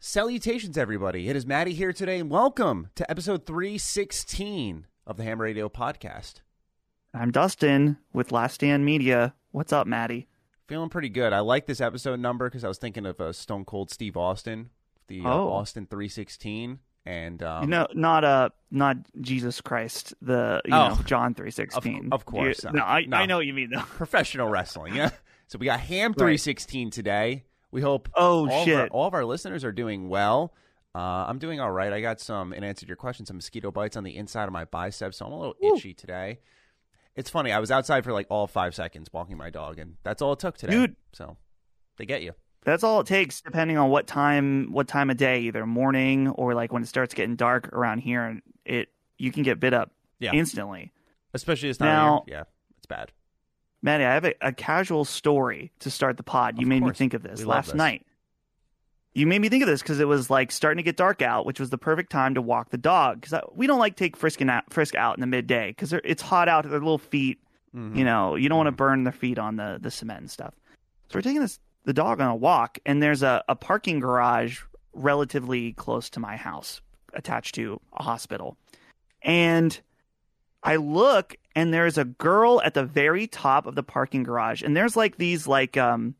Salutations, everybody. It is Maddie here today, and welcome to episode 316 of the Ham Radio podcast. I'm Dustin with Last Stand Media. What's up, Maddie? Feeling pretty good. I like this episode number because I was thinking of uh, Stone Cold Steve Austin, the uh, Oh. Austin 316. And um, no, not uh, not Jesus Christ, the you Oh. know John three sixteen. Of- of course. no, I, No. I know what you mean though. professional wrestling. Yeah. So we got Ham 316 today. We hope Oh, all, Of shit. our, all of our listeners are doing well. Uh, I'm doing all right. I got some, in answer to your question, some mosquito bites on the inside of my biceps, so I'm a little itchy today. It's funny. I was outside for like all five seconds walking my dog, and that's all it took today. Dude. So they get you. That's all it takes, depending on what time what time of day, either morning or like when it starts getting dark around here, and it you can get bit up Yeah. instantly. Especially this time Now- of year. Yeah, it's bad. Maddie, I have a, a casual story to start the pod. You Of made me think of this We last this. night. You made me think of this because it was like starting to get dark out, which was the perfect time to walk the dog. Because we don't like take Frisk, out, Frisk out in the midday because it's hot out. Their little feet, Mhm. you know, you don't want to burn their feet on the, the cement and stuff. So we're taking this the dog on a walk, and there's a, a parking garage relatively close to my house, attached to a hospital. And I look and there's a girl at the very top of the parking garage and there's like these like um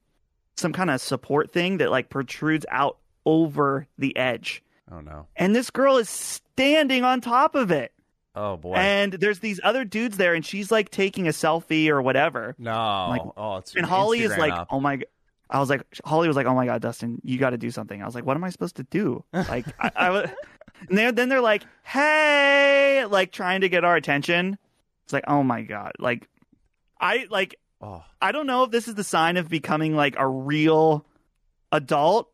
some kind of support thing that like protrudes out over the edge. Oh no. And this girl is standing on top of it. Oh boy. And there's these other dudes there and she's like taking a selfie or whatever. no. like- oh, it's And Holly is like, up. "Oh my g-" I was like Holly was like, "Oh my god, Dustin, you got to do something." I was like, "What am I supposed to do?" Like I, I was and they're, then they're like, "Hey!" like trying to get our attention. It's like, "Oh my god." Like I like Oh. I don't know if this is the sign of becoming like a real adult,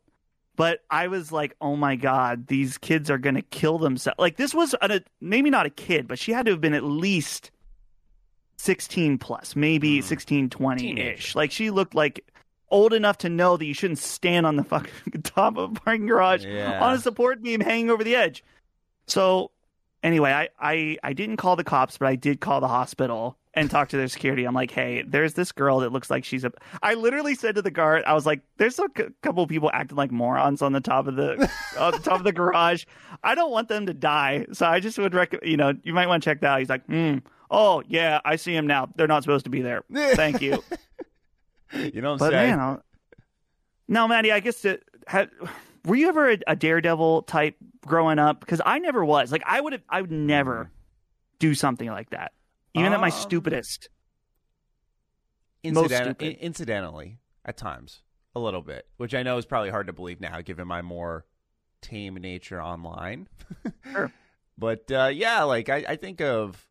but I was like, oh my god, these kids are gonna kill themselves. Like this was an, a maybe not a kid, but she had to have been at least sixteen plus, maybe Mm. sixteen twenty ish. Like she looked like old enough to know that you shouldn't stand on the fucking top of a parking garage Yeah. on a support beam hanging over the edge. So anyway, I, I I didn't call the cops, but I did call the hospital and talk to their security. I'm like, hey, there's this girl that looks like she's a. I literally said to the guard, I was like, there's a c- couple of people acting like morons on the top of the on the top of the garage. I don't want them to die, so I just would recommend. You know, you might want to check that out. He's like, hmm. Oh yeah, I see him now. They're not supposed to be there. Thank you. You know what I'm But saying? man, I'll... now Maddie, I guess that had, were you ever a, a daredevil type growing up? Because I never was. Like I would have, I would never do something like that, even at my Um, stupidest. most Incident- stupid. in- incidentally, at times, a little bit, which I know is probably hard to believe now, given my more tame nature online. Sure. But uh, yeah, like I, I think of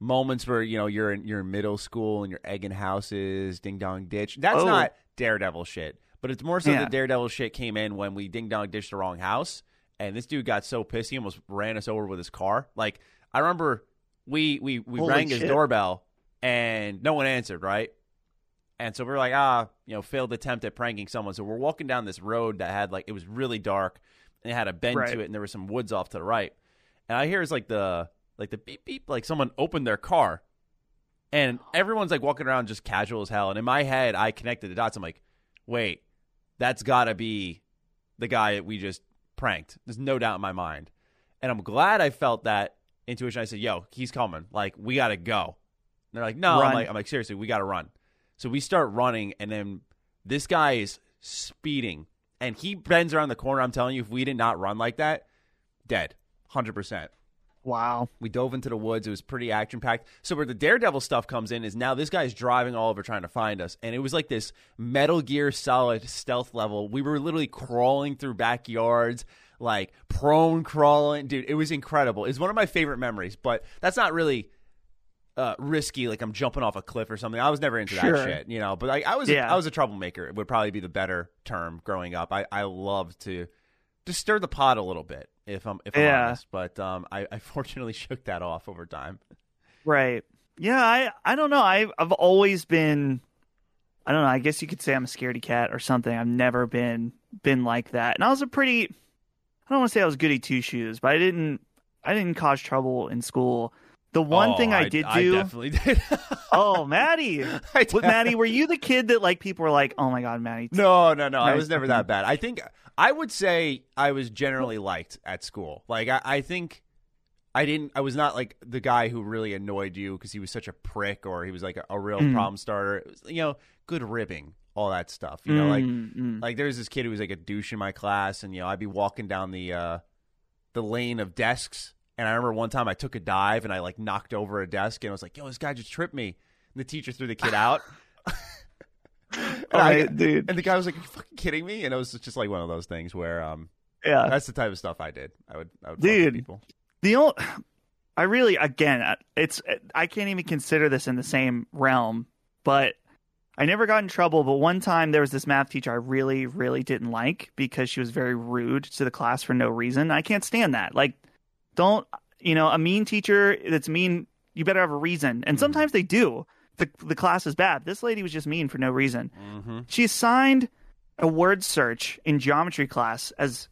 moments where you know you're in you're in middle school and you're egging houses, ding dong ditch. That's Oh. not daredevil shit, but it's more so Yeah. the daredevil shit came in when we ding dong ditched the wrong house, and this dude got so pissed he almost ran us over with his car. Like I remember we we we Holy rang his doorbell and no one answered, right? And so we're like, ah, you know, failed attempt at pranking someone. So we're walking down this road that had like it was really dark and it had a bend Right. to it, and there were some woods off to the right. And I hear it's like the like the beep beep, like someone opened their car, and everyone's like walking around just casual as hell. And in my head, I connected the dots. I'm like, wait, that's got to be the guy that we just pranked. There's no doubt in my mind. And I'm glad I felt that intuition. I said, yo, he's coming. Like, we got to go. And they're like, no. I'm like, I'm like, seriously, we got to run. So we start running, and then this guy is speeding, and he bends around the corner. I'm telling you, if we did not run like that, dead, hundred percent. Wow. We dove into the woods. It was pretty action packed. So where the Daredevil stuff comes in is now this guy's driving all over trying to find us, and it was like this Metal Gear Solid stealth level. We were literally crawling through backyards, like prone crawling, dude. It was incredible. It's one of my favorite memories, but that's not really uh, risky. Like I'm jumping off a cliff or something. I was never into Sure. that shit, you know. But I, I was, Yeah. I was a troublemaker. It would probably be the better term growing up. I, I loved to to stir the pot a little bit, if I'm if I'm Yeah. honest. But um, I, I fortunately shook that off over time. Right. Yeah, I I don't know. I I've always been I don't know, I guess you could say I'm a scaredy cat or something. I've never been been like that. And I was a pretty I don't want to say I was goody two shoes, but I didn't I didn't cause trouble in school. The one Oh, thing I, did I do definitely did. Oh, Maddie. I What. Maddie, were you the kid that like people were like, "Oh my god, Maddie." No, no, no. I was never that bad. I think I would say I was generally liked at school. Like I, I think I didn't. I was not like the guy who really annoyed you because he was such a prick or he was like a, a real Mm. problem starter. It was, you know, good ribbing, all that stuff. You know, like Mm, mm. like there's this kid who was like a douche in my class, and you know I'd be walking down the uh, the lane of desks, and I remember one time I took a dive and I like knocked over a desk, and I was like, "Yo, this guy just tripped me," and the teacher threw the kid out. And I- yeah, dude. and the guy was like, "Are you fucking kidding me?" And it was just like one of those things where um, yeah. that's the type of stuff I did. I would, I would Dude. people. The only, I really again, it's I can't even consider this in the same realm, but I never got in trouble. But one time there was this math teacher I really, really didn't like because she was very rude to the class for no reason. I can't stand that. Like, don't you know a mean teacher that's mean? You better have a reason, and sometimes they do. The the class is bad. This lady was just mean for no reason. Mm-hmm. She assigned a word search in geometry class as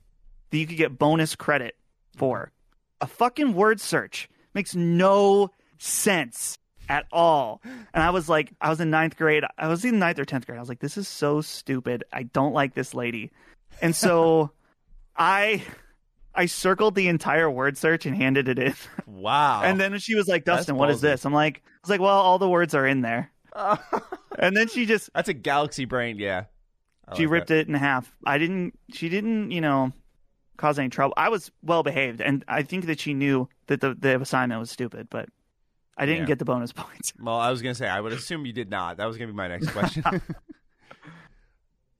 that you could get bonus credit for. A fucking word search makes no sense at all. And I was like, I was in ninth grade. I was in ninth or tenth grade. I was like, this is so stupid. I don't like this lady. And so I I circled the entire word search and handed it in. Wow. And then she was like, Dustin, what is this? I'm like, I was like, well, all the words are in there. And then she just that's a galaxy brain. Yeah. I she like ripped that. it in half. I didn't. She didn't. You know, cause any trouble. I was well behaved, and I think that she knew that the the assignment was stupid, but I didn't Yeah. get the bonus points. Well, I was gonna say I would assume you did not. That was gonna be my next question.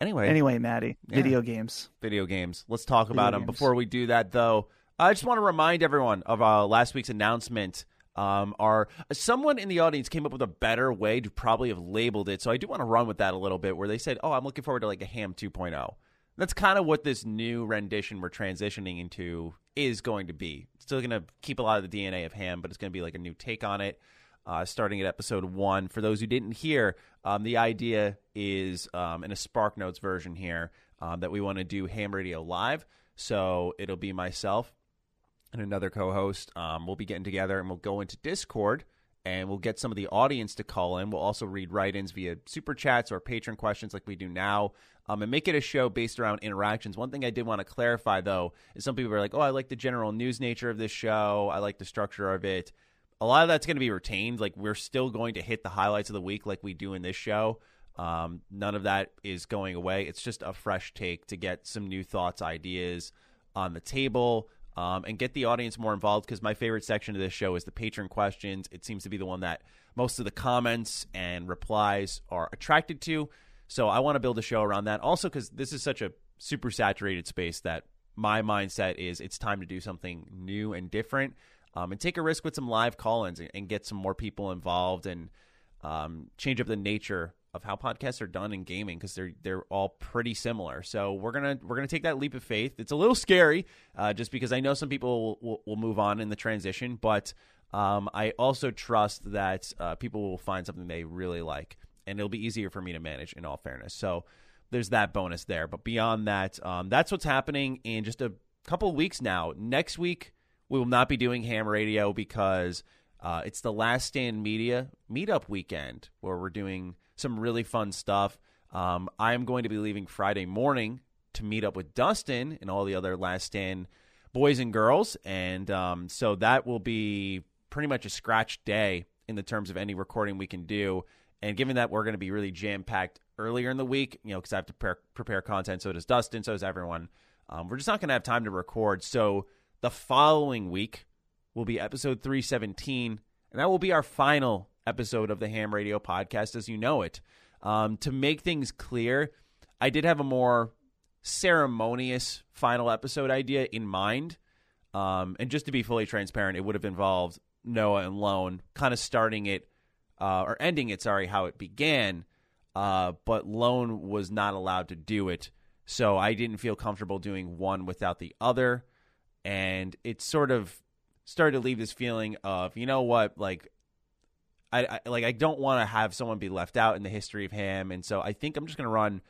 anyway, Anyway, Maddie, Yeah. video games. video games. Let's talk about Video them. Before we do that, though, I just want to remind everyone of uh, last week's announcement. Um, our someone in the audience came up with a better way to probably have labeled it, so I do want to run with that a little bit. Where they said, "Oh, I'm looking forward to like a Ham 2.0." That's kind of what this new rendition we're transitioning into is going to be. It's still going to keep a lot of the DNA of Ham, but it's going to be like a new take on it. Uh, starting at episode one. For those who didn't hear, um, the idea is um, in a Spark Notes version here um, that we want to do Ham Radio Live. So it'll be myself and another co-host. Um, we'll be getting together and we'll go into Discord and we'll get some of the audience to call in. We'll also read write-ins via super chats or patron questions like we do now, um, and make it a show based around interactions. One thing I did want to clarify though is some people are like, "Oh, I like the general news nature of this show. I like the structure of it." A lot of that's going to be retained. Like we're still going to hit the highlights of the week like we do in this show. Um, none of that is going away. It's just a fresh take to get some new thoughts, ideas on the table, um, and get the audience more involved. Because my favorite section of this show is the patron questions. It seems to be the one that most of the comments and replies are attracted to. So I want to build a show around that. Also, because this is such a super saturated space that my mindset is it's time to do something new and different, um, and take a risk with some live call-ins and, and get some more people involved and um, change up the nature of how podcasts are done in gaming because they're they're all pretty similar. So we're gonna we're gonna take that leap of faith. It's a little scary, uh, just because I know some people will, will, will move on in the transition, but um, I also trust that uh, people will find something they really like, and it'll be easier for me to manage. In all fairness, so there's that bonus there. But beyond that, um, that's what's happening in just a couple weeks now. Next week we will not be doing ham radio because uh, it's the Last Stand Media meetup weekend where we're doing some really fun stuff. Um, I am going to be leaving Friday morning to meet up with Dustin and all the other Last Stand boys and girls, and um, so that will be pretty much a scratch day in the terms of any recording we can do. And given that we're going to be really jam packed earlier in the week, you know, because I have to prepare, prepare content, so does Dustin, so does everyone. Um, we're just not going to have time to record. So the following week will be episode 317, and that will be our final episode of the Ham Radio podcast as you know it. Um, to make things clear, I did have a more ceremonious final episode idea in mind. Um, and just to be fully transparent, it would have involved Noah and Lone kind of starting it uh, or ending it, sorry, how it began. Uh, but Lone was not allowed to do it. So I didn't feel comfortable doing one without the other. And it sort of started to leave this feeling of, you know what, like I, I like I don't want to have someone be left out in the history of him. And so I think I'm just gonna run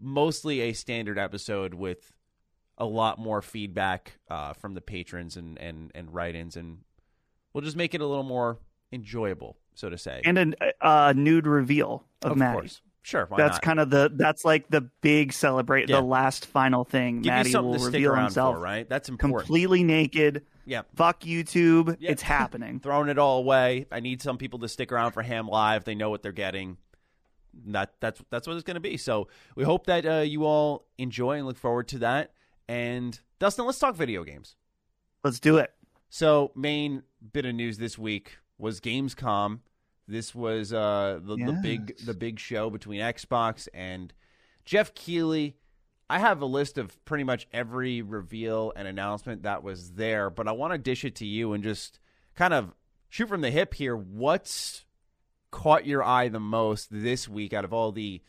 mostly a standard episode with a lot more feedback uh, from the patrons and, and, and write-ins and we'll just make it a little more enjoyable, so to say. And a nude reveal of, of Maddie. course. Sure, why that's not? kind of the that's like the big celebrate Yeah. the last final thing. Give Maddie will reveal himself for, right? That's important. completely naked. Yeah. Fuck YouTube. Yeah. It's happening. Throwing it all away. I need some people to stick around for Ham Live. They know what they're getting. That that's that's what it's going to be. So we hope that uh, you all enjoy and look forward to that. And Dustin, let's talk video games. Let's do it. So main bit of news this week was Gamescom. This was uh, the, the big the big show between Xbox and Geoff Keighley. I have a list of pretty much every reveal and announcement that was there, but I want to dish it to you and just kind of shoot from the hip here. What's caught your eye the most this week out of all the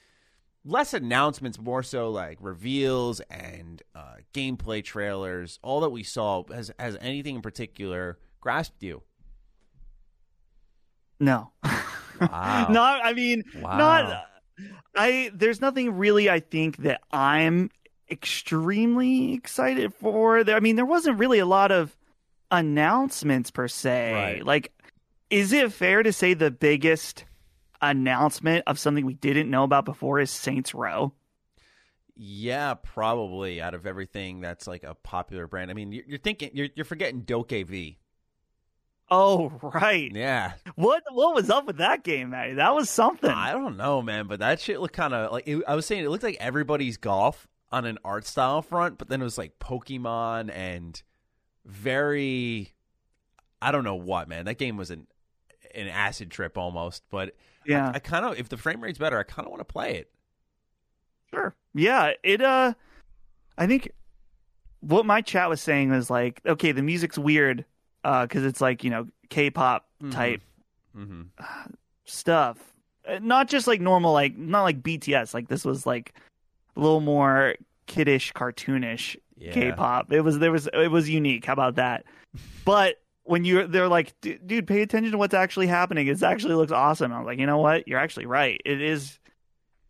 less announcements, more so like reveals and uh, gameplay trailers, all that we saw? Has has anything in particular grasped you? No. Wow. not I mean Wow. not I there's nothing really I think that I'm extremely excited for. There I mean there wasn't really a lot of announcements per se. Right. Like is it fair to say the biggest announcement of something we didn't know about before is Saints Row? Yeah, probably out of everything that's like a popular brand. I mean, you're, you're thinking you're you're forgetting DokeV. Oh right. Yeah, What what was up with that game, Maddie? That was something. I don't know, man, but that shit looked kind of like it, I was saying. It looked like everybody's golf on an art style front, but then it was like Pokemon and very, I don't know what, man. That game was an an acid trip almost, but yeah. I kind of if the frame rate's better, I kind of want to play it. Sure. Yeah, it uh I think what my chat was saying was like, okay, the music's weird uh cuz it's like, you know, K-pop Mhm. type hmm stuff. Uh, Not just like normal like not like BTS, like this was like a little more kiddish, cartoonish Yeah. K-pop. It was there was it was unique. How about that? But when you they're like, "Du- dude, pay attention to what's actually happening. It actually looks awesome. I was like, you know what? You're actually right. It is.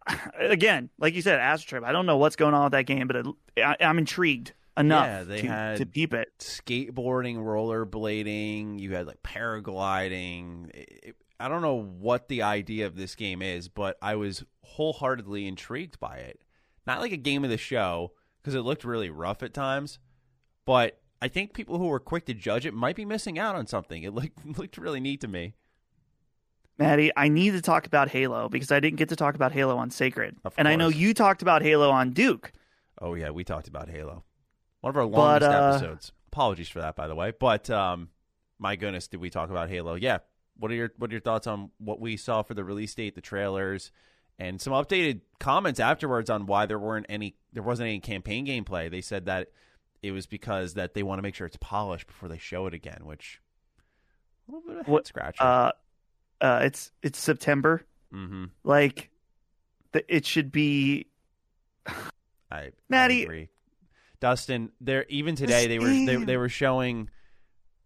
Again, like you said, Astro Trip. I don't know what's going on with that game, but it, I, I'm intrigued enough Yeah, they to, had- to peep it. skateboarding, rollerblading, you had like paragliding. It- it- I don't know what the idea of this game is, but I was wholeheartedly intrigued by it. Not like a game of the show because it looked really rough at times, but I think people who were quick to judge it might be missing out on something. It looked looked really neat to me. Maddie, I need to talk about Halo because I didn't get to talk about Halo on Sacred, and I know you talked about Halo on Duke. Oh yeah, we talked about Halo. One of our But, longest uh, episodes. Apologies for that, by the way. But um, my goodness, did we talk about Halo? Yeah. What are your What are your thoughts on what we saw for the release date, the trailers, and some updated comments afterwards on why there weren't any, there wasn't any campaign gameplay. They said that it was because that they want to make sure it's polished before they show it again, which a little bit of What- head scratcher. Uh, uh, it's it's September. mm-hmm. Like, the, it should be. I, I Maddie- agree. Dustin, there even today they were they, they were showing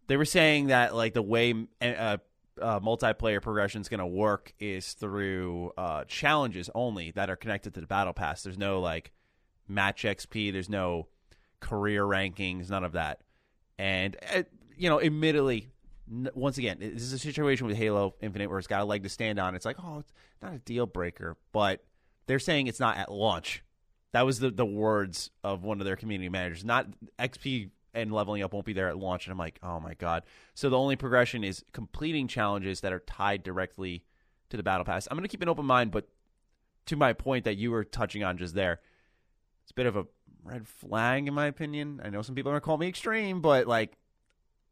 they were saying that like the way uh, uh, multiplayer progression is going to work is through uh, challenges only that are connected to the battle pass. There's no like match XP. There's no career rankings. None of that. And uh, you know, admittedly, once again, this is a situation with Halo Infinite where it's got a leg to stand on. It's like, oh, it's not a deal breaker, but they're saying it's not at launch. That was the, the words of one of their community managers. Not XP and leveling up won't be there at launch. And I'm like, oh my god. So the only progression is completing challenges that are tied directly to the battle pass. I'm going to keep an open mind, but to my point that you were touching on just there, it's a bit of a red flag in my opinion. I know some people are going to call me extreme, but like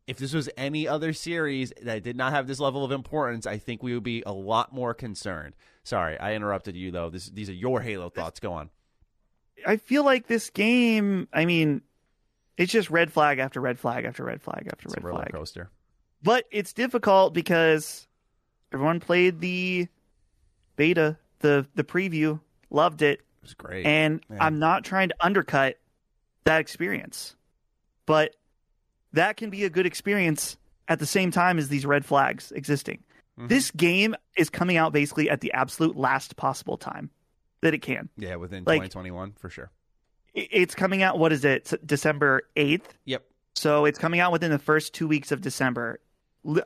if this was any other series that did not have this level of importance, I think we would be a lot more concerned. Sorry, I interrupted you though. This, these are your Halo thoughts. Go on. I feel like this game. I mean, it's just red flag after red flag after red flag after It's a red roller flag. coaster. But it's difficult because everyone played the beta, the the preview, loved it. It's great. And Yeah. I'm not trying to undercut that experience, but that can be a good experience at the same time as these red flags existing. Mhm. This game is coming out basically at the absolute last possible time that it can. yeah, within like- 2021 for sure. It's coming out, what is it, December 8th? Yep. So it's coming out within the first two weeks of December.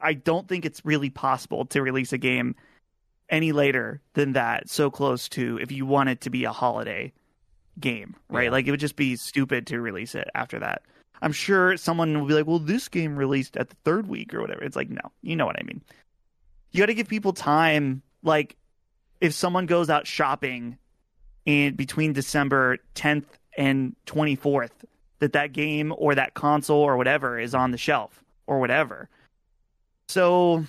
I don't think it's really possible to release a game any later than that, so close to if you want it to be a holiday game, right? Yeah. Like it would just be stupid to release it after that. I'm sure someone will be like, well, this game released at the third week or whatever. It's like, no, you know what I mean. You got to give people time. Like, if someone goes out shopping in between December 10th and 24th, that that game or that console or whatever is on the shelf or whatever. So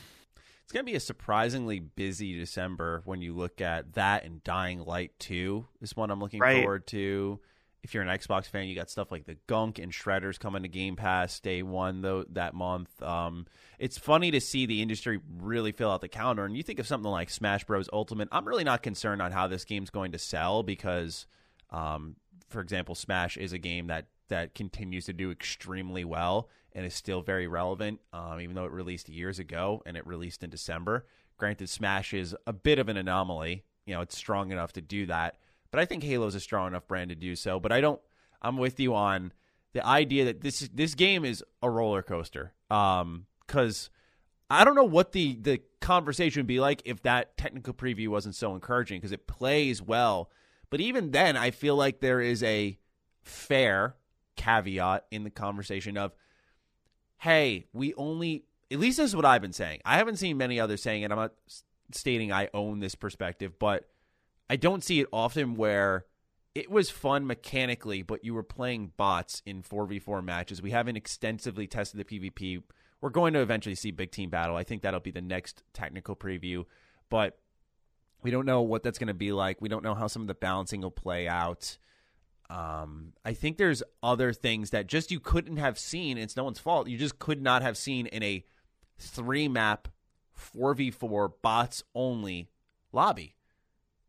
It's going to be a surprisingly busy December when you look at that and Dying Light 2 is one I'm looking Right. forward to. If you're an Xbox fan, you got stuff like the Gunk and Shredders coming to Game Pass day one though that month. Um, it's funny to see the industry really fill out the calendar. And you think of something like Smash Bros. Ultimate. I'm really not concerned on how this game's going to sell because, um, for example, Smash is a game that that continues to do extremely well and is still very relevant, um, even though it released years ago and it released in December. Granted, Smash is a bit of an anomaly. You know, it's strong enough to do that, but I think Halo's a strong enough brand to do so. But I don't. I'm with you on the idea that this this game is a roller coaster. Um, because I don't know what the the conversation would be like if that technical preview wasn't so encouraging because it plays well. But even then, I feel like there is a fair caveat in the conversation of, hey, we only at least this is what I've been saying. I haven't seen many others saying it. I'm not stating I own this perspective, but I don't see it often where it was fun mechanically, but you were playing bots in 4v4 matches. We haven't extensively tested the PvP. We're going to eventually see Big Team Battle. I think that'll be the next technical preview, but we don't know what that's going to be like. We don't know how some of the balancing will play out. Um, I think there's other things that just you couldn't have seen. It's no one's fault. You just could not have seen in a three map, 4v4 bots only lobby.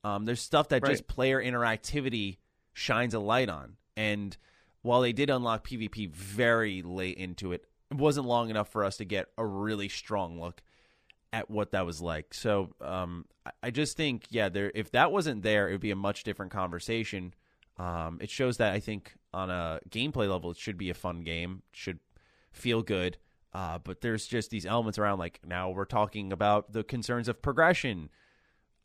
Um, there's stuff that just player interactivity shines a light on. And while they did unlock PvP very late into it, it wasn't long enough for us to get a really strong look at what that was like. So um, I- I just think, yeah, there if that wasn't there, it would be a much different conversation. Um, it shows that I think on a gameplay level, it should be a fun game, should feel good. Uh, but there's just these elements around, like now we're talking about the concerns of progression.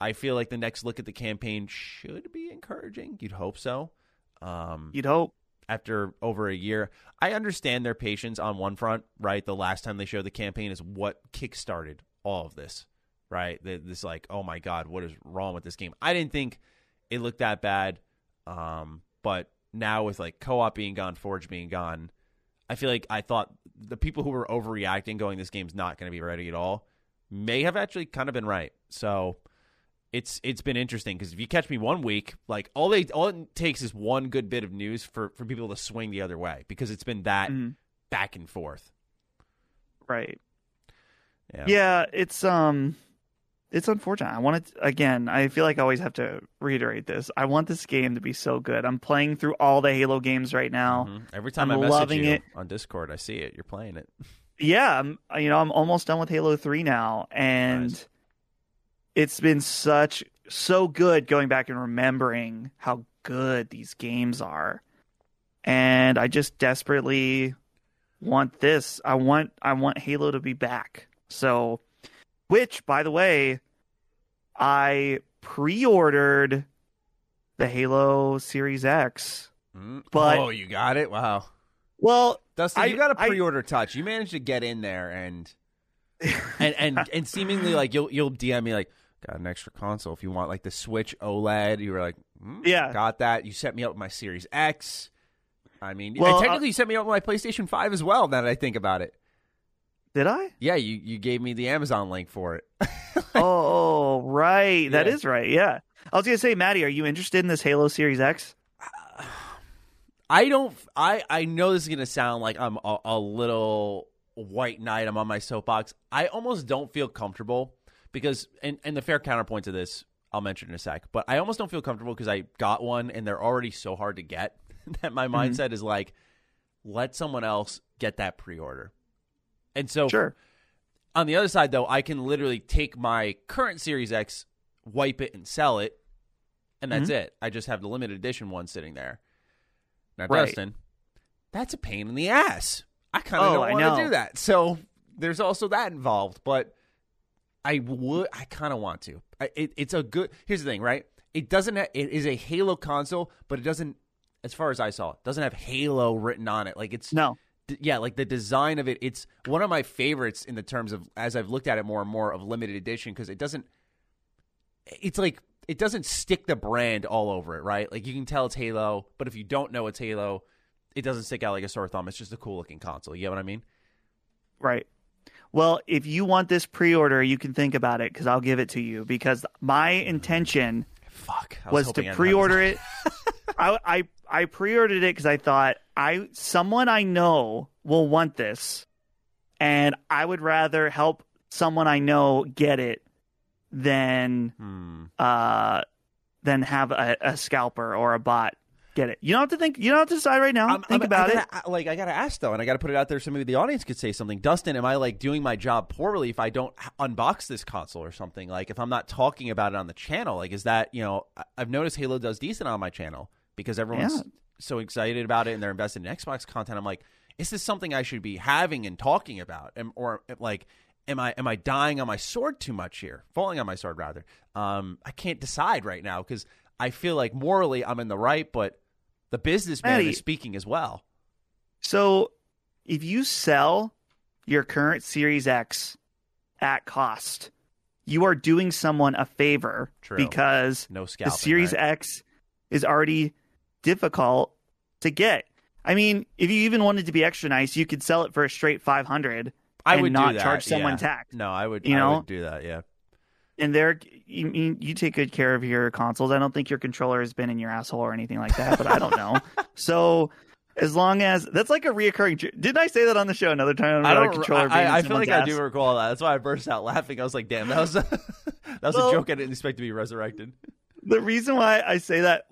I feel like the next look at the campaign should be encouraging. You'd hope so. Um, you'd hope. after over a year. I understand their patience on one front, right? The last time they showed the campaign is what kickstarted all of this, right? This like, oh my god, what is wrong with this game? I didn't think it looked that bad, um, but now with like co-op being gone, Forge being gone, I feel like I thought the people who were overreacting, going this game's not going to be ready at all, may have actually kind of been right. So it's it's been interesting because if you catch me one week, like all they all it takes is one good bit of news for for people to swing the other way because it's been that Mhm. back and forth. Right. Yeah. Yeah, it's um it's unfortunate. I want it again, I feel like I always have to reiterate this. I want this game to be so good. I'm playing through all the Halo games right now. Mhm. Every time I'm I message loving you it. on Discord, I see it. You're playing it. Yeah, I'm you know, I'm almost done with Halo 3 now and Nice. It's been such so good going back and remembering how good these games are. And I just desperately want this. I want I want Halo to be back. So which by the way, I pre-ordered the Halo Series X. Mm. But- oh, you got it. Wow, Well, Dustin, I- you got a pre-order touch. You managed to get in there and and and and seemingly like you'll you'll DM me like got an extra console if you want like the Switch OLED. You were like, mm, Yeah. got that. You set me up with my Series X. I mean, Well, and technically, you set me up with my PlayStation Five as well. Now that I think about it, did I? yeah, you you gave me the Amazon link for it. oh, right. That Yeah. is right. Yeah. I was gonna say, Maddie, are you interested in this Halo Series X? I don't. I I know this is gonna sound like I'm a, a little white knight. I'm on my soapbox. I almost don't feel comfortable because, and and the fair counterpoint to this, I'll mention in a sec. But I almost don't feel comfortable because I got one and they're already so hard to get that my Mm-hmm. mindset is like, let someone else get that pre-order. And so Sure. on the other side, though, I can literally take my current Series X, wipe it, and sell it, and that's Mm-hmm. it. I just have the limited edition one sitting there. Now, Right. Dustin, that's a pain in the ass. I kind of Oh, don't want to do that. So there's also that involved, but I would. I kind of want to. I, it, it's a good. Here's the thing, right? It doesn't. Ha- it is a Halo console, but it doesn't. As far as I saw, it doesn't have Halo written on it. Like it's No. d- yeah, like the design of it, it's one of my favorites in the terms of as I've looked at it more and more of limited edition because it doesn't. It's like it doesn't stick the brand all over it, right? Like you can tell it's Halo, but if you don't know it's Halo, it doesn't stick out like a sore thumb. It's just a cool looking console. You get what I mean? Right. Well, if you want this pre-order, you can think about it because I'll give it to you. Because my intention Fuck. I was, to pre-order it. I, I I pre-ordered it because I thought I someone I know will want this, and I would rather help someone I know get it than Hmm. uh than have a, a scalper or a bot get it. You don't have to think. You don't have to decide right now. I'm- think I'm- about it. gotta, I- Like I gotta ask though, and I gotta put it out there so maybe the audience could say something. Dustin, am I like doing my job poorly if I don't unbox this console or something? Like if I'm not talking about it on the channel, like is that you know I've noticed Halo does decent on my channel because everyone's Yeah. so excited about it and they're invested in Xbox content. I'm like, is this something I should be having and talking about, Am- or like? Am I am I dying on my sword too much here? Falling on my sword rather. Um, I can't decide right now because I feel like morally I'm in the right, but the businessman Maddie. is speaking as well. So, if you sell your current Series X at cost, you are doing someone a favor True. because No the. Series right? X is already difficult to get. I mean, if you even wanted to be extra nice, you could sell it for a straight 500 I would not that, charge someone yeah. tax. No, I would. You I know? would do that. Yeah. And there, you, you you take good care of your consoles. I don't think your controller has been in your asshole or anything like that, but I don't know. So, as long as that's like a reoccurring. Didn't I say that on the show another time I about a don't. controller I, I feel like someone's I do recall that. That's why I burst out laughing. I was like, "Damn, that was a, that was Well- a joke I didn't expect to be resurrected." The reason why I say that,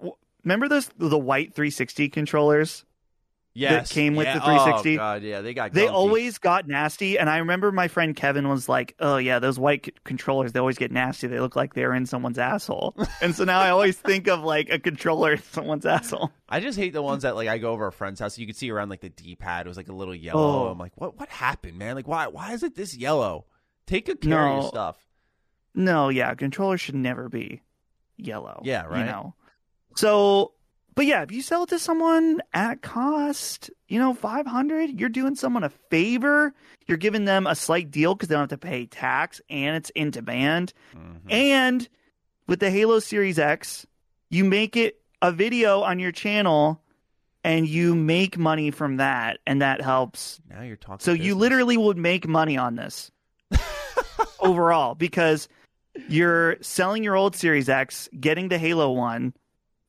remember those the white 360 controllers? Yes, that came with yeah. the 360? Oh god, yeah, they got. They gunky. always got nasty, and I remember my friend Kevin was like, "Oh yeah, those white c- controllers, they always get nasty. They look like they're in someone's asshole." and so now I always think of like a controller in someone's asshole. I just hate the ones that like I go over a friend's house. You could see around like the D pad was like a little yellow. Oh. I'm like, what? What happened, man? Like, why? Why is it this yellow? Take good care of your stuff. No, yeah, controllers should never be yellow. Yeah, right. You know. So, but yeah, if you sell it to someone at cost, you know, five hundred, you're doing someone a favor. You're giving them a slight deal because they don't have to pay tax, and it's in demand. Mhm. And with the Halo Series X, you make it a video on your channel, and you make money from that, and that helps Now you're talking. so you literally would make money on this overall because you're selling your old Series X, getting the Halo one,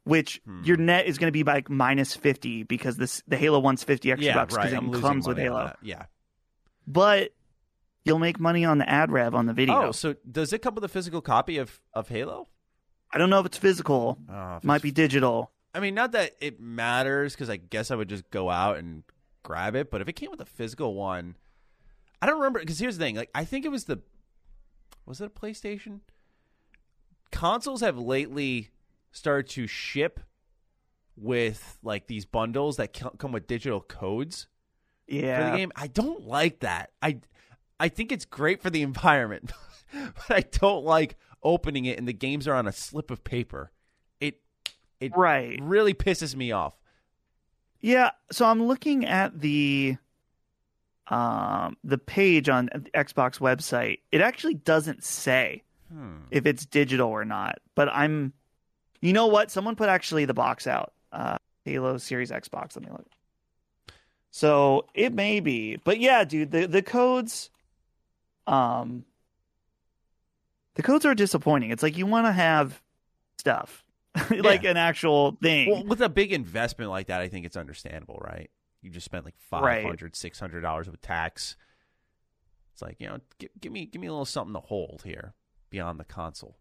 which Hmm. your net is going to be like minus fifty because this the Halo one's fifty extra yeah, bucks right. because I'm it comes with Halo. Yeah. But you'll make money on the ad rev on the video. Oh, so does it come with a physical copy of of Halo? I don't know if it's physical, Oh, if might it's be digital. I mean, not that it matters because I guess I would just go out and grab it. But if it came with a physical one, I don't remember. Because here's the thing: like, I think it was the was it a PlayStation? Consoles have lately started to ship with like these bundles that come with digital codes for Yeah, the game. I don't like that. I I think it's great for the environment, but I don't like opening it and the games are on a slip of paper. It it right. really pisses me off. Yeah, so I'm looking at the um the page on the Xbox website. It actually doesn't say Hmm. if it's digital or not. But I'm you know what? Someone put actually the box out. Uh Halo Series Xbox. Let me look. So it may be. But yeah, dude, the, the codes um the codes are disappointing. It's like you want to have stuff. like Yeah. an actual thing. Well, with a big investment like that, I think it's understandable, right? You just spent like Right. 500 600 dollars with tax. It's like you know, give, give me give me a little something to hold here beyond the console.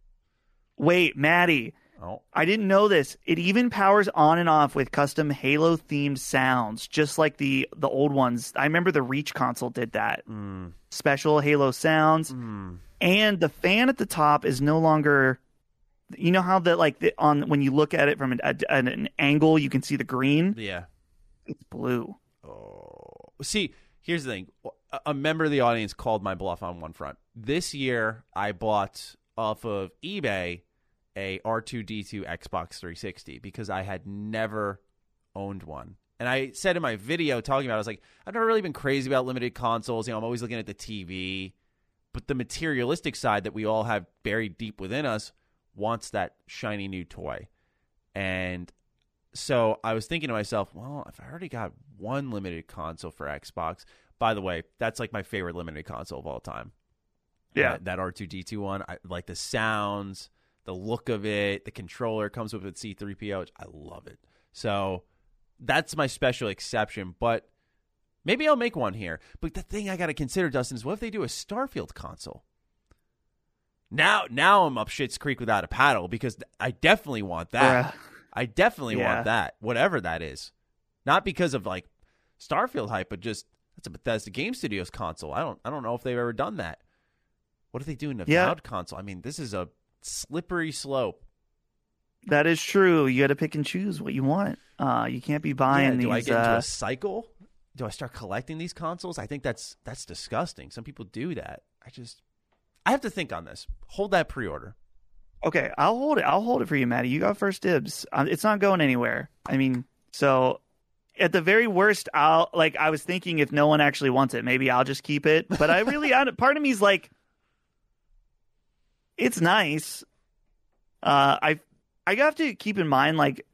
Wait, Maddie. Oh, I didn't know this. It even powers on and off with custom Halo themed sounds, just like the the old ones. I remember the Reach console did that. mm, Special Halo sounds, mm. and the fan at the top is no longer. You know how that like the, on when you look at it from an, a, an angle, you can see the green. yeah. It's blue. Oh, see, here's the thing. A- A member of the audience called my bluff on one front. This year, I bought off of eBay a R2D2 Xbox 360 because I had never owned one. And I said in my video talking about, it, I was like, I've never really been crazy about limited consoles. You know, I'm always looking at the TV, but the materialistic side that we all have buried deep within us wants that shiny new toy. And so I was thinking to myself, well, if I already got one limited console for Xbox, by the way, that's like my favorite limited console of all time. Yeah. that, that R2D2 one. I like the sounds, the look of it, the controller comes with its C3PO. which I love it. So that's my special exception, but maybe I'll make one here. But the thing I got to consider, Dustin, is what if they do a Starfield console? Now, now I'm up shit's creek without a paddle because I definitely want that. I definitely Yeah. want that, whatever that is. Not because of like Starfield hype, but just that's a Bethesda Game Studios console. I don't I don't know if they've ever done that. What are they do a Yeah. avowed console? I mean, this is a slippery slope. That is true. You got to pick and choose what you want. Uh, you can't be buying Yeah, these. do I get into uh, a cycle? Do I start collecting these consoles? I think that's that's disgusting. Some people do that. I just I have to think on this. Hold that pre-order. Okay, I'll hold it. I'll hold it for you, Maddie. You got first dibs. Um, it's not going anywhere. I mean, so at the very worst, I'll like. I was thinking if no one actually wants it, maybe I'll just keep it. But I really, I, part of me's like, it's nice. Uh, I I have to keep in mind like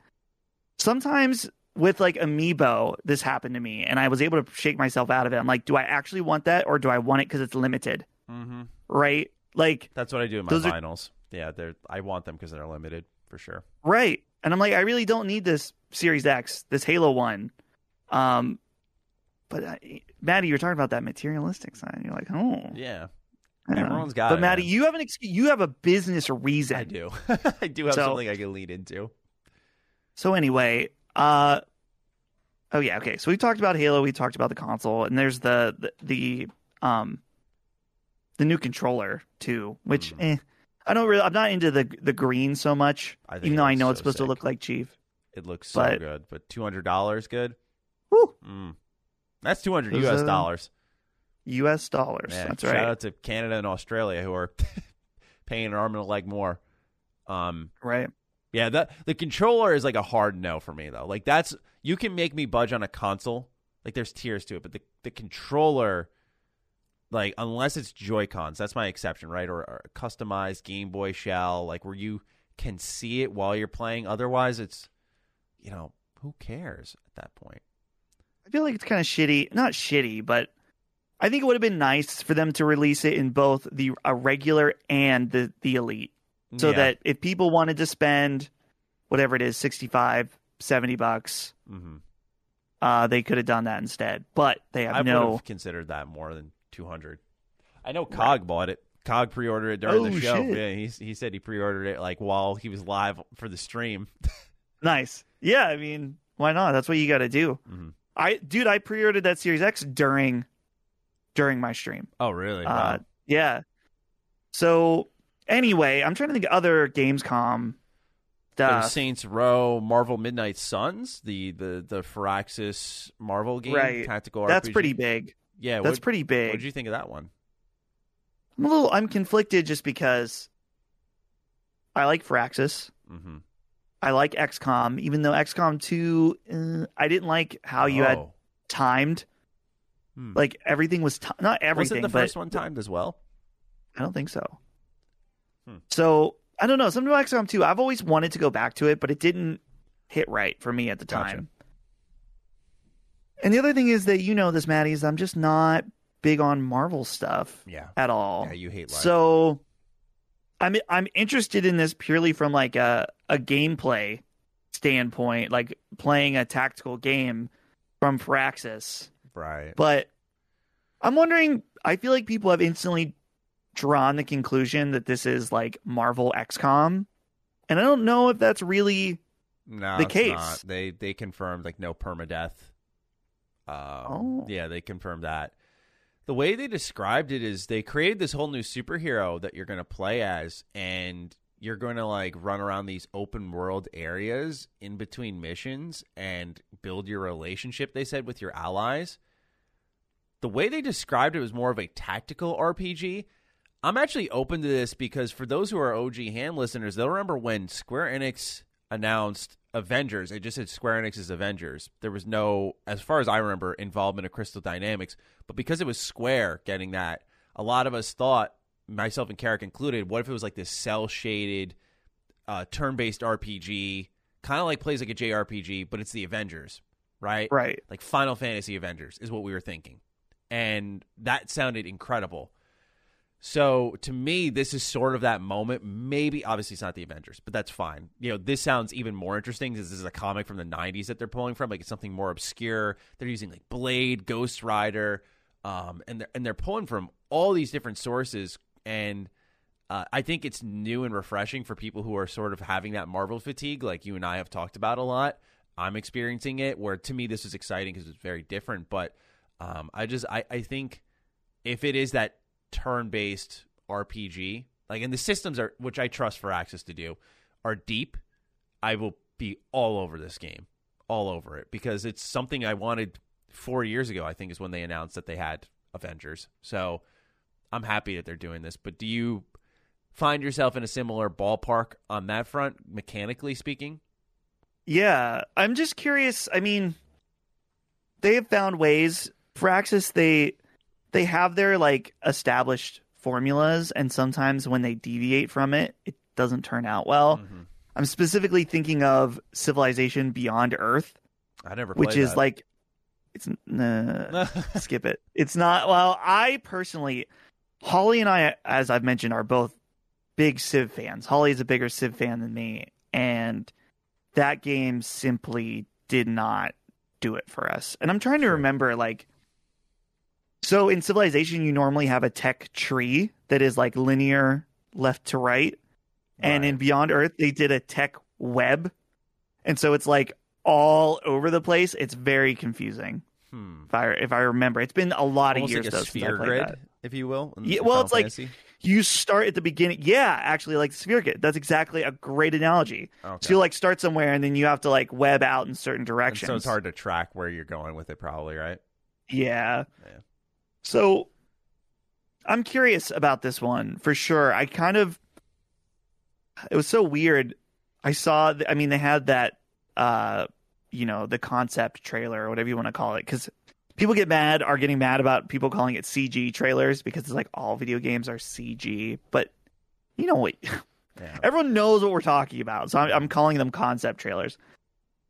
sometimes with like Amiibo, this happened to me, and I was able to shake myself out of it. I'm like, do I actually want that, or do I want it because it's limited? Mm-hmm. Right? Like, That's what I do in my Those are- vinyls. Yeah, they're I want them because they're limited for sure. Right. And I'm like, I really don't need this Series X, this Halo one. Um, but uh, Maddie, you're talking about that materialistic side. You're like, oh, Yeah, I don't know. Everyone's got But it, But Maddie, man. you have an ex- you have a business reason. I do. I do have So- something I can lead into. So anyway, uh, oh yeah, okay. So we talked about Halo. We talked about the console, and there's the the, the um the new controller too, which Mhm. eh, I don't really. I'm not into the the green so much, even though I know so it's supposed to look like Chief. It looks so but- good, but two hundred dollars good. Woo! Mm. That's two hundred U.S. uh, dollars. U.S. dollars. Yeah, That's shout right. Shout out to Canada and Australia who are paying an arm and a leg more. Um, Right. yeah, the the controller is like a hard no for me though. Like that's you can make me budge on a console. Like there's tiers to it, but the the controller, like unless it's Joy Cons, that's my exception, right? Or, or a customized Game Boy shell, like where you can see it while you're playing. Otherwise, it's you know who cares at that point. I feel like it's kind of shitty. Not shitty, but I think it would have been nice for them to release it in both the a regular and the the elite, so Yeah. that if people wanted to spend whatever it is, 65, 70 bucks, Mhm. uh, they could have done that instead. But they have I would no. have considered that more than two hundred. I know Cog bought it. Cog pre-ordered it during Oh, the show. shit. Yeah, he he said he pre-ordered it like while he was live for the stream. Nice. Yeah, I mean, why not? That's what you got to do. Mhm. I, dude, I pre-ordered that Series X during during my stream. Oh, really? Uh, yeah. So anyway, I'm trying to think of other Gamescom stuff. Saints Row, Marvel Midnight Suns, the the the Firaxis Marvel game, Right. tactical That's RPG. pretty big. Yeah, That's what, pretty big. What did you think of that one? I'm a little. I'm conflicted just because I like Firaxis. Mm-hmm. I like XCOM, even though XCOM 2, uh, I didn't like how you had timed. Hmm. Like everything was ti not everything. Wasn't the but first one timed as well? I don't think so. Hmm. So I don't know. Something about XCOM 2, I've always wanted to go back to it, but it didn't hit right for me at the Gotcha. time. And the other thing is that you know this, Maddie, is I'm just not big on Marvel stuff Yeah. at all. Yeah, you hate life. So I'm I'm interested in this purely from like a a gameplay standpoint, like playing a tactical game from Firaxis. Right. But I'm wondering, I feel like people have instantly drawn the conclusion that this is like Marvel XCOM And I don't know if that's really No, the case. not. They they confirmed like no permadeath. Um, Oh. yeah, they confirmed that. The way they described it is they created this whole new superhero that you're going to play as, and you're going to like run around these open world areas in between missions and build your relationship. They said with your allies. The way they described it was more of a tactical RPG. I'm actually open to this because for those who are OG hand listeners, they'll remember when Square Enix announced Avengers. It just said Square Enix's Avengers. There was no, as far as I remember, involvement of Crystal Dynamics. But because it was Square getting that, a lot of us thought, myself and Carrick included, what if it was like this cell shaded, uh, turn based RPG, kind of like plays like a JRPG, but it's the Avengers, right? right. like Final Fantasy Avengers is what we were thinking. And that sounded incredible. So to me, this is sort of that moment. Maybe, obviously, it's not the Avengers, but that's fine. You know, this sounds even more interesting because this is a comic from the 90s that they're pulling from. Like it's something more obscure. They're using like Blade, Ghost Rider, um, and, they're, and they're pulling from all these different sources. And uh, I think it's new and refreshing for people who are sort of having that Marvel fatigue, like you and I have talked about a lot. I'm experiencing it. Where to me, this is exciting because it's very different. But um, I just I, I think if it is that turn-based RPG, like and the systems are which I trust Firaxis to do are deep, I will be all over this game, all over it because it's something I wanted four years ago. I think is when they announced that they had Avengers. So I'm happy that they're doing this. But do you find yourself in a similar ballpark on that front, mechanically speaking? Yeah, I'm just curious. I mean, they have found ways Firaxis. They they have their like established formulas, and sometimes when they deviate from it, it doesn't turn out well. Mhm. I'm specifically thinking of Civilization Beyond Earth, I never, which is that. like it's nah, skip it. It's not. Well, I personally, Holly and I, as I've mentioned, are both big Civ fans. Holly is a bigger Civ fan than me, and that game simply did not do it for us. And I'm trying to remember, like, so in Civilization, you normally have a tech tree that is like linear left to right, and in Beyond Earth, they did a tech web, and so it's like all over the place. It's very confusing. Hmm. If I if I remember, it's been a lot Almost of years like though since I sphere played grid, that. If you will. in- Yeah, well, Final it's like- You start at the beginning. Yeah, actually, like the sphere grid. That's exactly a great analogy. Okay. So you like start somewhere and then you have to like web out in certain And directions. so it's hard to track where you're going with it, probably, right? Yeah. Yeah. So I'm curious about this one for sure. I kind of it was so weird. I saw I mean they had that uh you know, the concept trailer or whatever you want to call it cuz people get mad are getting mad about people calling it CG trailers because it's like all video games are CG, but you know what Yeah. Everyone knows what we're talking about, so I'm, I'm calling them concept trailers.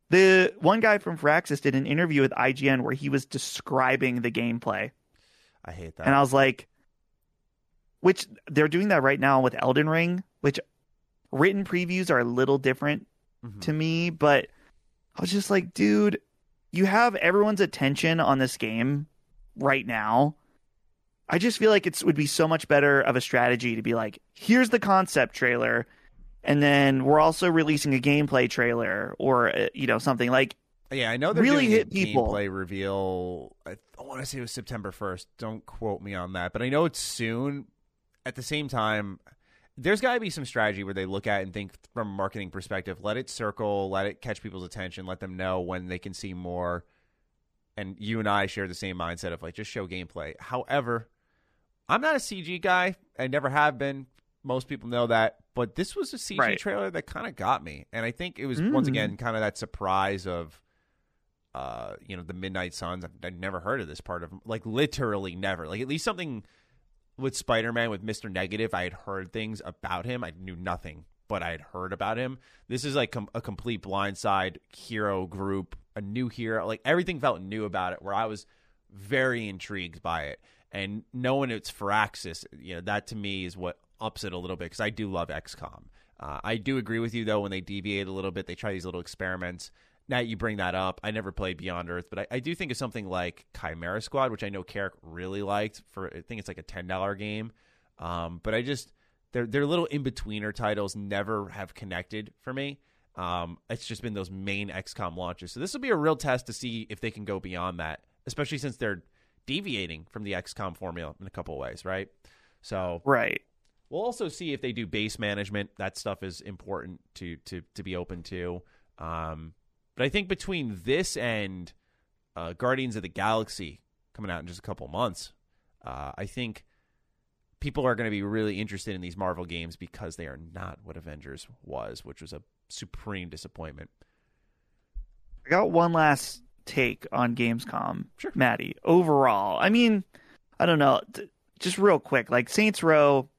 The one guy from Firaxis did an interview with IGN where he was describing the gameplay, I hate that. and I was like, which they're doing that right now with Elden Ring, which written previews are a little different Mhm. to me, but I was just like, dude, you have everyone's attention on this game right now. I just feel like it would be so much better of a strategy to be like, here's the concept trailer, and then we're also releasing a gameplay trailer or uh, you know something like Yeah, I know they're really hit people. gameplay reveal. I, I want to say it was September first. Don't quote me on that, but I know it's soon. At the same time, there's got to be some strategy where they look at and think from a marketing perspective. Let it circle, let it catch people's attention, let them know when they can see more. And you and I share the same mindset of like just show gameplay. However, I'm not a CG guy. I never have been. Most people know that, but this was a CG Right. trailer that kind of got me, and I think it was once Mm. again kind of that surprise of, uh, you know, the Midnight Suns. I've, I'd never heard of this part of like literally never. Like at least something with Spider Man with Mister Negative, I had heard things about him. I knew nothing, but I had heard about him. This is like com- a complete blindside hero group, a new hero. Like everything felt new about it. Where I was very intrigued by it, and knowing it's Firaxis, you know, that to me is what ups it a little bit because I do love XCOM. Uh, I do agree with you though when they deviate a little bit, they try these little experiments. Now you bring that up. I never played Beyond Earth, but I, I do think of something like Chimera Squad, which I know Carrick really liked. For I think it's like a ten dollar game, um, but I just their their little in betweener titles never have connected for me. Um, it's just been those main XCOM launches. So this will be a real test to see if they can go beyond that, especially since they're deviating from the XCOM formula in a couple of ways, right? So right. We'll also see if they do base management. That stuff is important to to to be open to. Um, but I think between this and uh, Guardians of the Galaxy coming out in just a couple months, uh, I think people are going to be really interested in these Marvel games because they are not what Avengers was, which was a supreme disappointment. I got one last take on Gamescom, sure. Maddie. Overall, I mean, I don't know, just real quick, like Saints Row.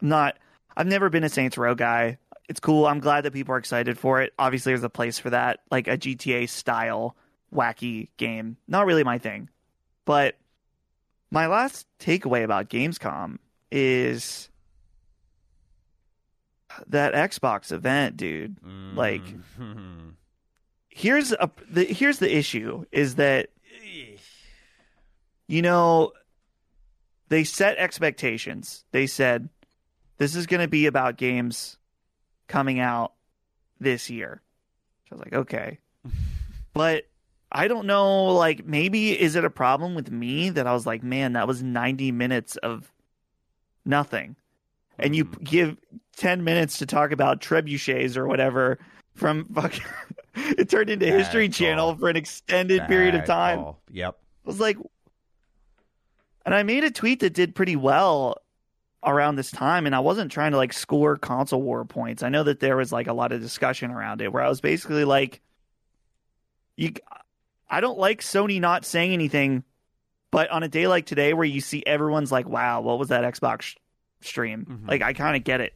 Not, I've never been a Saints Row guy. It's cool. I'm glad that people are excited for it. Obviously, there's a place for that, like a GTA style wacky game. Not really my thing, but my last takeaway about Gamescom is that Xbox event, dude. Mm-hmm. Like, here's a the here's the issue is that you know they set expectations. They said this is going to be about games coming out this year. So I was like, okay, but I don't know. Like, maybe is it a problem with me that I was like, man, that was ninety minutes of nothing, and you hmm. give ten minutes to talk about trebuchets or whatever from fucking. it turned into Bad History call. Channel for an extended Bad period of time. Call. Yep. I was like, and I made a tweet that did pretty well around this time, and I wasn't trying to like score console war points. I know that there was like a lot of discussion around it where I was basically like, you, I don't like Sony not saying anything, but on a day like today where you see everyone's like, wow, what was that Xbox stream? Mm-hmm. Like, I kind of get it.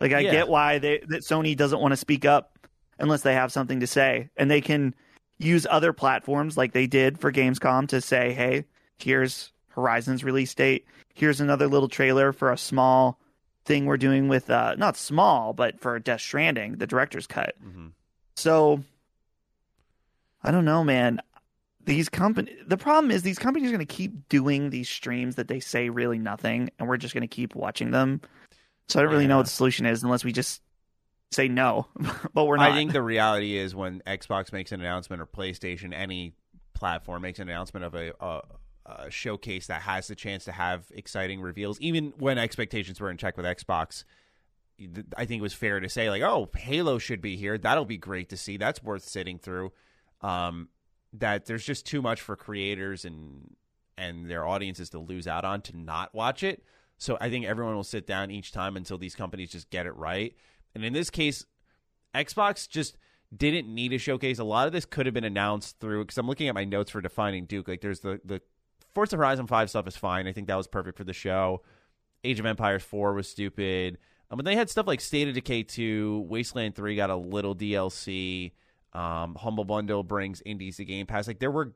Like, I yeah. get why they, that Sony doesn't want to speak up unless they have something to say, and they can use other platforms like they did for Gamescom to say, hey, here's Horizon's release date. Here's another little trailer for a small thing we're doing with uh not small, but for Death Stranding, the director's cut. Mm-hmm. So I don't know, man. These company the problem is these companies are going to keep doing these streams that they say really nothing and we're just going to keep watching them. So I don't really yeah. know what the solution is unless we just say no, but we're not. I think the reality is when Xbox makes an announcement or PlayStation, any platform makes an announcement of a, a, a, showcase that has the chance to have exciting reveals, even when expectations were in check with Xbox. I think it was fair to say like, oh, Halo should be here. That'll be great to see. That's worth sitting through. Um, that there's just too much for creators and and their audiences to lose out on to not watch it. So I think everyone will sit down each time until these companies just get it right. And in this case, Xbox just didn't need a showcase. A lot of this could have been announced through because I'm looking at my notes for defining Duke. Like there's the the Forza Horizon Five stuff is fine. I think that was perfect for the show. Age of Empires Four was stupid. Um, but they had stuff like State of Decay 2, Wasteland 3 got a little DLC. Um, Humble Bundle brings indies to Game Pass. Like there were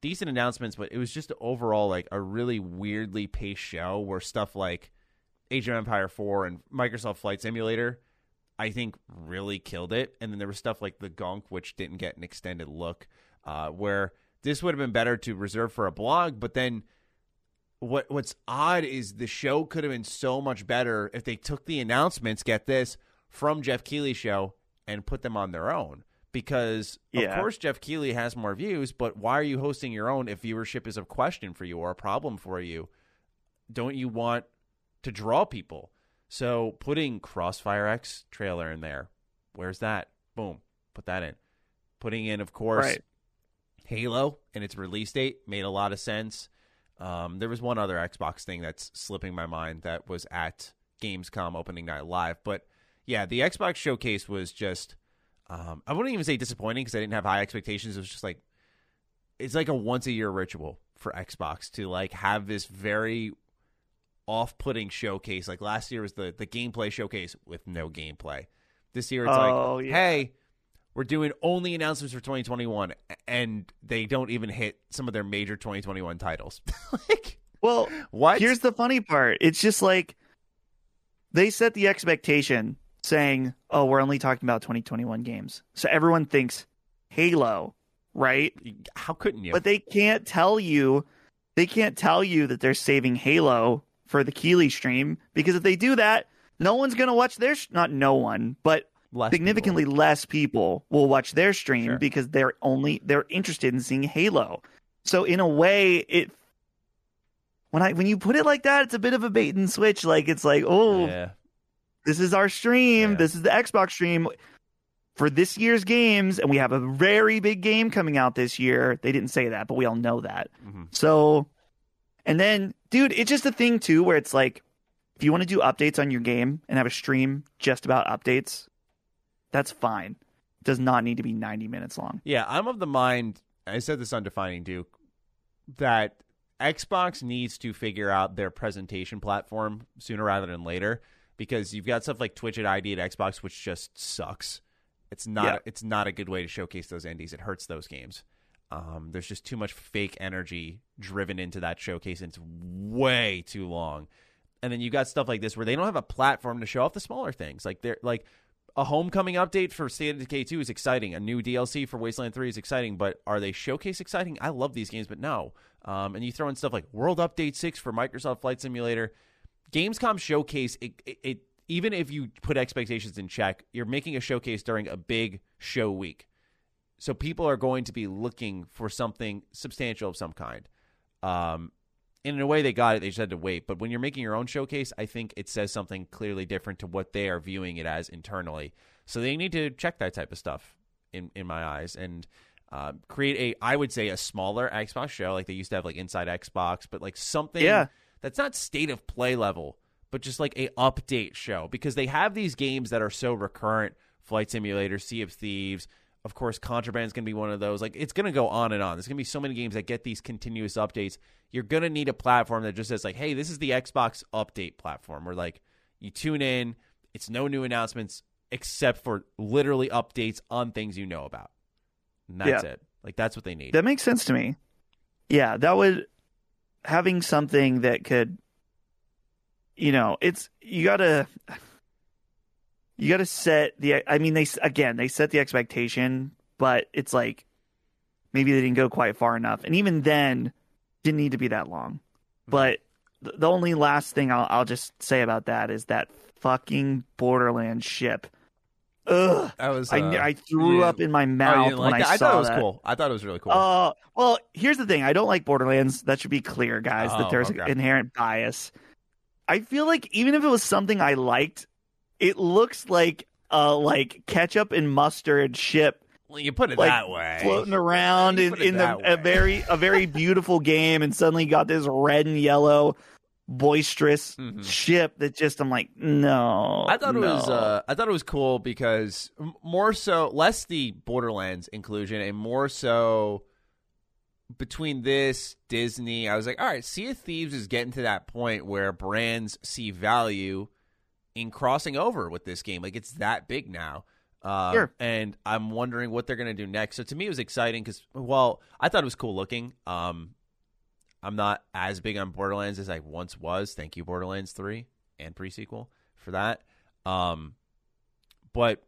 decent announcements, but it was just overall like a really weirdly paced show where stuff like Age of Empire 4 and Microsoft Flight Simulator I think really killed it. And then there was stuff like the Gunk, which didn't get an extended look, uh, where this would have been better to reserve for a blog. But then what what's odd is the show could have been so much better if they took the announcements, get this, from Geoff Keighley's show and put them on their own. Because yeah. of course Geoff Keighley has more views, but why are you hosting your own if viewership is a question for you or a problem for you? Don't you want to draw people? So putting Crossfire X trailer in there, where's that? Boom, put that in. Putting in, of course, right. Halo and its release date made a lot of sense. Um, there was one other Xbox thing that's slipping my mind that was at Gamescom opening night live, but yeah, the Xbox showcase was just. Um, I wouldn't even say disappointing because I didn't have high expectations. It was just like it's like a once a year ritual for Xbox to like have this very off-putting showcase. Like last year was the the gameplay showcase with no gameplay. This year it's oh, like, yeah. hey, we're doing only announcements for 2021, and they don't even hit some of their major 2021 titles. like, well, what? Here's the funny part. It's just like they set the expectation saying, "Oh, we're only talking about 2021 games," so everyone thinks Halo, right? How couldn't you? But they can't tell you. They can't tell you that they're saving Halo for the Keighley stream because if they do that, no one's going to watch their sh- not no one, but Less significantly less people will watch their stream Sure. because they're only they're interested in seeing Halo. So in a way, it when I when you put it like that, it's a bit of a bait and switch. Like it's like, oh, Yeah. this is our stream. Yeah. This is the Xbox stream for this year's games, and we have a very big game coming out this year. They didn't say that, but we all know that. Mhm. So, and then, dude, it's just a thing too where it's like, if you want to do updates on your game and have a stream just about updates, that's fine. It does not need to be 90 minutes long. Yeah, I'm of the mind. I said this on Defining Duke that Xbox needs to figure out their presentation platform sooner rather than later because you've got stuff like Twitch at ID at Xbox, which just sucks. It's not. Yeah. It's not a good way to showcase those indies. It hurts those games. Um, there's just too much fake energy driven into that showcase, and it's way too long. And then you got stuff like this where they don't have a platform to show off the smaller things. Like they're like a homecoming update for State of Decay 2 is exciting. A new DLC for Wasteland 3 is exciting, but are they showcase exciting? I love these games, but no. Um, and you throw in stuff like World Update 6 for Microsoft Flight Simulator. Gamescom showcase it, it, it even if you put expectations in check, you're making a showcase during a big show week. So people are going to be looking for something substantial of some kind. Um, in a way, they got it. They just had to wait. But when you're making your own showcase, I think it says something clearly different to what they are viewing it as internally. So they need to check that type of stuff in in my eyes and uh, create a, I would say, a smaller Xbox show like they used to have like Inside Xbox, but like something Yeah. that's not state of play level, but just like a update show because they have these games that are so recurrent. Flight Simulator, Sea of Thieves, of course, Contraband is going to be one of those. Like, it's going to go on and on. There's going to be so many games that get these continuous updates. You're going to need a platform that just says, like, hey, this is the Xbox update platform, where, like, you tune in, it's no new announcements except for literally updates on things you know about. And that's Yeah. it. Like, that's what they need. That makes sense to me. Yeah, that would having something that could you know, it's you got to you got to set the I mean they again, they set the expectation, but it's like maybe they didn't go quite far enough. And even then didn't need to be that long. But the only last thing I'll I'll just say about that is that fucking Borderlands ship. Ugh. that was, I, uh, I threw you up in my oh, mouth when like I that? I thought it was that. cool. I thought it was really cool. Uh, well, here's the thing. I don't like Borderlands. That should be clear, guys, Oh, that there's okay. inherent bias. I feel like even if it was something I liked, it looks like uh like ketchup and mustard ship well, you put it like that way. floating around You in, in the a very a very beautiful game and suddenly got this red and yellow boisterous Mhm. ship that just I'm like, no. I thought it was uh, I thought it was cool because more so less the Borderlands inclusion and more so between this Disney, I was like, all right, Sea of Thieves is getting to that point where brands see value in crossing over with this game. Like it's that big now. Uh, Sure. And I'm wondering what they're going to do next. So to me, it was exciting because, well, I thought it was cool looking. Um, I'm not as big on Borderlands as I once was. Thank you, Borderlands 3 and pre-sequel for that. Um, but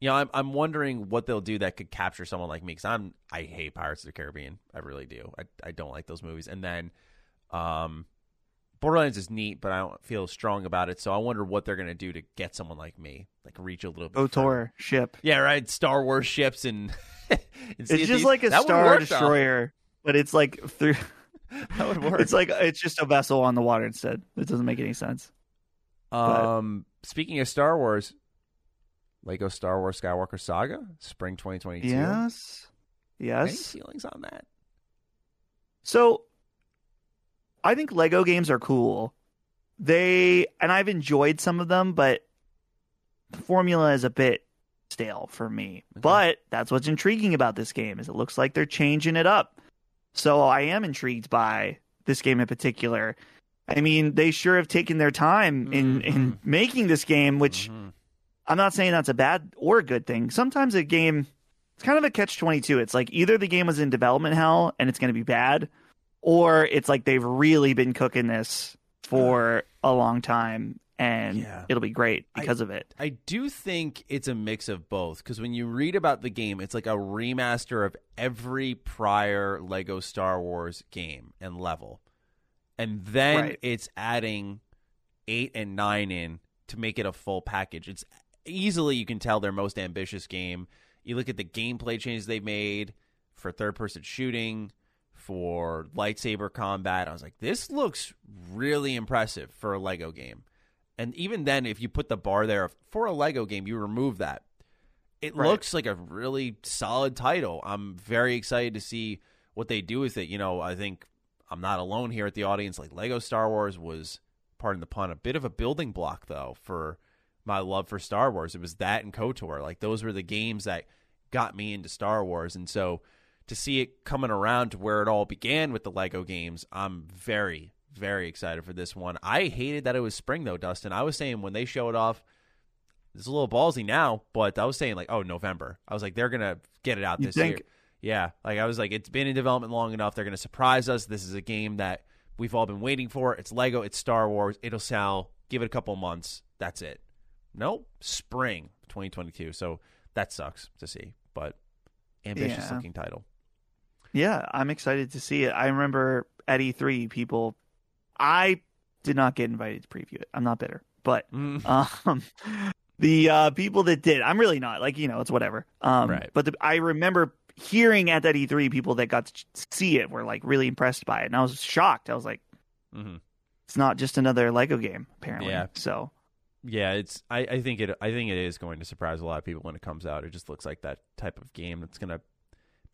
you know, I'm I'm wondering what they'll do that could capture someone like me because I'm I hate Pirates of the Caribbean. I really do. I I don't like those movies. And then, um, Borderlands is neat, but I don't feel strong about it. So I wonder what they're gonna do to get someone like me, like reach a little bit. further. Ship. Yeah, right. Star Wars ships and. and It's just like a star work, though. destroyer, but it's like through That would work. it's like it's just a vessel on the water instead. It doesn't make any sense. Um, speaking of Star Wars, Lego Star Wars Skywalker Saga, spring 2022. Yes. Any Yes. feelings on that? So I think Lego games are cool. They and I've enjoyed some of them, but the formula is a bit stale for me. Okay. But that's what's intriguing about this game is it looks like they're changing it up. So I am intrigued by this game in particular. I mean, they sure have taken their time in in Mhm. making this game, which Mhm. I'm not saying that's a bad or a good thing. Sometimes a game, it's kind of a catch 22. It's like either the game was in development hell and it's going to be bad, or it's like they've really been cooking this for a long time and Yeah. it'll be great because of it. I do think it's a mix of both because when you read about the game, it's like a remaster of every prior Lego Star Wars game and level. and then Right. it's adding eight and nine in to make it a full package. It's easily you can tell their most ambitious game. You look at the gameplay changes they made for third person shooting, for lightsaber combat. I was like, this looks really impressive for a Lego game. And even then, if you put the bar there for a Lego game, you remove that. It Right. looks like a really solid title. I'm very excited to see what they do with it. You know, I think I'm not alone here at the audience. Like Lego Star Wars was, pardon the pun, a bit of a building block though for my love for Star Wars. It was that and KOTOR. Like those were the games that got me into Star Wars. And so to see it coming around to where it all began with the Lego games, I'm very, very excited for this one. I hated that it was spring though, Dustin. I was saying when they show it off, it's a little ballsy now, but I was saying like, oh, November. I was like, they're gonna get it out You this think? year. Yeah, like I was like, it's been in development long enough. They're gonna surprise us. This is a game that we've all been waiting for. It's Lego. It's Star Wars. It'll sell. Give it a couple months. That's it. Nope, spring 2022. So that sucks to see, but ambitious Yeah. looking title. Yeah, I'm excited to see it. I remember at E3, people. I did not get invited to preview it. I'm not bitter, but Mm. um, the uh, people that did, I'm really not. Like you know, it's whatever. Um, Right. But the, I remember hearing at that E3, people that got to see it were like really impressed by it, and I was shocked. I was like, Mhm. it's not just another Lego game, apparently. Yeah. So Yeah, it's. I, I think it. I think it is going to surprise a lot of people when it comes out. It just looks like that type of game that's going to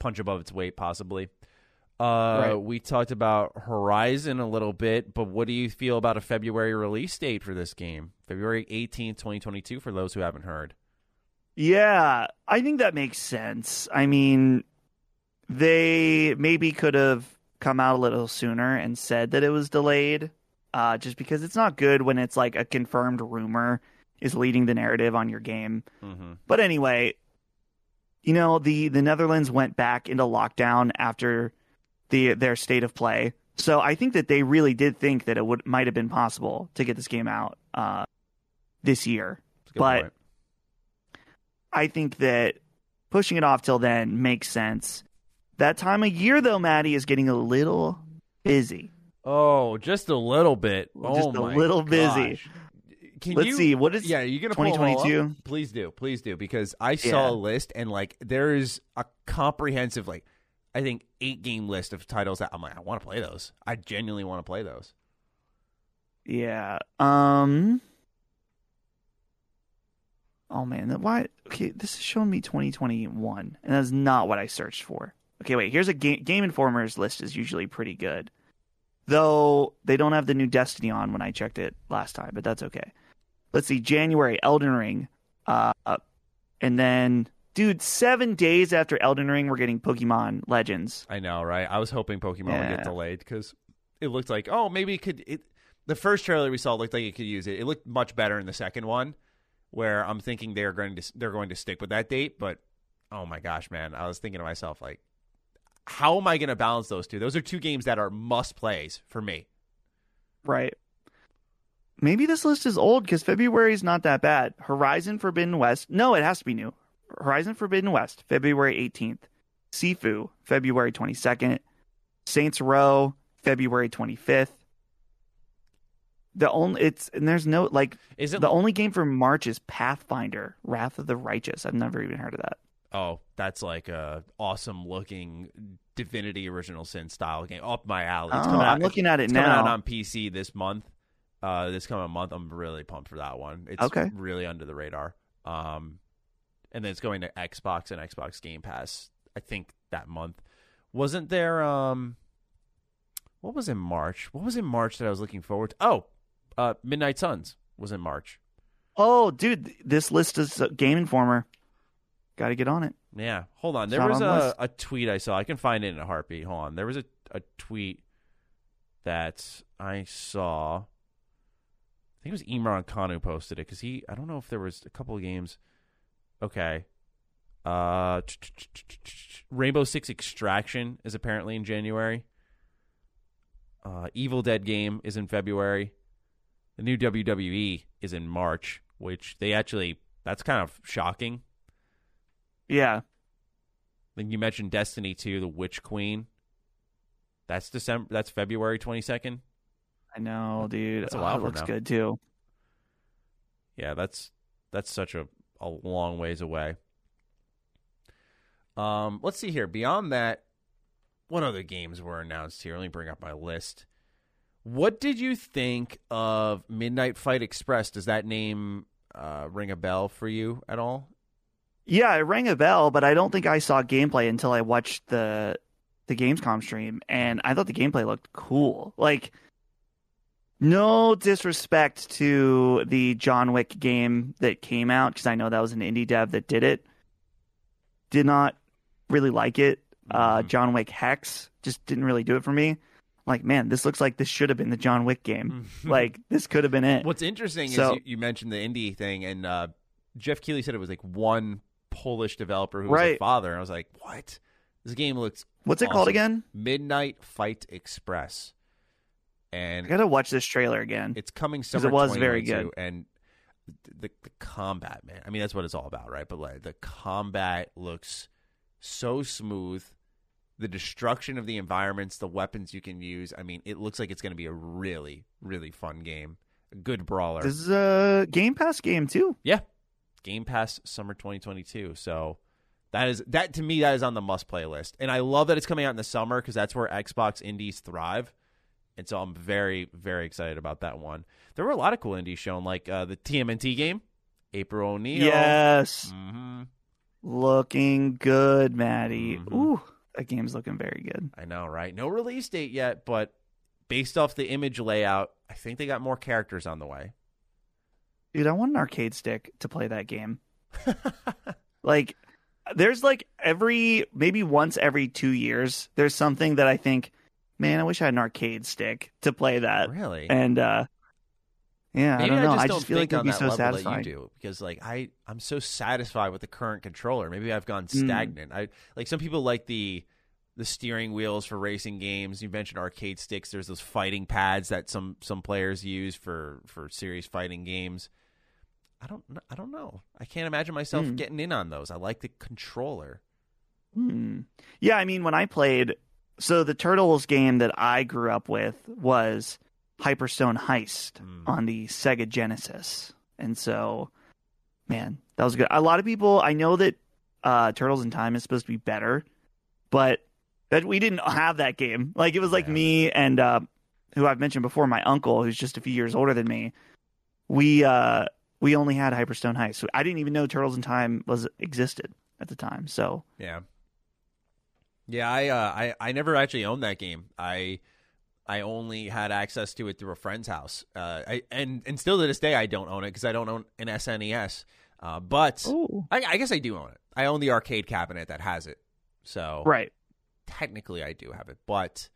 punch above its weight, possibly. Uh, Right. We talked about Horizon a little bit, but what do you feel about a February release date for this game? February eighteenth, twenty twenty two. For those who haven't heard. Yeah, I think that makes sense. I mean, they maybe could have come out a little sooner and said that it was delayed, uh, just because it's not good when it's like a confirmed rumor is leading the narrative on your game. Mm-hmm. But anyway, you know the the Netherlands went back into lockdown after the their state of play, so I think that they really did think that it would might have been possible to get this game out uh, this year. But- I think that pushing it off till then makes sense. That time of year, though, Maddie is getting a little busy. oh, just a little bit. Just oh a little busy. Can Let's you, see, what is Yeah, are you gonna all up? 2022? Please do, please do, because I saw Yeah. a list and like there is a comprehensive like I think eight game list of titles that I'm like I want to play those. I genuinely want to play those. Yeah. Um. Oh man, that- why? Okay, this is showing me 2021, and that's not what I searched for. Okay, wait. Here's a game. Game Informer's list is usually pretty good, though they don't have the new Destiny on when I checked it last time, but that's okay. Let's see. January, Elden Ring, uh, and then, dude, seven days after Elden Ring, we're getting Pokemon Legends. I know, right? I was hoping Pokemon would get delayed because it looked like oh maybe it could. It the first trailer we saw looked like it could use it. It looked much better in the second one, where I'm thinking they're going to they're going to stick with that date. But oh my gosh, man, I was thinking to myself like, how am I going to balance those two? Those are two games that are must plays for me. Right. Maybe this list is old because February is not that bad. Horizon Forbidden West. No, it has to be new. Horizon Forbidden West, February 18th. Sifu, February 22nd. Saints Row, February 25th. The only it's and there's no like Is it the only game for March is Pathfinder, Wrath of the Righteous. I've never even heard of that. Oh, that's like a awesome looking Divinity Original Sin style game up my alley. It's Oh, out, I'm looking at it it's now. coming out on PC this month. Uh, this coming month, I'm really pumped for that one. It's Okay. really under the radar. Um, and then it's going to Xbox and Xbox Game Pass. I think that month. Wasn't there? Um, what was in March? What was in March that I was looking forward to? Oh, uh, Midnight Suns was in March. Oh, dude, this list is uh, Game Informer. Got to get on it. Yeah, hold on. It's There was on a, a tweet I saw. I can find it in a heartbeat. Hold on. There was a, a tweet that I saw. I think it was Imran Khan who posted it because he. I don't know if there was a couple of games. Okay. Uh, Rainbow Six Extraction is apparently in January. Uh, Evil Dead game is in February. The new WWE is in March, which they actually. That's kind of shocking. Yeah. Then you mentioned Destiny 2, The Witch Queen. That's December. That's February twenty second. I know, dude. That's a Oh, while it looks now. good too. Yeah, that's that's such a, a long ways away. Um, let's see here. Beyond that, what other games were announced here? Let me bring up my list. What did you think of Midnight Fight Express? Does that name uh, ring a bell for you at all? Yeah, it rang a bell, but I don't think I saw gameplay until I watched the the Gamescom stream, and I thought the gameplay looked cool. Like, no disrespect to the John Wick game that came out, because I know that was an indie dev that did it. Did not really like it. Uh, Mhm. John Wick Hex just didn't really do it for me. Like, man, this looks like this should have been the John Wick game. like, this could have been it. What's interesting So- is you, you mentioned the indie thing, and uh, Geoff Keighley said it was like one Polish developer who was a father, and I was like, what? This game looks What's it called again? Midnight Fight Express, I and gotta watch this trailer again. it's coming summer. it was very good, and the the combat, man. I mean, that's what it's all about, right? But like the combat looks so smooth. The destruction of the environments, the weapons you can use. I mean, it looks like it's going to be a really, really fun game. A good brawler. This is a Game Pass game too. Yeah. Game Pass summer 2022. So that is that to me that is on the must play list. And I love that it's coming out in the summer because that's where Xbox indies thrive. And so I'm very very excited about that one. There were a lot of cool indies shown like uh, the TMNT game, April O'Neil. Yes, Mhm. looking good, Maddie. Mhm. Ooh, that game's looking very good. I know, right? No release date yet, but based off the image layout, I think they got more characters on the way. Dude, I want an arcade stick to play that game. like, there's like every maybe once every two years, there's something that I think, man, I wish I had an arcade stick to play that. really? And uh yeah, Maybe I don't know. just I just feel like it'd be so satisfying. do because like I I'm so satisfied with the current controller. Maybe I've gone Mm. stagnant. I like some people like the the steering wheels for racing games. You mentioned arcade sticks. There's those fighting pads that some some players use for for serious fighting games. I don't I don't know. I can't imagine myself Mm. getting in on those. I like the controller. Hmm. Yeah, I mean, when I played, so the Turtles game that I grew up with was Hyperstone Heist Mm. on the Sega Genesis. And so, man, that was good. A lot of people, I know that uh, Turtles in Time is supposed to be better, but that we didn't have that game. Like, it was like Yeah. me and uh, who I've mentioned before, my uncle, who's just a few years older than me. We, uh, we only had Hyperstone Heist. So I didn't even know Turtles in Time was existed at the time. So, Yeah. Yeah, I uh, I I never actually owned that game. I I only had access to it through a friend's house. Uh, I and and still to this day I don't own it because I don't own an SNES. Uh, but I, I guess I do own it. I own the arcade cabinet that has it. So right. technically I do have it, but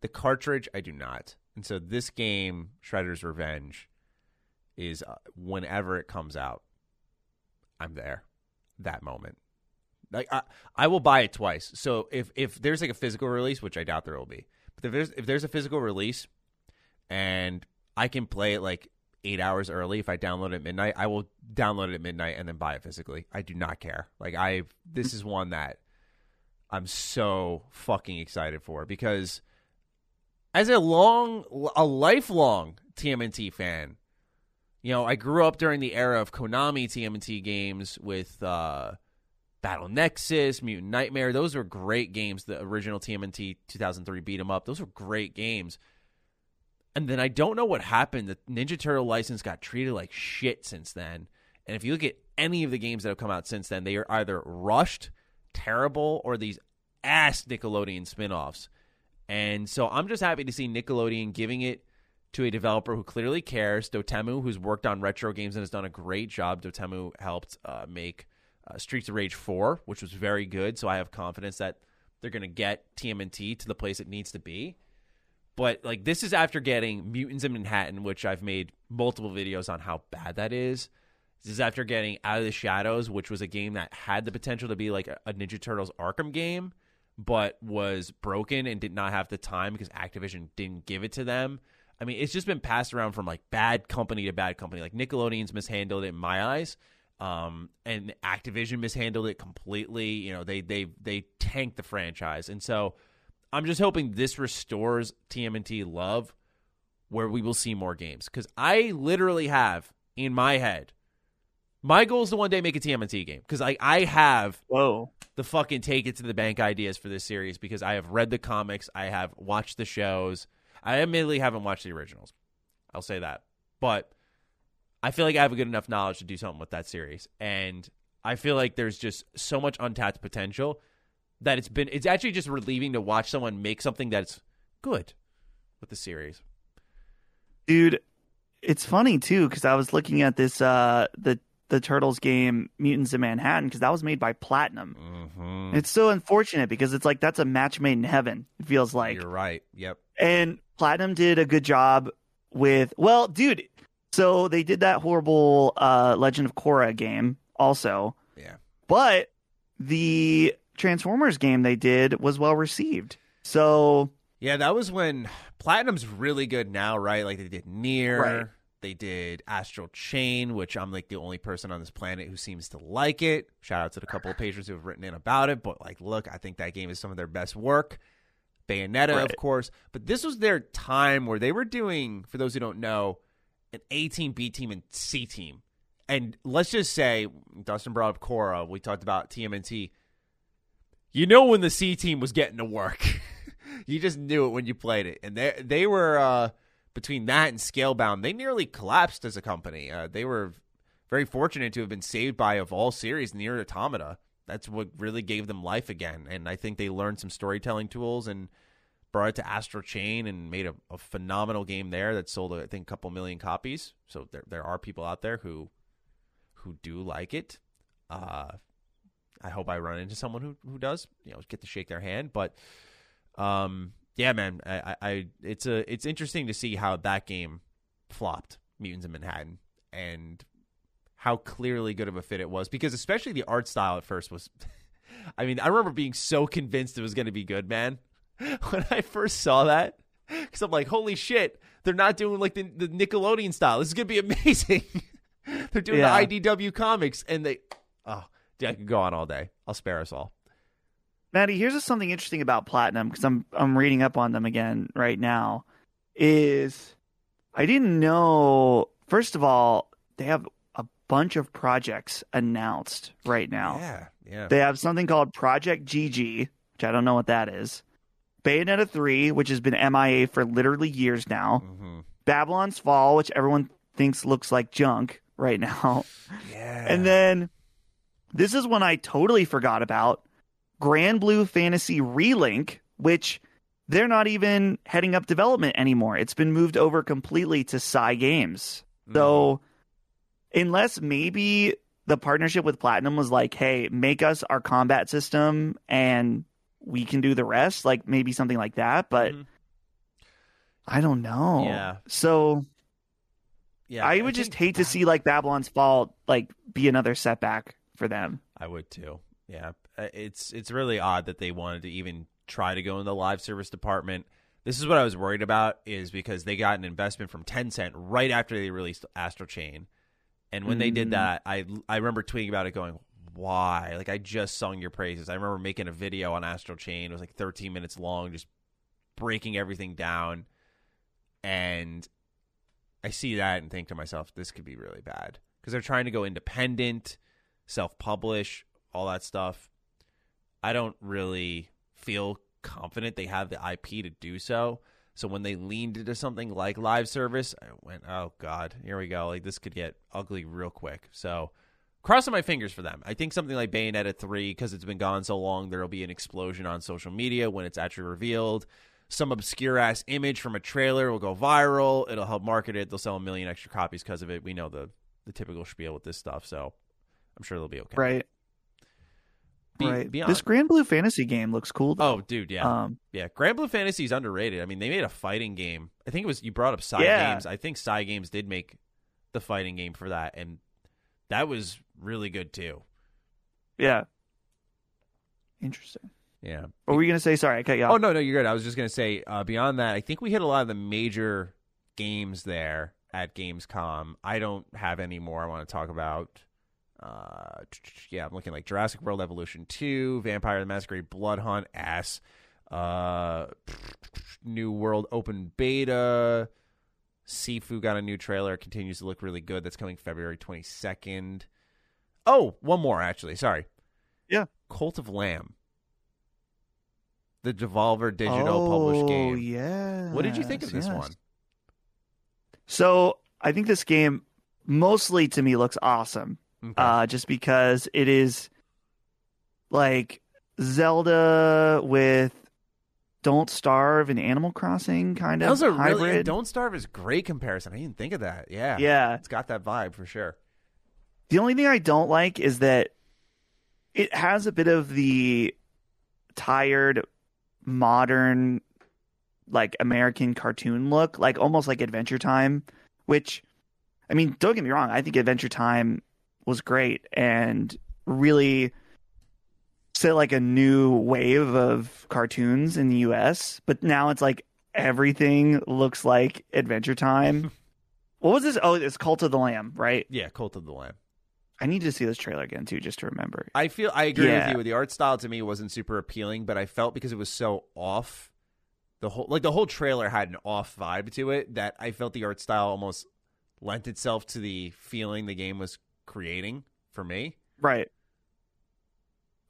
the cartridge I do not. And so this game, Shredder's Revenge, is uh, whenever it comes out, I'm there. That moment, like I, I will buy it twice. So if if there's like a physical release, which I doubt there will be, but if there's if there's a physical release, and I can play it like eight hours early if I download it at midnight, I will download it at midnight and then buy it physically. I do not care. Like I, this is one that I'm so fucking excited for because as a long, a lifelong TMNT fan, you know, I grew up during the era of Konami TMNT games with uh, Battle Nexus, Mutant Nightmare. Those were great games. The original TMNT 2003 beat 'em up. Those were great games. And then I don't know what happened. The Ninja Turtle license got treated like shit since then. And if you look at any of the games that have come out since then, they are either rushed, terrible, or these ass Nickelodeon spin-offs. And so I'm just happy to see Nickelodeon giving it to a developer who clearly cares, Dotemu, who's worked on retro games and has done a great job. Dotemu helped uh, make uh, Streets of Rage 4, which was very good. So I have confidence that they're going to get TMNT to the place it needs to be. But like this is after getting Mutants in Manhattan, which I've made multiple videos on how bad that is. This is after getting Out of the Shadows, which was a game that had the potential to be like a, Ninja Turtles Arkham game, but was broken and did not have the time because Activision didn't give it to them. I mean, it's just been passed around from like bad company to bad company. Like Nickelodeon's mishandled it in my eyes, um, and Activision mishandled it completely. You know, they they they tanked the franchise, and so I'm just hoping this restores TMNT love where we will see more games because I literally have in my head my goal is to one day make a TMNT game because I I have Whoa. the fucking take it to the bank ideas for this series because I have read the comics, I have watched the shows. I admittedly haven't watched the originals. I'll say that. But I feel like I have a good enough knowledge to do something with that series. And I feel like there's just so much untapped potential that it's been it's actually just relieving to watch someone make something that's good with the series. Dude, it's funny too because I was looking at this uh the the Turtles game Mutants in Manhattan because that was made by Platinum. Mm-hmm. It's so unfortunate because it's like that's a match made in heaven. It feels like, You're right. Yep. and Platinum did a good job with. Well, dude, so they did that horrible uh Legend of Korra game also, Yeah. but the Transformers game they did was well received. So Yeah, that was when Platinum's really good now, right? Like they did NieR, Right. they did Astral Chain, which I'm like the only person on this planet who seems to like it. Shout out to the couple of patrons who have written in about it, but like, look, I think that game is some of their best work. Bayonetta, Right. of course, but this was their time where they were doing, for those who don't know, an A team, B team, and C team. And let's just say, Dustin brought up Korra. We talked about TMNT. You know when the C team was getting to work. you just knew it when you played it. And they they were uh, between that and Scalebound, they nearly collapsed as a company. Uh, they were very fortunate to have been saved by of all series NieR Automata. That's what really gave them life again. And I think they learned some storytelling tools and brought it to Astral Chain and made a, a phenomenal game there that sold I think a couple million copies. So there there are people out there who who do like it. Uh, I hope I run into someone who who does. You know, get to shake their hand. But um, yeah, man, I, I, it's a it's interesting to see how that game flopped, Mutants in Manhattan, and how clearly good of a fit it was. Because especially the art style at first was. I mean, I remember being so convinced it was going to be good, man. When I first saw that, because I'm like, holy shit, they're not doing like the, the Nickelodeon style. This is going to be amazing. they're doing Yeah. the IDW comics, and they, oh, dude, I could go on all day. I'll spare us all. Maddie, here's something interesting about Platinum because I'm I'm reading up on them again right now. Is I didn't know. First of all, they have a bunch of projects announced right now. Yeah, yeah. They have something called Project GG, which I don't know what that is. Bayonetta 3, which has been MIA for literally years now. mm-hmm. Babylon's Fall, which everyone thinks looks like junk right now. Yeah. And then this is one I totally forgot about Granblue Fantasy Relink, which they're not even heading up development anymore. It's been moved over completely to Cygames. So, unless maybe the partnership with Platinum was like, hey, make us our combat system and we can do the rest, like maybe something like that. But Mhm. I don't know. Yeah. So, yeah, I would just think- hate to see like Babylon's Fall like be another setback for them. I would too. Yeah, Uh, it's it's really odd that they wanted to even try to go in the live service department. This is what I was worried about is because they got an investment from Tencent right after they released Astral Chain, and when they did Mm. that, I I remember tweeting about it, going, "Why?" Like I just sung your praises. I remember making a video on Astral Chain. It was like 13 minutes long, just breaking everything down, and I see that and think to myself, this could be really bad because they're trying to go independent, self-publish, all that stuff. I don't really feel confident they have the IP to do so. So when they leaned into something like live service, I went, "Oh God, here we go! Like this could get ugly real quick." So crossing my fingers for them. I think something like Bayonetta three, because it's been gone so long, there'll be an explosion on social media when it's actually revealed. Some obscure ass image from a trailer will go viral. It'll help market it. They'll sell a million extra copies because of it. We know the the typical spiel with this stuff, so I'm sure they'll be okay. Right. Be- right. beyond- This Granblue Fantasy game looks cool. Though. Oh, dude, yeah. Um, Yeah, Granblue Fantasy is underrated. I mean, they made a fighting game. I think it was you brought up Cy Yeah. Games. I think Cygames did make the fighting game for that, and that was really good too. yeah. Interesting. Yeah. What were you gonna say? Sorry, I cut you off. Oh no, no, you're good. I was just gonna say uh, beyond that, I think we hit a lot of the major games there at Gamescom. I don't have any more I want to talk about. Uh, yeah, I'm looking like Jurassic World Evolution 2, Vampire the Masquerade Blood Hunt, ass. Uh, New World Open Beta, Sifu got a new trailer. Continues to look really good. That's coming February 22nd. Oh, one more actually. Sorry. Yeah. Cult of Lamb. The Devolver Digital published game. Oh, yeah. What did you think of this one? So I think this game mostly to me looks awesome. Okay. Uh, just because it is like Zelda with Don't Starve and Animal Crossing kind that of was a hybrid. really Don't Starve is great comparison. I didn't think of that. Yeah. yeah. It's got that vibe for sure. The only thing I don't like is that it has a bit of the tired, modern, like American cartoon look, like almost like Adventure Time, which, I mean, don't get me wrong, I think Adventure Time was great and really set like a new wave of cartoons in the US, but now it's like everything looks like Adventure Time. what was this? Oh, it's Cult of the Lamb, right? Yeah, Cult of the Lamb. I need to see this trailer again too, just to remember. I feel I agree Yeah. with you. The art style to me wasn't super appealing, but I felt because it was so off, the whole like the whole trailer had an off vibe to it that I felt the art style almost lent itself to the feeling the game was creating for me. Right.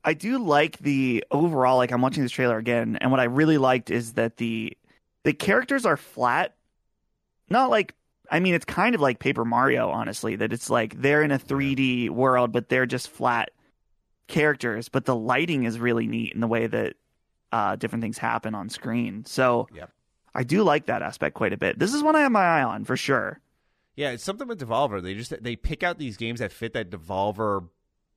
I do like the overall. Like I'm watching this trailer again, and what I really liked is that the the characters are flat. Not like I mean, it's kind of like Paper Mario, honestly. That it's like they're in a 3D world, but they're just flat characters. But the lighting is really neat in the way that uh, different things happen on screen. So Yep. I do like that aspect quite a bit. This is one I have my eye on for sure. Yeah, it's something with Devolver. They just they pick out these games that fit that Devolver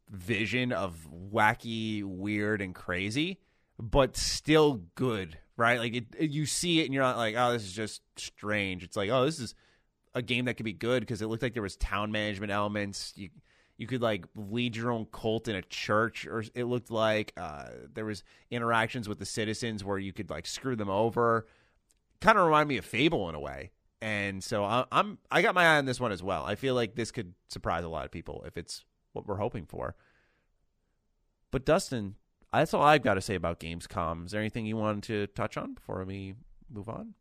vision of wacky, weird, and crazy, but still good, right? Like it, you see it and you're not like, oh, this is just strange. It's like, oh, this is a game that could be good because it looked like there was town management elements. You you could like lead your own cult in a church, or it looked like uh, there was interactions with the citizens where you could like screw them over. Kind of reminded me of Fable in a way. And so I, I'm I got my eye on this one as well. I feel like this could surprise a lot of people if it's what we're hoping for. But Dustin, that's all I've got to say about Gamescom. Is there anything you wanted to touch on before we move on?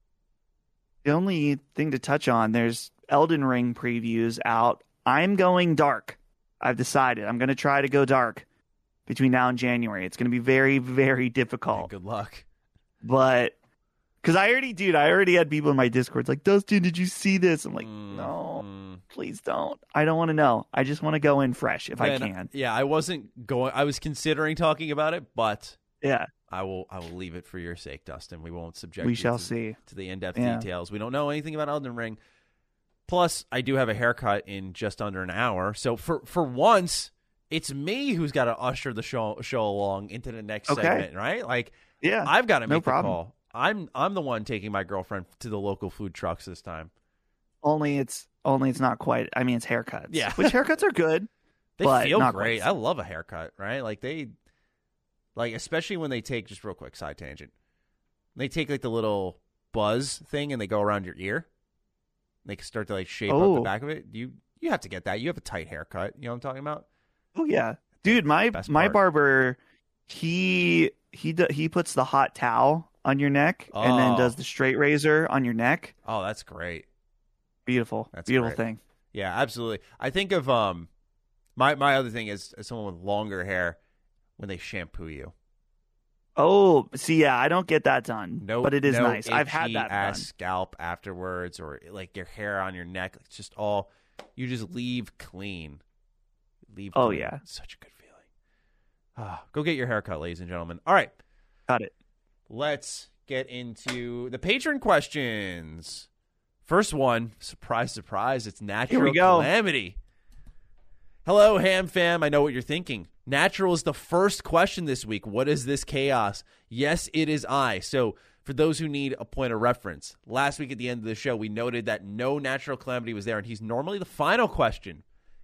The only thing to touch on, there's Elden Ring previews out. I'm going dark. I've decided I'm going to try to go dark between now and January. It's going to be very, very difficult. Good luck. But because I already, dude, I already had people in my Discord like, Dustin, did you see this? I'm like, Mm, no, mm. please don't. I don't want to know. I just want to go in fresh if I can. Yeah, I wasn't going. I was considering talking about it, but Yeah, I will. I will leave it for your sake, Dustin. We won't subject. we you shall to, see. to the in-depth Yeah. details. We don't know anything about Elden Ring. Plus, I do have a haircut in just under an hour, so for for once, it's me who's got to usher the show show along into the next Okay. segment, right? Like Yeah, I've got to no make the problem. call. I'm I'm the one taking my girlfriend to the local food trucks this time. only it's only it's not quite. I mean, it's haircuts. Yeah. which haircuts are good. They feel great. quite. I love a haircut, right? Like they, like especially when they take just real quick side tangent. They take like the little buzz thing and they go around your ear. They can start to like shape up the Oh. back of it. You you have to get that. You have a tight haircut. You know what I'm talking about? Oh yeah, dude. My my barber, he he do, he puts the hot towel on your neck and then Oh. does the straight razor on your neck. Oh, that's great. Beautiful, That's beautiful great. thing. Yeah, absolutely. I think of um, my my other thing is, is someone with longer hair when they shampoo you. Oh, see, yeah, I don't get that done. No, but it is no nice. I've had that ass done. scalp afterwards, or like your hair on your neck. It's just all you just leave clean. Leave. Oh, clean. yeah. Such a good feeling. Ah, go get your haircut, ladies and gentlemen. All right, Got it. let's get into the patron questions. First one, surprise, surprise, it's natural we go. calamity. Hello, Ham fam. I know what you're thinking. Natural is the first question this week. What is this chaos? Yes, it is I. So, for those who need a point of reference, last week at the end of the show, we noted that no natural calamity was there, and he's normally the final question.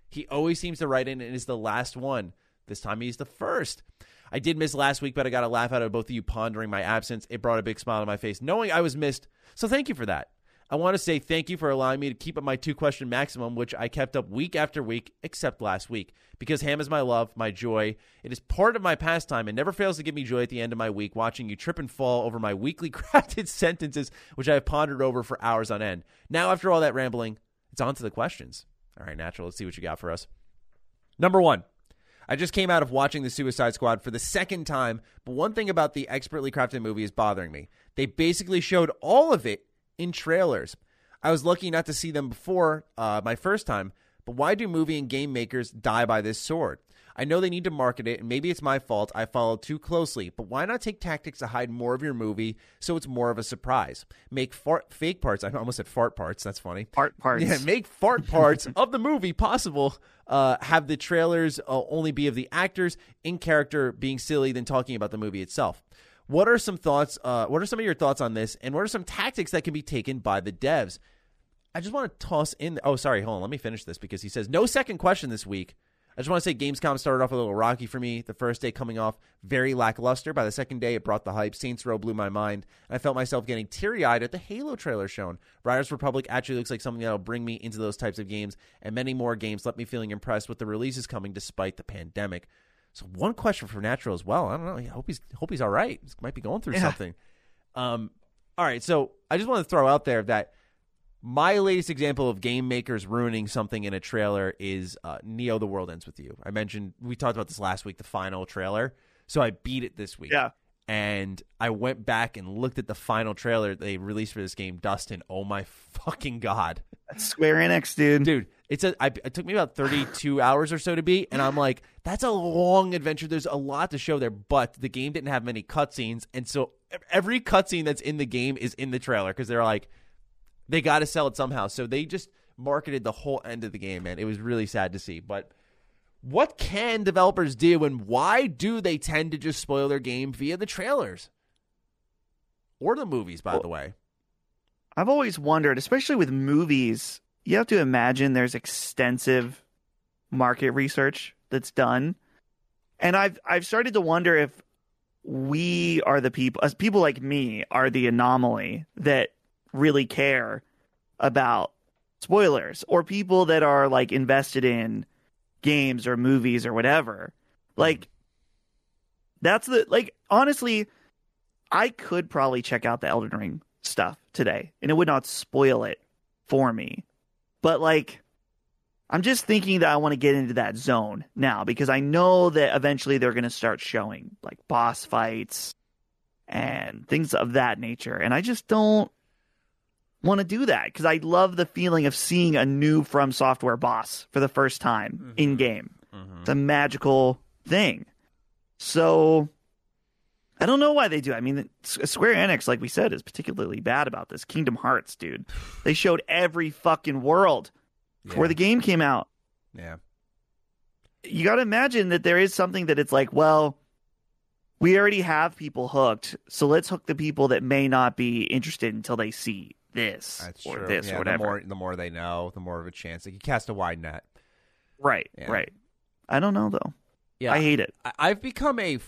He always seems to write in and is the last one. This time he's the first. I did miss last week, but I got a laugh out of both of you pondering my absence. It brought a big smile to my face, knowing I was missed. So thank you for that. I want to say thank you for allowing me to keep up my two question maximum, which I kept up week after week, except last week. Because ham is my love, my joy. It is part of my pastime and never fails to give me joy at the end of my week, watching you trip and fall over my weekly crafted sentences, which I have pondered over for hours on end. Now, after all that rambling, it's on to the questions. All right, Natural, let's see what you got for us. Number one. I just came out of watching The Suicide Squad for the second time, but one thing about the expertly crafted movie is bothering me. They basically showed all of it in trailers. I was lucky not to see them before uh, my first time, but why do movie and game makers die by this sword? I know they need to market it, and maybe it's my fault I followed too closely, but why not take tactics to hide more of your movie so it's more of a surprise? Make fart, fake parts, I almost said fart parts, that's funny. Fart parts. Yeah, make fart parts of the movie possible. Uh, have the trailers uh, only be of the actors in character being silly than talking about the movie itself. What are some thoughts? Uh, what are some of your thoughts on this? And what are some tactics that can be taken by the devs? I just want to toss in. Oh, sorry. Hold on. Let me finish this because he says no second question this week. I just want to say Gamescom started off a little rocky for me. The first day coming off very lackluster. By the second day, it brought the hype. Saints Row blew my mind. And I felt myself getting teary eyed at the Halo trailer shown. Riders Republic actually looks like something that'll bring me into those types of games, and many more games left me feeling impressed with the releases coming despite the pandemic. So one question for Natural as well. I don't know. I hope he's hope he's all right. He might be going through Yeah. something. Um, all right. So I just want to throw out there that my latest example of game makers ruining something in a trailer is uh, Neo: The World Ends with You. I mentioned we talked about this last week, the final trailer. So I beat it this week. Yeah. And I went back and looked at the final trailer they released for this game, Dustin. Oh my fucking god, That's Square Enix, dude. dude! It's a. I, it took me about thirty-two hours or so to beat, and I'm like, that's a long adventure. There's a lot to show there, but the game didn't have many cutscenes, and so every cutscene that's in the game is in the trailer because they're like, they got to sell it somehow. So they just marketed the whole end of the game, man. It was really sad to see, but. What can developers do, and why do they tend to just spoil their game via the trailers or the movies? By the way, I've always wondered, especially with movies, you have to imagine there's extensive market research that's done. And I've I've started to wonder if we are the people as people like me are the anomaly that really care about spoilers or people that are like invested in games or movies or whatever. Hmm. Like that's the like honestly I could probably check out the Elden Ring stuff today and it would not spoil it for me. But like I'm just thinking that I want to get into that zone now because I know that eventually they're going to start showing like boss fights and things of that nature and I just don't want to do that because I love the feeling of seeing a new From Software boss for the first time mm-hmm. in game. Mm-hmm. It's a magical thing. So I don't know why they do. I mean, Square Enix, like we said, is particularly bad about this. Kingdom Hearts, dude. They showed every fucking world before Yeah. the game came out. yeah, You got to imagine that there is something that it's like, well, we already have people hooked, so let's hook the people that may not be interested until they see this that's or true. this yeah, or whatever. The more, the more they know, the more of a chance. Like you cast a wide net. Right, Yeah. right. I don't know though. Yeah, I hate it. I- I've become a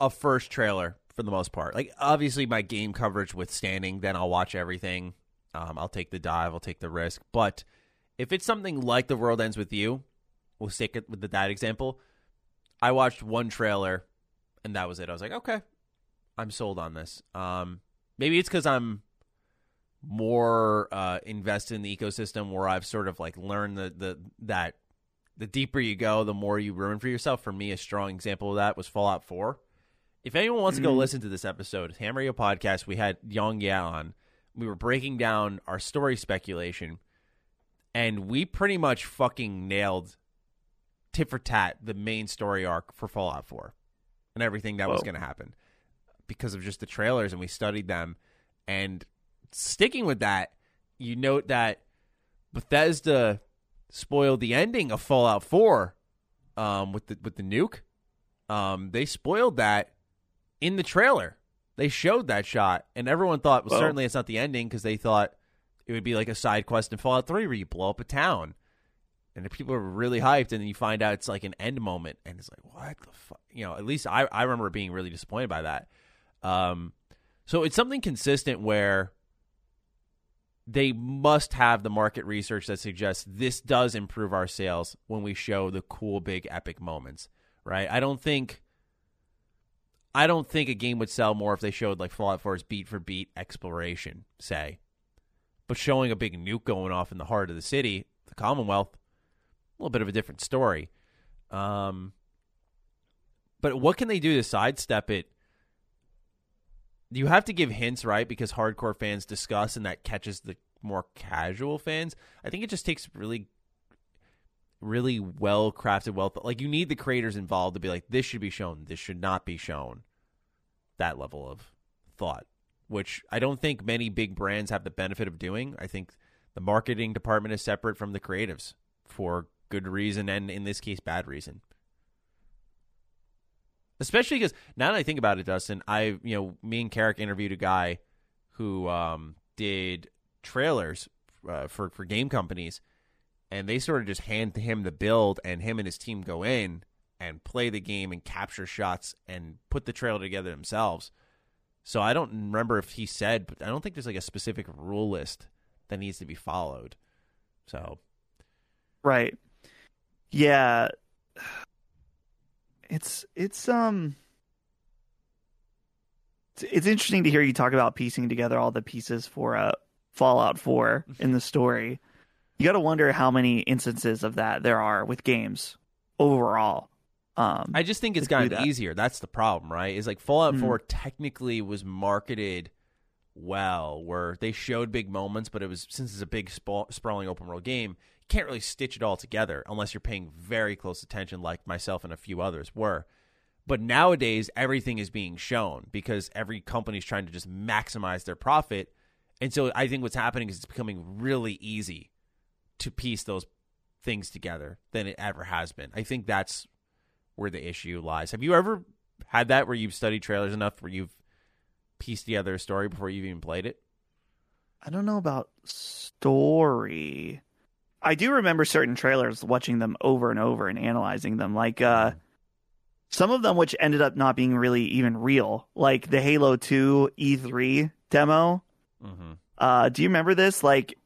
a first trailer for the most part. Like obviously my game coverage withstanding, then I'll watch everything. Um, I'll take the dive, I'll take the risk. But if it's something like The World Ends with You, we'll stick it with the, that example. I watched one trailer, and that was it. I was like, okay, I'm sold on this. Um, maybe it's because I'm more uh, invested in the ecosystem, where I've sort of like learned the the that the deeper you go, the more you ruin for yourself. For me, a strong example of that was Fallout 4. If anyone wants to go Mhm. listen to this episode, Ham Radio Podcast, we had Young Ya on. We were breaking down our story speculation, and we pretty much fucking nailed tit for tat the main story arc for Fallout 4 and everything that was going to happen because of just the trailers, and we studied them. And sticking with that, you note that Bethesda spoiled the ending of Fallout 4 um, with the with the nuke. Um, they spoiled that in the trailer. They showed that shot, and everyone thought, well, Whoa. certainly it's not the ending because they thought it would be like a side quest in Fallout 3 where you blow up a town. And the people are really hyped, and then you find out it's like an end moment, and it's like, what the fuck? You know, at least I, I remember being really disappointed by that. Um, so it's something consistent where they must have the market research that suggests this does improve our sales when we show the cool big epic moments, right? I don't think I don't think a game would sell more if they showed like Fallout 4's beat for beat exploration, say. But showing a big nuke going off in the heart of the city, the Commonwealth, a little bit of a different story. Um, but what can they do to sidestep it? You have to give hints, right? Because hardcore fans discuss, and that catches the more casual fans. I think it just takes really, really well crafted, well like you need the creators involved to be like, this should be shown, this should not be shown. That level of thought, which I don't think many big brands have the benefit of doing. I think the marketing department is separate from the creatives for good reason, and in this case, bad reason. Especially because now that I think about it, Dustin, I you know me and Carrick interviewed a guy who um, did trailers uh, for for game companies, and they sort of just hand him the build, and him and his team go in and play the game and capture shots and put the trailer together themselves. So I don't remember if he said, but I don't think there's like a specific rule list that needs to be followed. So, right, yeah, it's it's um it's, interesting to hear you talk about piecing together all the pieces for uh, Fallout 4 in the story. You got to wonder how many instances of that there are with games overall. Um, I just think it's gotten that. easier. That's the problem, right? Is like Fallout mm-hmm. 4 technically was marketed well, where they showed big moments, but it was since it's a big sprawling open world game, can't really stitch it all together unless you're paying very close attention, like myself and a few others were. But nowadays, everything is being shown because every company is trying to just maximize their profit. And so I think what's happening is it's becoming really easy to piece those things together than it ever has been. I think that's where the issue lies. Have you ever had that where you've studied trailers enough where you've pieced together a story before you've even played it? I don't know about story. I do remember certain trailers watching them over and over and analyzing them. Like uh some of them which ended up not being really even real, like the Halo 2 E3 demo. Mm-hmm. Uh, do you remember this? Like,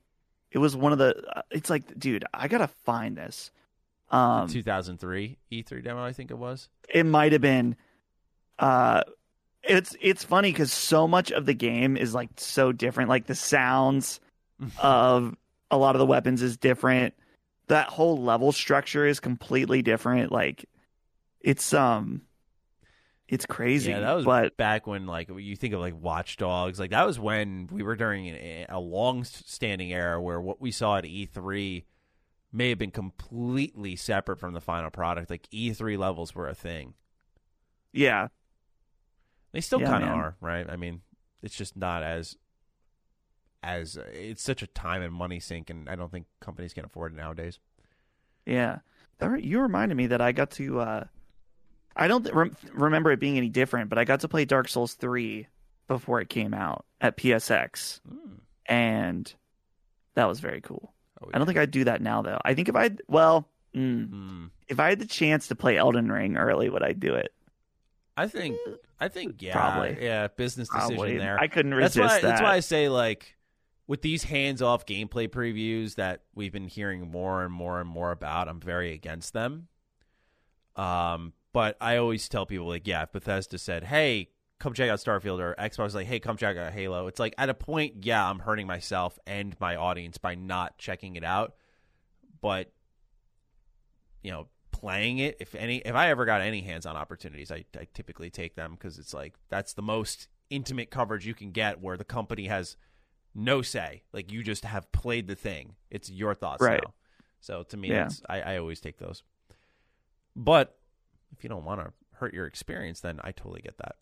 it was one of the. Uh, it's like, dude, I gotta find this. Um, 2003 E3 demo, I think it was. It might have been. Uh, it's it's funny because so much of the game is like so different. Like the sounds of a lot of the weapons is different. That whole level structure is completely different. Like it's um it's crazy. Yeah, that was but, back when like you think of like Watch Dogs, like that was when we were during a, a long-standing era where what we saw at E3 may have been completely separate from the final product. Like E3 levels were a thing. Yeah, they still yeah, kind of are, right? I mean, it's just not as as it's such a time and money sink, and I don't think companies can afford it nowadays. Yeah, you reminded me that I got to. uh I don't re- remember it being any different, but I got to play Dark Souls 3 before it came out at PSX. Mm. And that was very cool. Oh, yeah. I don't think I'd do that now, though. I think if I, well, mm, mm. if I had the chance to play Elden Ring early, would I do it? I think, I think, yeah, probably, yeah, business decision probably. there. I couldn't resist that's why, that. That's why I say like with these hands-off gameplay previews that we've been hearing more and more and more about, I'm very against them. Um, but I always tell people like, yeah, if Bethesda said, "Hey, come check out Starfield," or Xbox like, "Hey, come check out Halo," it's like at a point, yeah, I'm hurting myself and my audience by not checking it out. But you know, playing it, if any, if I ever got any hands-on opportunities, I, I typically take them because it's like that's the most intimate coverage you can get, where the company has no say. Like you just have played the thing; it's your thoughts right. now. So to me, yeah. I, I always take those. But if you don't want to hurt your experience, then I totally get that.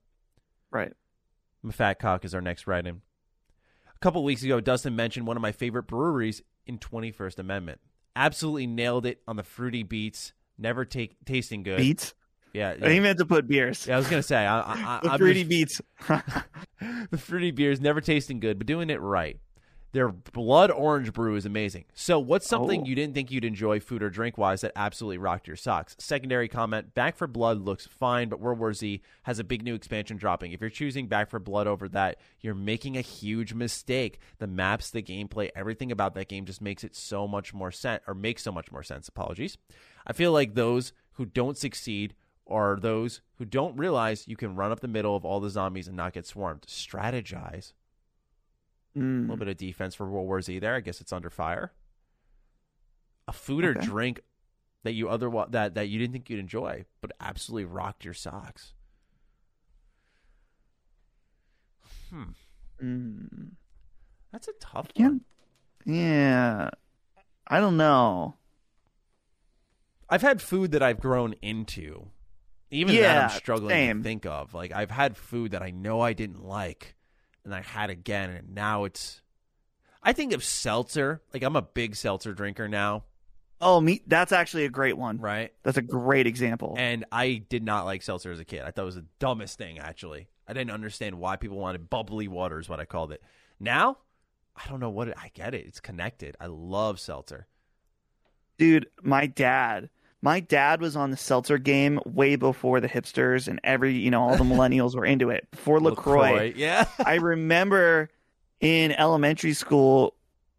Right. Fat Cock is our next write in. A couple weeks ago, Dustin mentioned one of my favorite breweries in 21st Amendment. Absolutely nailed it on the fruity beats, never take tasting good. Beats? Yeah, yeah. He meant to put beers. Yeah, I was gonna say I, I, the fruity just, beats. the fruity beers never tasting good, but doing it right. Their blood orange brew is amazing. So, what's something Oh. you didn't think you'd enjoy food or drink wise that absolutely rocked your socks? Secondary comment Back 4 Blood looks fine, but World War Z has a big new expansion dropping. If you're choosing Back 4 Blood over that, you're making a huge mistake. The maps, the gameplay, everything about that game just makes it so much more sense, or makes so much more sense. Apologies. I feel like those who don't succeed are those who don't realize you can run up the middle of all the zombies and not get swarmed. Strategize. A Mm. little bit of defense for World War Z there. I guess it's under fire. A food or drink that you otherwise that that you didn't think you'd enjoy, but absolutely rocked your socks. Hmm, Mm. that's a tough one. Yeah. I don't know. I've had food that I've grown into. Even that I'm struggling same. to think of. Like I've had food that I know I didn't like, and I had again, and now it's. I think of seltzer. Like I'm a big seltzer drinker now, Oh, me. That's actually a great one. right? That's a great example. And I did not like seltzer as a kid. I thought it was the dumbest thing, actually. I didn't understand why people wanted bubbly water, is what I called it. Now, I don't know what it, I get it. It's connected. I love seltzer. Dude, my dad. My dad was on the seltzer game way before the hipsters and every, you know, all the millennials were into it. Before LaCroix. Yeah. I remember in elementary school,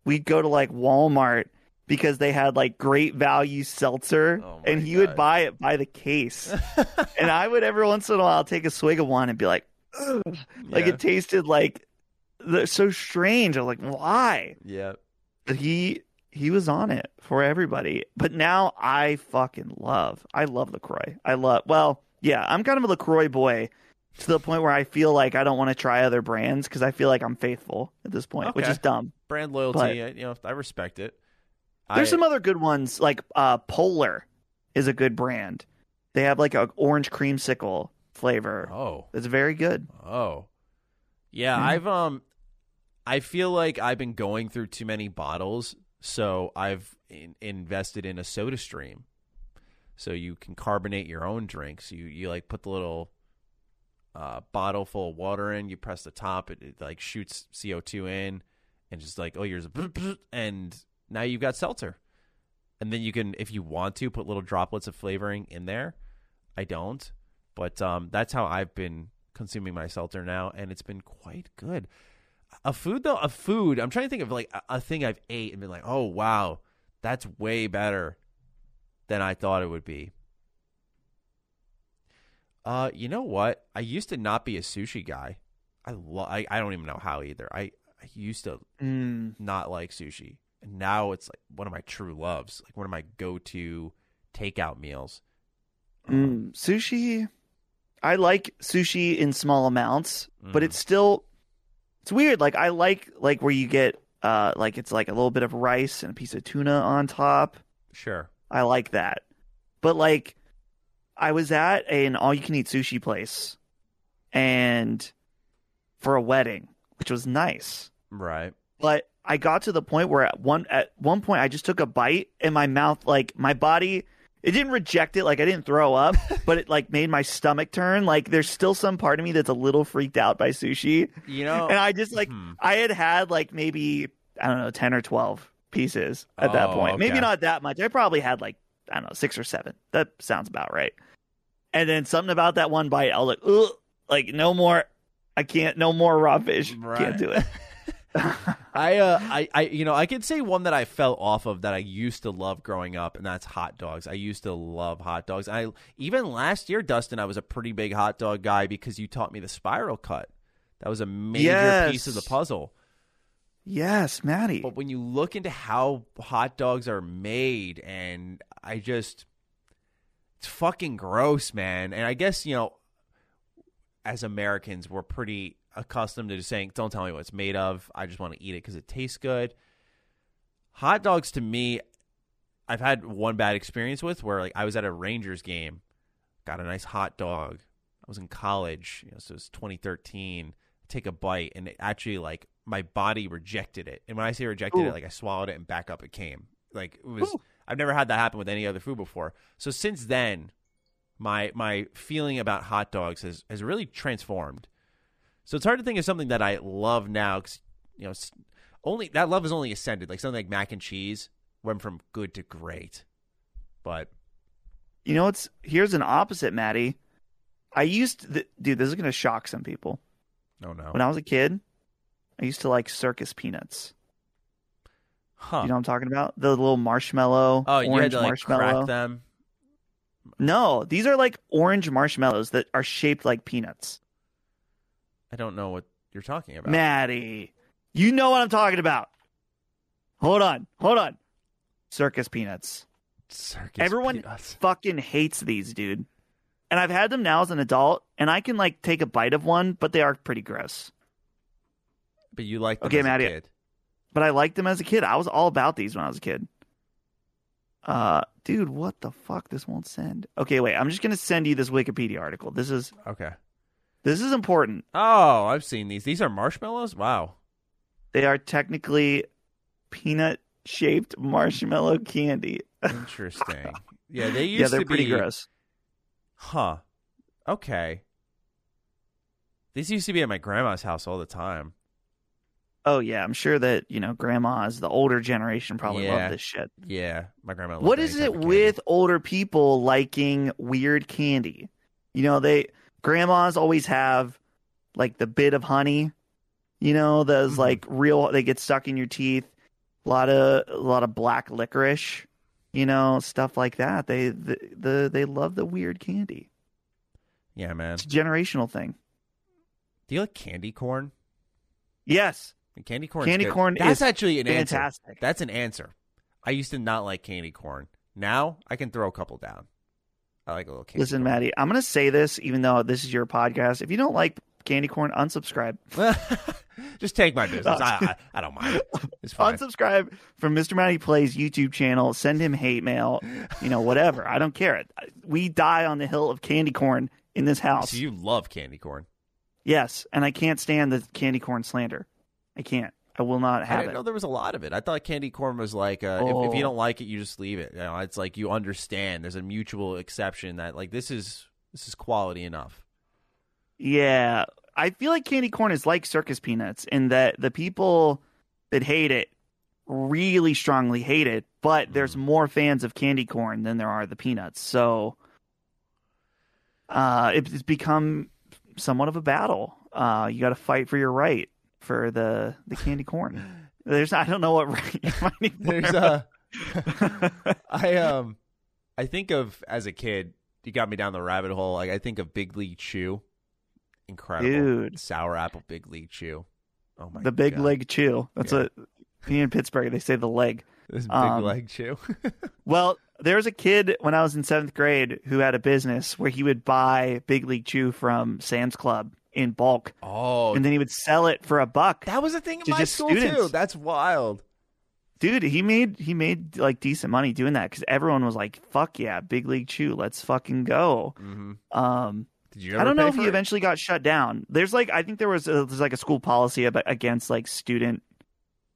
we'd go to like Walmart because they had like great value seltzer Oh and he God. would buy it by the case. and I would every once in a while take a swig of one and be like, Ugh. like Yeah. it tasted like so strange. I was like, why? yeah. But he he was on it for everybody. But now I fucking love. I love LaCroix. I love. Well, yeah, I'm kind of a LaCroix boy to the point where I feel like I don't want to try other brands because I feel like I'm faithful at this point, which is dumb. Brand loyalty, But- I, you know, I respect it. There's I- some other good ones like uh, Polar is a good brand. They have like a orange creamsicle flavor. Oh. It's very good. Oh. Yeah, Yeah. I've um I feel like I've been going through too many bottles, so I've in- invested in a SodaStream. So you can carbonate your own drinks. You you like put the little uh, bottle full of water in, you press the top, it, it like shoots CO2 in and just like, oh, here's a and now you've got seltzer. And then you can if you want to put little droplets of flavoring in there. I don't. But um, that's how I've been consuming my seltzer now, and it's been quite good. A food though, a food. I'm trying to think of like a, a thing I've ate and been like, oh wow, that's way better than I thought it would be. Uh, you know what? I used to not be a sushi guy. I lo- I, I don't even know how either. I I used to Mm. not like sushi, and now it's like one of my true loves, like one of my go-to takeout meals. Mm. Sushi. I like sushi in small amounts, but Mhm. it's still it's weird. Like I like like where you get uh like it's like a little bit of rice and a piece of tuna on top. Sure. I like that. But like I was at an all you can eat sushi place and for a wedding, which was nice. Right. But I got to the point where at one at one point I just took a bite and my mouth like my body it didn't reject it like I didn't throw up, but it like made my stomach turn. Like there's still some part of me that's a little freaked out by sushi. You know, And I just like Hmm. I had had like maybe I don't know 10 or 12 pieces at that Oh, point. Maybe not that much. I probably had like I don't know, 6 or 7. That sounds about right. And then something about that one bite, I was like, Ugh, like no more I can't no more raw fish. Right. Can't do it. I, uh, I, I, you know, I could say one that I fell off of that I used to love growing up, and that's hot dogs. I used to love hot dogs. I even last year, Dustin, I was a pretty big hot dog guy because you taught me the spiral cut. That was a major piece of the puzzle. yes, Maddie. But when you look into how hot dogs are made, and I just, it's fucking gross, man. And I guess you know, as Americans, we're pretty accustomed to just saying, "Don't tell me what it's made of. I just want to eat it because it tastes good." Hot dogs, to me, I've had one bad experience with where like I was at a Rangers game, got a nice hot dog. I was in college, you know, so it was 2013. Take a bite, and it actually like my body rejected it. And when I say rejected Ooh. it, like I swallowed it and back up it came. Like it was. Ooh. I've never had that happen with any other food before. So since then, my my feeling about hot dogs has has really transformed. So it's hard to think of something that I love now because you know, only that love is only ascended. Like something like mac and cheese went from good to great. But You know what's here's an opposite, Maddie. I used to, dude, this is gonna shock some people. no, no, When I was a kid, I used to like circus peanuts. huh? You know what I'm talking about? The little marshmallow, oh, you had orange to like marshmallow. crack them. No, these are like orange marshmallows that are shaped like peanuts. I don't know what you're talking about. Maddie, you know what I'm talking about. Hold on, hold on. Circus peanuts. Circus Everyone peanuts. fucking hates these, dude. And I've had them now as an adult, and I can like take a bite of one, but they are pretty gross. But you like them Okay, as Maddie. a kid. But I liked them as a kid. I was all about these when I was a kid. Uh, dude, what the fuck? This won't send. Okay, wait. I'm just gonna send you this Wikipedia article. This is Okay. This is important. Oh, I've seen these. These are marshmallows. Wow. They are technically peanut shaped marshmallow candy. Interesting. yeah, they used to be. yeah, they're to pretty be. gross. Huh. Okay. These used to be at my grandma's house all the time. Oh yeah, I'm sure that you know grandmas, the older generation, probably Yeah. love this shit. Yeah, my grandma. What is it with older people liking weird candy? You know, they grandmas always have like the bit of honey. You know, those Mhm. like real they get stuck in your teeth. A lot of a lot of black licorice. You know, stuff like that. They the, the they love the weird candy. Yeah, man. It's a generational thing. Do you like candy corn? Yes, Candy corn. Candy good. corn That's is actually an answer. That's an answer. I used to not like candy corn. Now I can throw a couple down. I like a little candy. Listen, corn. Maddie, I'm going to say this, even though this is your podcast. If you don't like candy corn, unsubscribe. Just take my business. I, I, I don't mind. It's fine. Unsubscribe from Mr. Matty Plays YouTube channel. Send him hate mail. You know, whatever. I don't care. We die on the hill of candy corn in this house. So you love candy corn. yes, and I can't stand the candy corn slander. I can't. I will not I have didn't it. know there was a lot of it. I thought candy corn was like, uh, if, if Oh. you don't like it, you just leave it. You know, it's like you understand. There's a mutual exception that like this is this is quality enough. Yeah, I feel like candy corn is like circus peanuts in that the people that hate it really strongly hate it, but there's more fans of candy corn than there are the peanuts. So uh, it- it's become somewhat of a battle. Uh, you got to fight for your right for the the candy corn. There's I don't know what right. There's uh I um I think of as a kid, you got me down the rabbit hole. Like I think of Big League Chew. Incredible. Dude. Sour apple Big League Chew. Oh my god. the big God. leg chew. That's Yeah. me in Pittsburgh they say the leg. This big um, leg chew. Well, there was a kid when I was in seventh grade who had a business where he would buy Big League Chew from Sam's Club in bulk, oh and then he would sell it for a buck. that was a thing in my school too. That's wild. Dude, he made he made like decent money doing that because everyone was like, "Fuck yeah, Big League Chew, let's fucking go." hmm Um, Did you ever I don't know if he it? eventually got shut down. There's like I think there was a, there's like a school policy about, against like student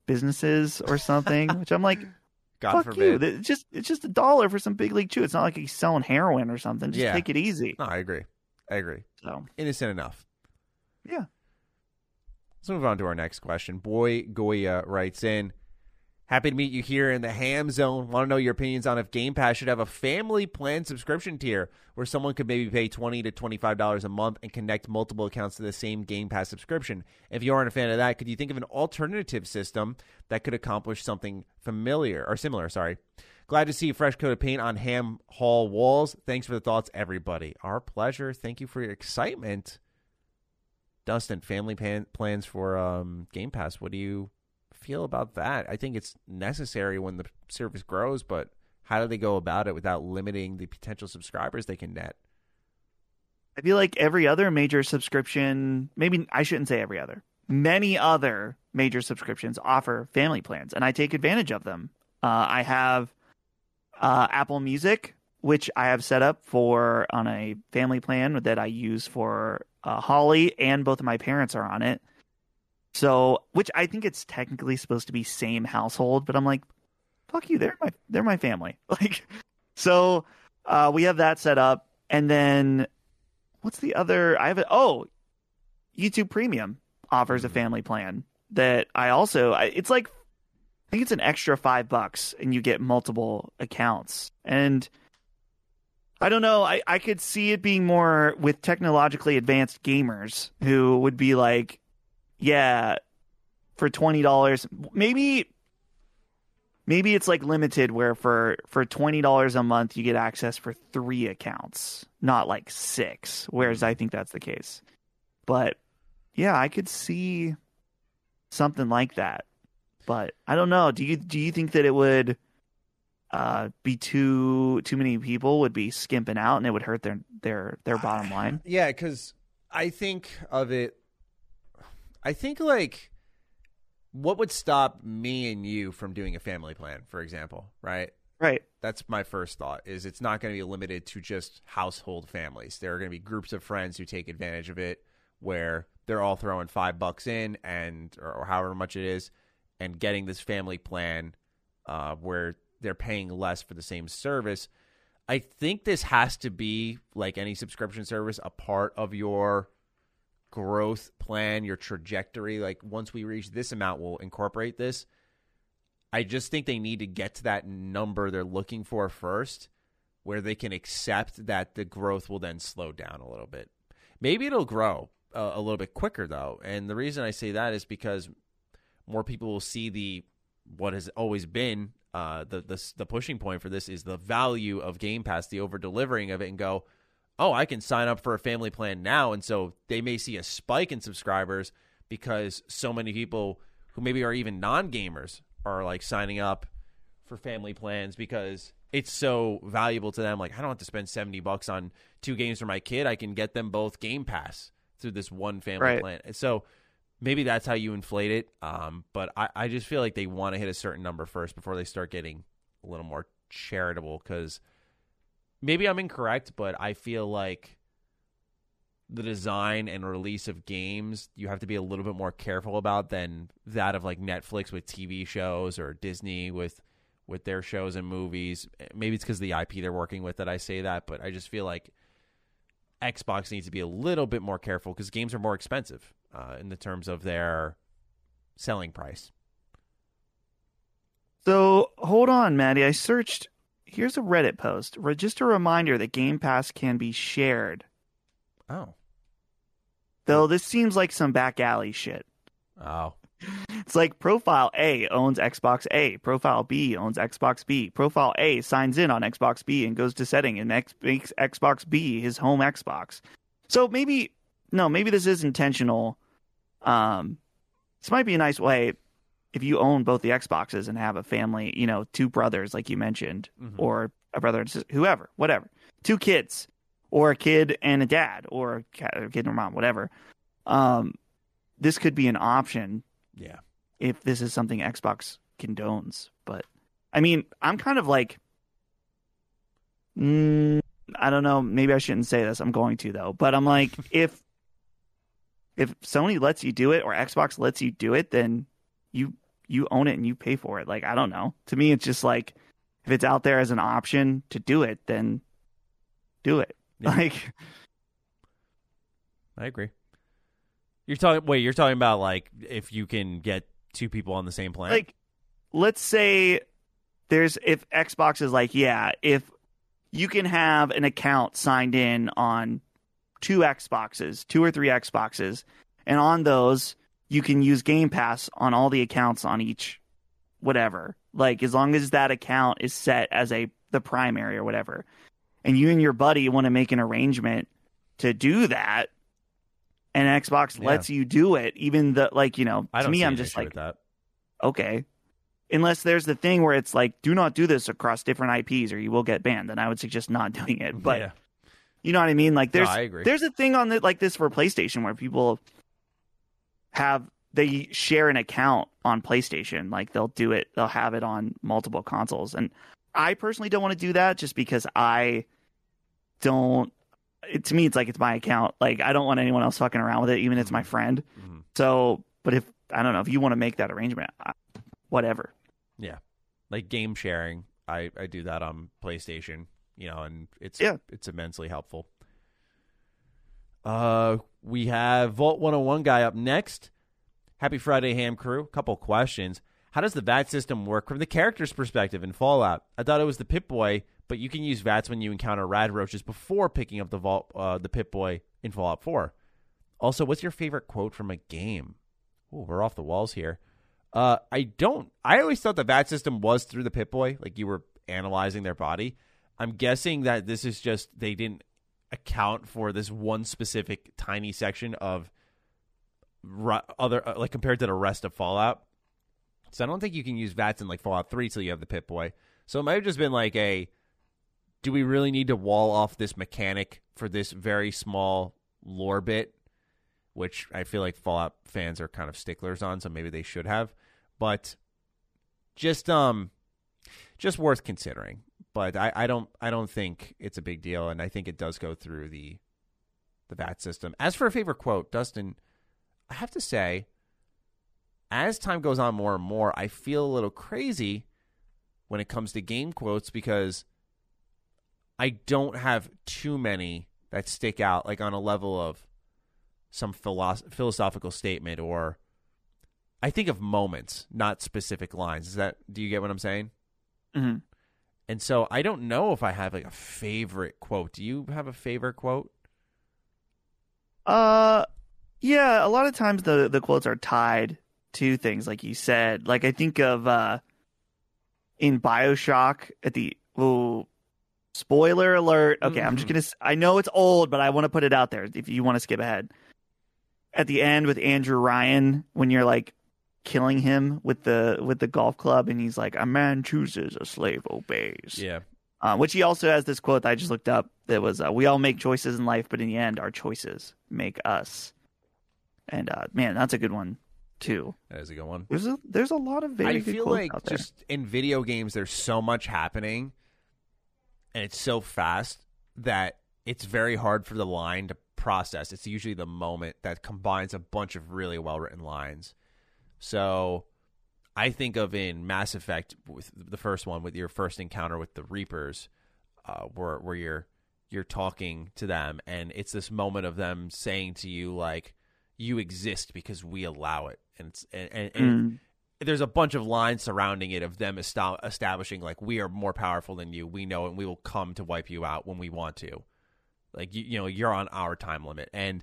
businesses or something, which I'm like, God fuck you. It's just it's just a dollar for some Big League Chew. It's not like he's selling heroin or something. Just Yeah. take it easy. No, I agree. I agree. So Innocent enough. Yeah. Let's move on to our next question. Boy Goya writes in Happy to meet you here in the ham zone. Want to know your opinions on if Game Pass should have a family plan subscription tier where someone could maybe pay twenty to twenty five dollars a month and connect multiple accounts to the same Game Pass subscription. If you aren't a fan of that, could you think of an alternative system that could accomplish something familiar or similar? Sorry. Glad to see a fresh coat of paint on Ham Hall walls. Thanks for the thoughts, everybody. Our pleasure. Thank you for your excitement. Dustin, family pan- plans for um, Game Pass. What do you feel about that? I think it's necessary when the service grows, but how do they go about it without limiting the potential subscribers they can net? I feel like every other major subscription, maybe I shouldn't say every other, many other major subscriptions offer family plans, and I take advantage of them. Uh, I have uh, Apple Music, which I have set up for on a family plan that I use for uh, Holly, and both of my parents are on it. So, which I think it's technically supposed to be same household, but I'm like, fuck you, they're my they're my family. Like, so uh, we have that set up, and then what's the other? I have a, oh, YouTube Premium offers a family plan that I also I, it's like I think it's an extra five bucks and you get multiple accounts. And I don't know, I, I could see it being more with technologically advanced gamers who would be like, yeah, for twenty dollars, maybe maybe it's like limited where for for twenty dollars a month you get access for three accounts, not like six. Whereas I think that's the case. But yeah, I could see something like that. But I don't know. Do you do you think that it would uh, be too too many people would be skimping out and it would hurt their their their bottom line? Yeah, because I think of it. I think like what would stop me and you from doing a family plan, for example, right? Right. That's my first thought. Is it's not going to be limited to just household families. There are going to be groups of friends who take advantage of it, where they're all throwing five bucks in and or, or however much it is, and getting this family plan uh, where they're paying less for the same service. I think this has to be like any subscription service, a part of your growth plan, your trajectory. Like once we reach this amount, we'll incorporate this. I just think they need to get to that number they're looking for first, where they can accept that the growth will then slow down a little bit. Maybe it'll grow a, a little bit quicker though, and the reason I say that is because more people will see the what has always been uh, the, the the pushing point for this is the value of Game Pass, the over delivering of it, and go, oh, I can sign up for a family plan now, and so they may see a spike in subscribers because so many people who maybe are even non gamers are like signing up for family plans because it's so valuable to them. Like I don't have to spend seventy bucks on two games for my kid; I can get them both Game Pass through this one family Right. plan. And so maybe that's how you inflate it. Um, but I, I just feel like they want to hit a certain number first before they start getting a little more charitable. Because maybe I'm incorrect, but I feel like the design and release of games you have to be a little bit more careful about than that of like Netflix with TV shows or Disney with with their shows and movies. Maybe it's because of the IP they're working with that I say that, but I just feel like Xbox needs to be a little bit more careful because games are more expensive uh, in the terms of their selling price. So hold on, Maddie. I searched. Here's a Reddit post. Just a reminder that Game Pass can be shared. Oh, Though this seems like some back alley shit. oh, It's like Profile A owns Xbox A. Profile B owns Xbox B. Profile A signs in on Xbox B and goes to setting and X- makes Xbox B his home Xbox. So maybe no, maybe this is intentional. Um, this might be a nice way if you own both the Xboxes and have a family, you know, two brothers like you mentioned, Mhm. or a brother and sister, whoever, whatever, two kids, or a kid and a dad, or a cat- a kid and a mom, whatever. Um, this could be an option yeah. if this is something Xbox condones. But I mean, I'm kind of like, mm, I don't know. Maybe I shouldn't say this. I'm going to though. But I'm like, if if Sony lets you do it or Xbox lets you do it, then you you own it and you pay for it. Like I don't know. To me, it's just like if it's out there as an option to do it, then do it. Yeah. Like I agree. You're talking. Wait, you're talking about like if you can get two people on the same plan. like let's say there's if Xbox is like, yeah, if you can have an account signed in on two Xboxes, two or three Xboxes, and on those you can use Game Pass on all the accounts on each whatever. Like as long as that account is set as a the primary or whatever. And you and your buddy want to make an arrangement to do that and Xbox Yeah. lets you do it even the like, you know, I to me I'm just like that. okay. Unless there's the thing where it's like, do not do this across different IPs or you will get banned, then I would suggest not doing it. But yeah. You know what I mean? Like No, there's agree. there's a thing on the, like this for PlayStation where people have they share an account on PlayStation. Like they'll do it, they'll have it on multiple consoles. And I personally don't want to do that just because I don't it, to me it's like it's my account. Like I don't want anyone else fucking around with it, even if it's my friend. Mhm. So, but if I don't know if you want to make that arrangement, I, whatever. Yeah, like game sharing. I I do that on PlayStation, you know, and it's Yeah. it's immensely helpful. Uh, we have Vault 101 guy up next. Happy Friday, Ham Crew. Couple questions. How does the VATS system work from the character's perspective in Fallout? I thought it was the Pip Boy, but you can use VATs when you encounter rad roaches before picking up the vault, uh, the Pip Boy in Fallout 4. Also, what's your favorite quote from a game? Ooh, we're off the walls here. Uh, I don't. I always thought the VATS system was through the Pip Boy, like you were analyzing their body. I'm guessing that this is just they didn't account for this one specific tiny section of other uh, like compared to the rest of Fallout. So I don't think you can use VATs in like Fallout 3 till you have the Pip Boy. So it might have just been like a do we really need to wall off this mechanic for this very small lore bit which I feel like Fallout fans are kind of sticklers on, so maybe they should have. But just um just worth considering. But I, I don't I don't think it's a big deal, and I think it does go through the the VATS system. As for a favorite quote, Dustin, I have to say, as time goes on more and more, I feel a little crazy when it comes to game quotes because I don't have too many that stick out like on a level of some philosoph- philosophical statement or I think of moments, not specific lines. Is that do you get what I'm saying? Mm-hmm. And so I don't know if I have like a favorite quote. Do you have a favorite quote? Uh, yeah. A lot of times the the quotes are tied to things, like you said. Like I think of uh, in Bioshock at the oh, spoiler alert. Okay, I'm just Mhm. gonna. I know it's old, but I want to put it out there. If you want to skip ahead, at the end with Andrew Ryan, when you're like killing him with the with the golf club, and he's like, "A man chooses, a slave obeys." Yeah. Uh, which he also has this quote that I just looked up that was, uh, "We all make choices in life, but in the end, our choices make us." And uh, man, that's a good one too. That is a good one. There's a there's a lot of very I feel like just in video games, there's so much happening, and it's so fast that it's very hard for the line to process. It's usually the moment that combines a bunch of really well written lines. So, I think of in Mass Effect with the first one with your first encounter with the Reapers, uh, where where you're you're talking to them, and it's this moment of them saying to you like, "You exist because we allow it," and it's and, and, and Mm. there's a bunch of lines surrounding it of them esta- establishing like we are more powerful than you. We know and We will come to wipe you out when we want to. Like you, you know, you're on our time limit, and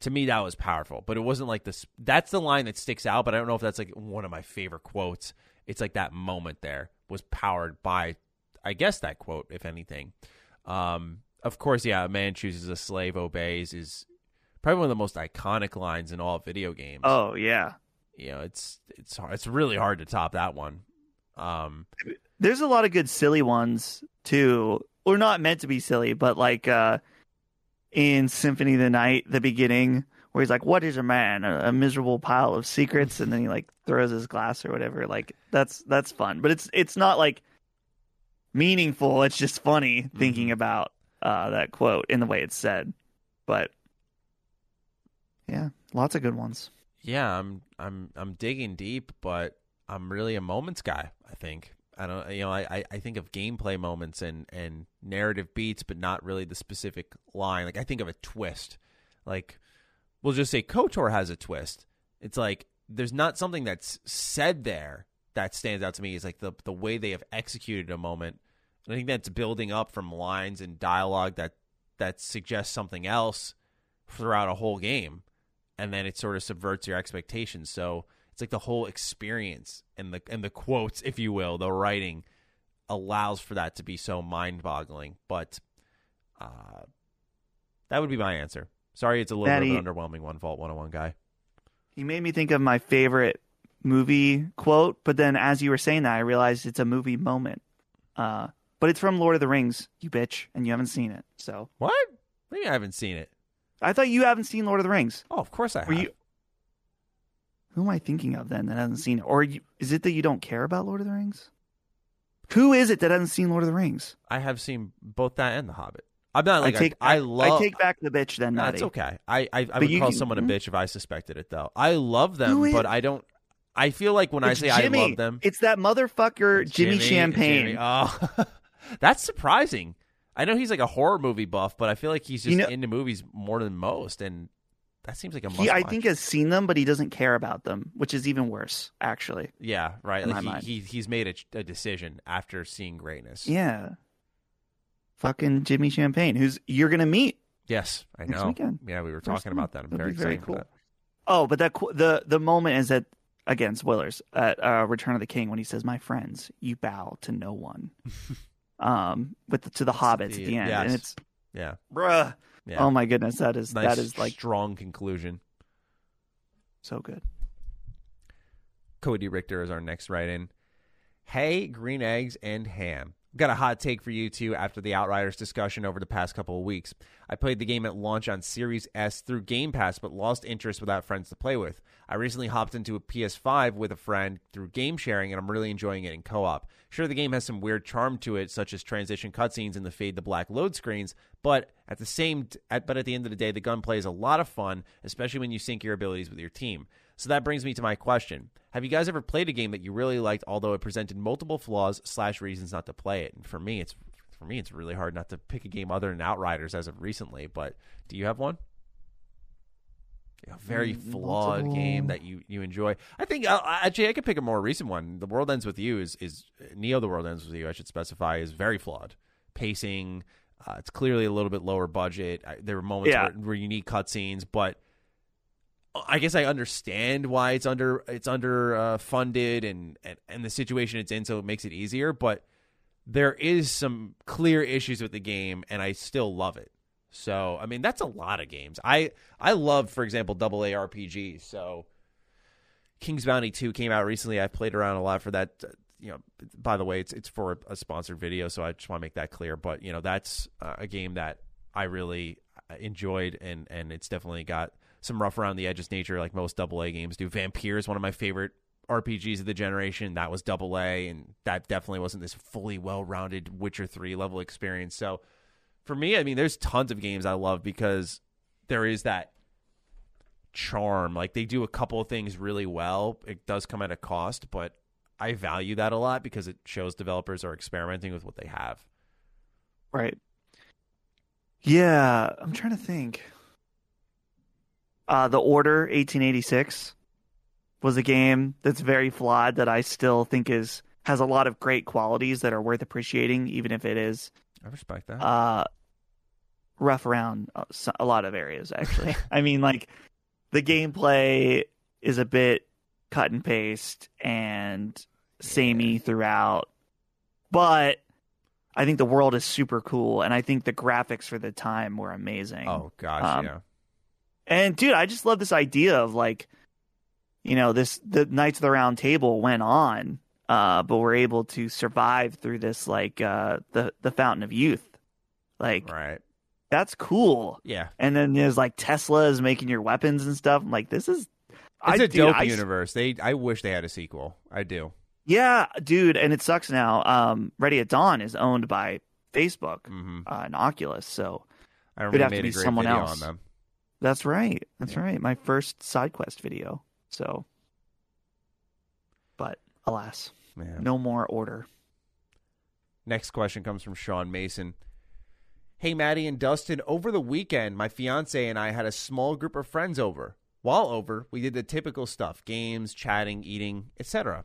to me that was powerful. But it wasn't like this. That's the line that sticks out. But I don't know if that's like one of my favorite quotes. It's like that moment there was powered by, I guess that quote, if anything. Um, of course, yeah, a man chooses a slave obeys is probably one of the most iconic lines in all video games Oh yeah, you know, it's it's hard, it's really hard to top that one. Um, there's a lot of good silly ones too, or not meant to be silly, but like uh, in Symphony of the Night, the beginning where he's like, "What is a man? A, a miserable pile of secrets," and then he like throws his glass or whatever. Like that's that's fun, but it's it's not like meaningful. It's just funny thinking about uh, that quote in the way it's said. But yeah, lots of good ones. yeah, I'm I'm I'm digging deep, but I'm really a moments guy. I think I don't, you know, I I- think of gameplay moments and and narrative beats, but not really the specific line. Like I think of a twist, like we'll just say Kotor has a twist. It's like there's not something that's said there that stands out to me. It's like the the way they have executed a moment. And I think that's building up from lines and dialogue that that suggests something else throughout a whole game, and then it sort of subverts your expectations. So it's like the whole experience and the and the quotes, if you will, the writing allows for that to be so mind-boggling. But uh, that would be my answer. Sorry, it's a little bit Maddie- of an underwhelming one. Vault 101 guy. You made me think of my favorite movie quote, but then as you were saying that, I realized it's a movie moment. Uh, but it's from Lord of the Rings, you bitch, and you haven't seen it. So What? Maybe I haven't seen it. I thought you haven't seen Lord of the Rings. Oh, of course I have. Were you? Who am I thinking of then that hasn't seen it? Or you, is it that you don't care about Lord of the Rings? Who is it that hasn't seen Lord of the Rings? I have seen both that and The Hobbit. I'm not like I take I, back- love. I take back the bitch then. That's okay. I I, I would call can- someone a hmm? bitch if I suspected it though. I love them, but I don't. I feel like when It's I say Jimmy. I love them, It's that motherfucker Jimmy, Champagne. Jimmy. Oh, that's surprising. I know he's like a horror movie buff, but I feel like he's just You know- into movies more than most, and that seems like a must. he I think has seen them, but he doesn't care about them, which is even worse, actually. yeah, right. Like he, he he's made a, a decision after seeing greatness. Yeah. Fucking Jimmy Champagne, who's you're gonna meet. Yes, I know. weekend. Yeah, we were talking about that. I'm very very excited cool. for that. Oh, but that the the moment is that again spoilers at uh, Return of the King when he says, "My friends, you bow to no one," um, with the, to the hobbits the- at the end, yes. and it's Yeah, bruh. Yeah. Oh my goodness, that is nice, that is like strong conclusion. so good. Cody Richter is our next write in. Hey, green eggs and ham. Got a hot take for you too after the Outriders discussion over the past couple of weeks. I played the game at launch on Series S through Game Pass, but lost interest without friends to play with. I recently hopped into a PS5 with a friend through game sharing, and I'm really enjoying it in co op. Sure, the game has some weird charm to it, such as transition cutscenes and the fade to black load screens, but at the same, at, but at the end of the day, the gunplay is a lot of fun, especially when you sync your abilities with your team. So that brings me to my question: Have you guys ever played a game that you really liked, although it presented multiple flaws slash reasons not to play it? And for me, it's for me, it's really hard not to pick a game other than Outriders as of recently. But do you have one? A very Mm, flawed multiple. game that you you enjoy. I think uh, actually I could pick a more recent one. The World Ends with You is is Neo. The World Ends with You. I should specify is very flawed. Pacing. Uh, it's clearly a little bit lower budget. I, there were moments Yeah. where, where you need cutscenes, but I guess I understand why it's under it's under uh, funded and, and and the situation it's in, so it makes it easier. But there is some clear issues with the game, and I still love it. So I mean, that's a lot of games. I I love, for example, double A RPGs. So King's Bounty Two came out recently. I've played around a lot for that. uh, You know, by the way, it's it's for a sponsored video, so I just want to make that clear. But you know, that's a game that I really uh, enjoyed, and and it's definitely got some rough around the edges nature, like most double A games do. Vampyr is one of my favorite RPGs of the generation. That was double A, and that definitely wasn't this fully well rounded Witcher three level experience. So for me, I mean, there's tons of games I love because there is that charm. Like they do a couple of things really well. It does come at a cost, but I value that a lot because it shows developers are experimenting with what they have. Right. Yeah, I'm trying to think. Uh, the Order 1886 was a game that's very flawed that I still think is has a lot of great qualities that are worth appreciating, even if it is I respect that. uh, rough around a lot of areas. Actually, I mean, like the gameplay is a bit cut and paste and samey throughout, but I think the world is super cool, and I think the graphics for the time were amazing. oh gosh, um, yeah. And dude, I just love this idea of like, you know, this the Knights of the Round Table went on, uh, but we're able to survive through this like uh, the the Fountain of Youth. Like Right. that's cool. Yeah. And then there's like Tesla is making your weapons and stuff. I'm like, this is It's I, a dude, dope I- universe. They I wish they had a sequel. I do. Yeah, dude, and it sucks now. Um, Ready at Dawn is owned by Facebook hmm uh, and Oculus, so I remember have they to made be someone else. on them. That's right. That's Yeah. right. My first side quest video. So, but alas, Yeah. no more order. Next question comes from Sean Mason. Hey, Maddie and Dustin, over the weekend, my fiance and I had a small group of friends over. While over, we did the typical stuff games, chatting, eating, etc.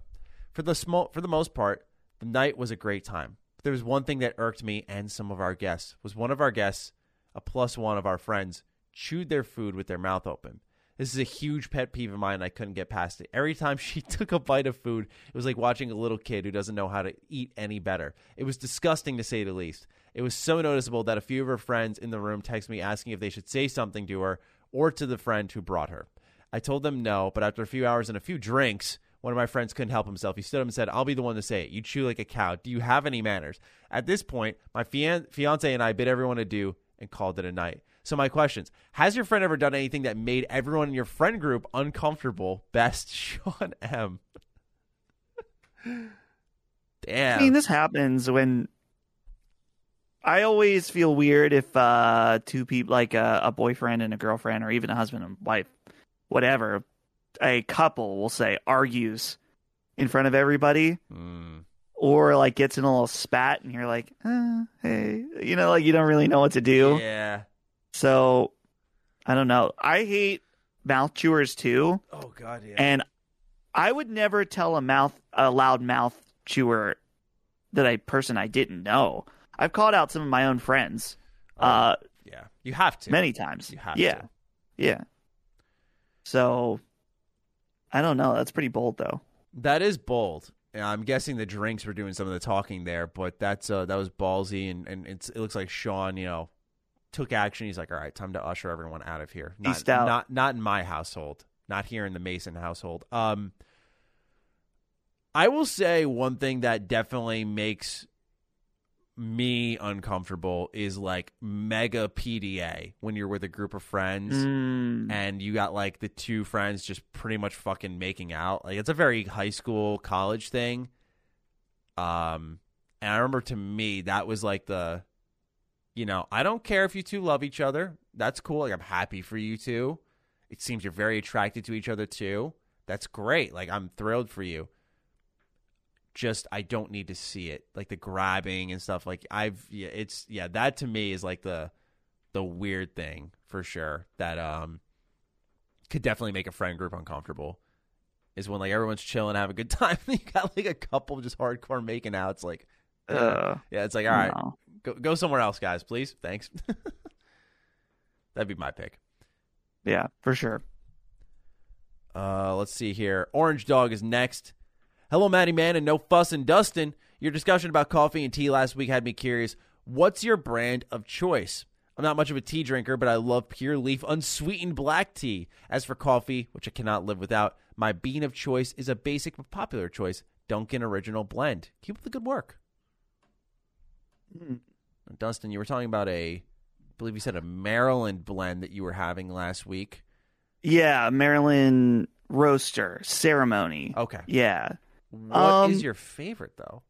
For the small, for the most part, the night was a great time. But there was one thing that irked me and some of our guests. Was one of our guests, a plus one of our friends, chewed their food with their mouth open. This is a huge pet peeve of mine. I couldn't get past it. Every time she took a bite of food, it was like watching a little kid who doesn't know how to eat any better. It was disgusting to say the least. It was so noticeable that a few of her friends in the room texted me asking if they should say something to her or to the friend who brought her. I told them no, but after a few hours and a few drinks, one of my friends couldn't help himself. He stood up and said, I'll be the one to say it. You chew like a cow. Do you have any manners? At this point, my fian- fiance and I bid everyone adieu and called it a night. So, my questions Has your friend ever done anything that made everyone in your friend group uncomfortable? Best, Sean M. Damn. I mean, this happens when I always feel weird if uh, two people, like a, a boyfriend and a girlfriend, or even a husband and wife, whatever, a couple, will say, argues in front of everybody, Mm. or like gets in a little spat, and you're like, uh, hey, you know, like you don't really know what to do. Yeah. So I don't know. I hate mouth chewers too, Oh God, yeah. and I would never tell a mouth a loud mouth chewer that a person I didn't know. I've called out some of my own friends uh, yeah, you have to. many times. You have yeah, to. yeah. So I don't know. That's pretty bold, though. That is bold. I'm guessing the drinks were doing some of the talking there, but that's uh, that was ballsy, and, and it's, it looks like Sean, you know, took action. He's like, "All right, time to usher everyone out of here." Not, East out. not not in my household, not here in the Mason household. Um, I will say one thing that definitely makes me uncomfortable is like mega PDA when you're with a group of friends Mm, and you got like the two friends just pretty much fucking making out. Like it's a very high school college thing. Um and I remember to me that was like the you know, I don't care if you two love each other. That's cool. Like I'm happy for you two. It seems you're very attracted to each other too. That's great. Like I'm thrilled for you. Just I don't need to see it. Like the grabbing and stuff like I've yeah, it's yeah, that to me is like the the weird thing for sure that um could definitely make a friend group uncomfortable is when like everyone's chilling having a good time you got like a couple just hardcore making out it's like uh, yeah it's like all right no. Go, go somewhere else guys please. Thanks. That'd be my pick. Yeah, for sure. uh let's see here. Orange dog is next. Hello maddie man and no fuss and dustin. Your discussion about coffee and tea last week had me curious. What's your brand of choice? I'm not much of a tea drinker, but I love pure leaf unsweetened black tea. As for coffee, which I cannot live without, my bean of choice is a basic but popular choice Dunkin' Original Blend. Keep up the good work. Dustin, you were talking about a, I believe you said a Maryland blend that you were having last week. Yeah, Maryland roaster ceremony. Okay. Yeah. What is Um, your favorite, though?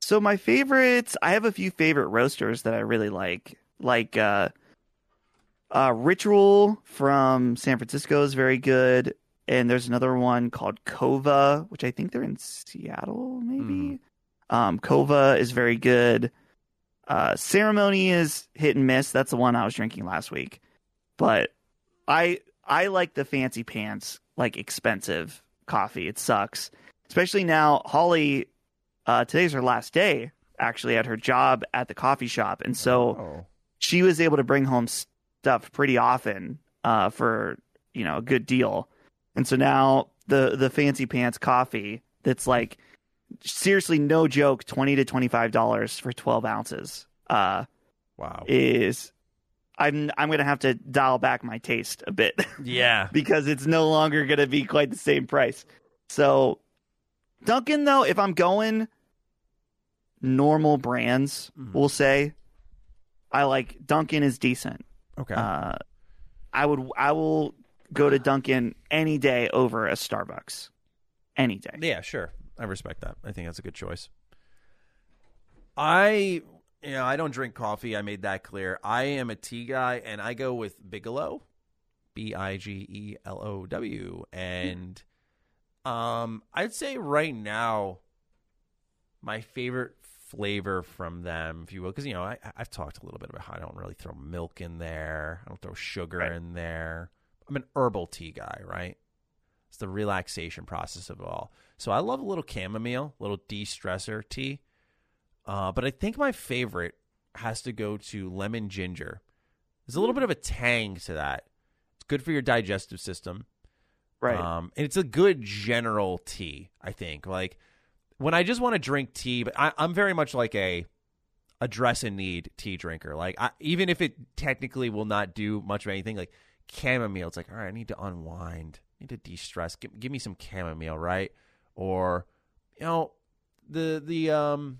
So my favorites, I have a few favorite roasters that I really like. Like uh uh Ritual from San Francisco is very good. And there's another one called Kova, which I think they're in Seattle, maybe. Um Kova is very good. Uh Ceremony is hit and miss. That's the one I was drinking last week. But I I like the fancy pants, like expensive coffee. It sucks. Especially now Holly uh, today's her last day actually at her job at the coffee shop and so Oh. she was able to bring home stuff pretty often uh, for you know a good deal and so now the the fancy pants coffee that's like seriously no joke 20 to 25 dollars for 12 ounces uh, Wow. is i'm i'm gonna have to dial back my taste a bit yeah. because it's no longer going to be quite the same price. So, Dunkin', though, if I'm going normal brands, Mhm. we'll say, I like Dunkin' is decent. Okay. Uh, I would, I will go to Dunkin' any day over a Starbucks, any day. Yeah, sure. I respect that. I think that's a good choice. I, you know, I don't drink coffee. I made that clear. I am a tea guy, and I go with Bigelow, B I G E L O W, and um, I'd say right now, my favorite flavor from them, if you will, because you know, I, I've talked a little bit about how I don't really throw milk in there. I don't throw sugar Right. in there. I'm an herbal tea guy, right? It's the relaxation process of it all. So I love a little chamomile, little de-stressor tea. Uh, but I think my favorite has to go to lemon ginger. There's a little bit of a tang to that. It's good for your digestive system. Right. Um, and it's a good general tea, I think. Like when I just want to drink tea, but I, I'm very much like a address a need tea drinker. Like I, even if it technically will not do much of anything, like chamomile, it's like all right, I need to unwind, need to de stress. Give, give me some chamomile, right? Or you know the the um,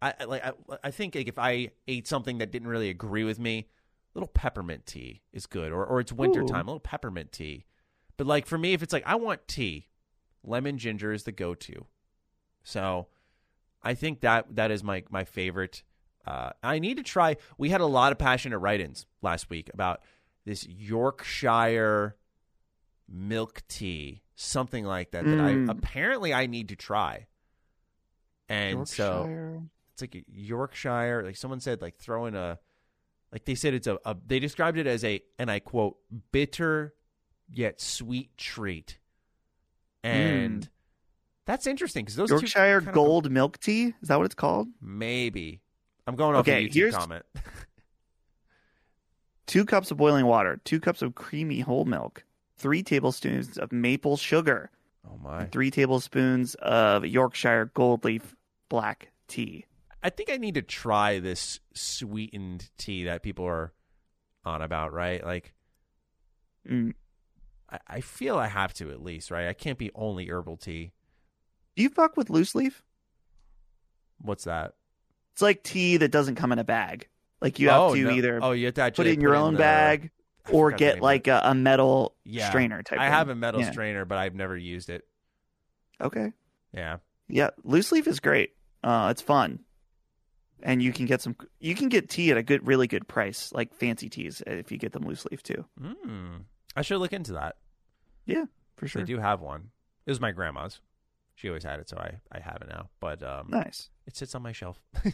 I I- like I, I think like if I ate something that didn't really agree with me, a little peppermint tea is good. Or or it's wintertime, a little peppermint tea. But like for me, if it's like I want tea, lemon ginger is the go to. So I think that that is my my favorite. Uh, I need to try. We had a lot of passionate write-ins last week about this Yorkshire milk tea, something like that. That Mm. I apparently I need to try. And so it's like Yorkshire. Like someone said, like throw in a Like they said, it's a, a they described it as a, and I quote, bitter yet sweet treat, and Mm. that's interesting because those two Yorkshire kind of- Gold Milk Tea is that what it's called? maybe. I'm going off Okay, a YouTube here's- comment. Two cups of boiling water, two cups of creamy whole milk, three tablespoons of maple sugar, oh my! three tablespoons of Yorkshire Gold Leaf black tea. I think I need to try this sweetened tea that people are on about, right? Like, Mm. I, I feel I have to at least, right? I can't be only herbal tea. Do you fuck with loose leaf? What's that? It's like tea that doesn't come in a bag. Like you have oh, to no. either oh, you have to put it in your own the- bag or forgot the name get like a, a metal Yeah. strainer type. I thing. have a metal Yeah. strainer, but I've never used it. Okay. Yeah. Yeah, loose leaf is great. Uh, it's fun, and you can get some. You can get tea at a good, really good price, like fancy teas, if you get them loose leaf too. Mm. I should look into that. Yeah, for sure. They do have one. It was my grandma's. She always had it, so I, I have it now. But um, Nice. It sits on my shelf.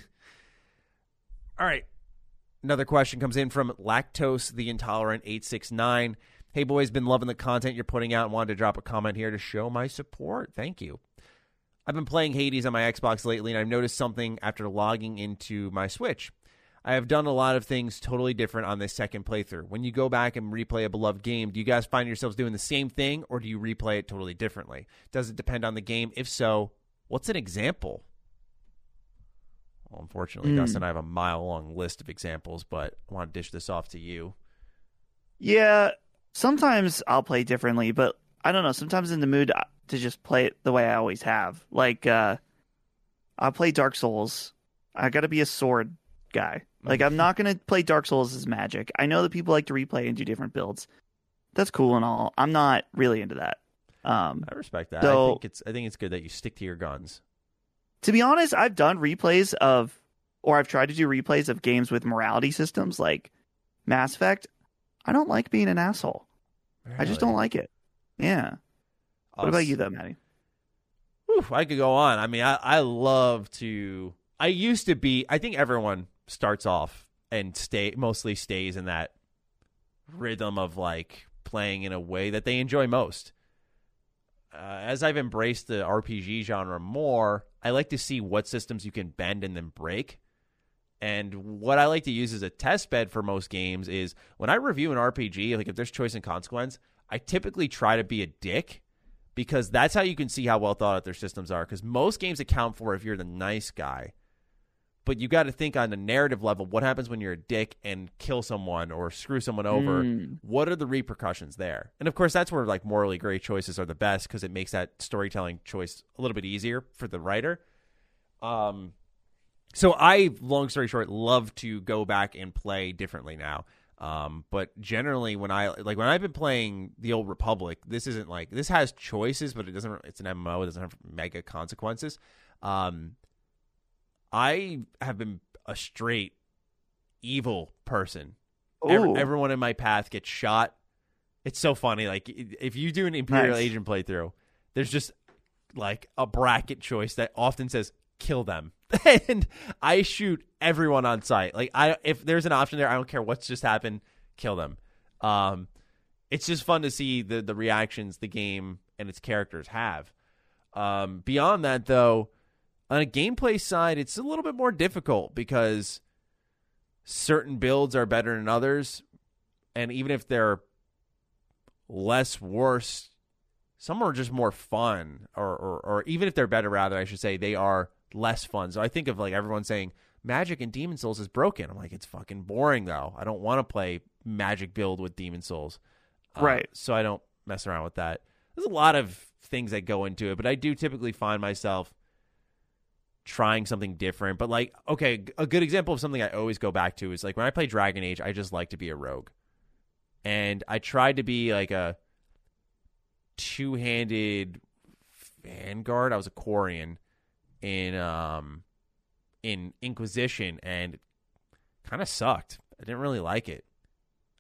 All right. Another question comes in from Lactose the Intolerant 869. Hey, boys, been loving the content you're putting out and wanted to drop a comment here to show my support. Thank you. I've been playing Hades on my Xbox lately, and I've noticed something after logging into my Switch. I have done a lot of things totally different on this second playthrough. When you go back and replay a beloved game, do you guys find yourselves doing the same thing, or do you replay it totally differently? Does it depend on the game? If so, what's an example? Well, unfortunately, Hmm. Dustin, I have a mile long list of examples, but I want to dish this off to you. Yeah, sometimes I'll play differently, but I don't know. Sometimes in the mood uh, to just play it the way I always have. Like, uh, I'll play Dark Souls. I got to be a sword guy. Like, I'm not going to play Dark Souls as magic. I know that people like to replay and do different builds. That's cool and all. I'm not really into that. Um, I respect that. I think it's I think it's good that you stick to your guns. To be honest, I've done replays of, or I've tried to do replays of games with morality systems like Mass Effect. I don't like being an asshole. I just don't like it. Yeah. What about you, though, Maddie? Whew, I could go on. I mean, I, I love to. I used to be. I think everyone starts off and stay mostly stays in that rhythm of like playing in a way that they enjoy most. Uh, as I've embraced the RPG genre more, I like to see what systems you can bend and then break. And what I like to use as a test bed for most games is when I review an RPG, like if there's choice and consequence, I typically try to be a dick because that's how you can see how well thought out their systems are. Because most games account for if you're the nice guy, but you got to think on the narrative level what happens when you're a dick and kill someone or screw someone over. Mm. What are the repercussions there? And of course, that's where like morally gray choices are the best because it makes that storytelling choice a little bit easier for the writer. Um, so I, long story short, love to go back and play differently now. Um, but generally, when I like when I've been playing the old Republic, this isn't like this has choices, but it doesn't. It's an MMO. It doesn't have mega consequences. Um, I have been a straight evil person. Every- everyone in my path gets shot. It's so funny. Like if you do an Imperial Nice. Agent playthrough, there's just like a bracket choice that often says kill them, and I shoot everyone on sight. Like I, if there's an option there, I don't care what's just happened, kill them. Um, it's just fun to see the the reactions the game and its characters have. Um, beyond that, though, on a gameplay side, it's a little bit more difficult because certain builds are better than others, and even if they're less worse, some are just more fun, or, or or even if they're better, rather, I should say, they are less fun. So I think of like everyone saying Magic and Demon Souls is broken. I'm like, it's fucking boring though. I don't want to play Magic build with Demon Souls, Uh, Right. So I don't mess around with that. There's a lot of things that go into it, but I do typically find myself trying something different. But like, okay, a good example of something I always go back to is like when I play Dragon Age, I just like to be a rogue. And I tried to be like a two handed vanguard. I was a Qunari in um in Inquisition and kind of sucked. I didn't really like it.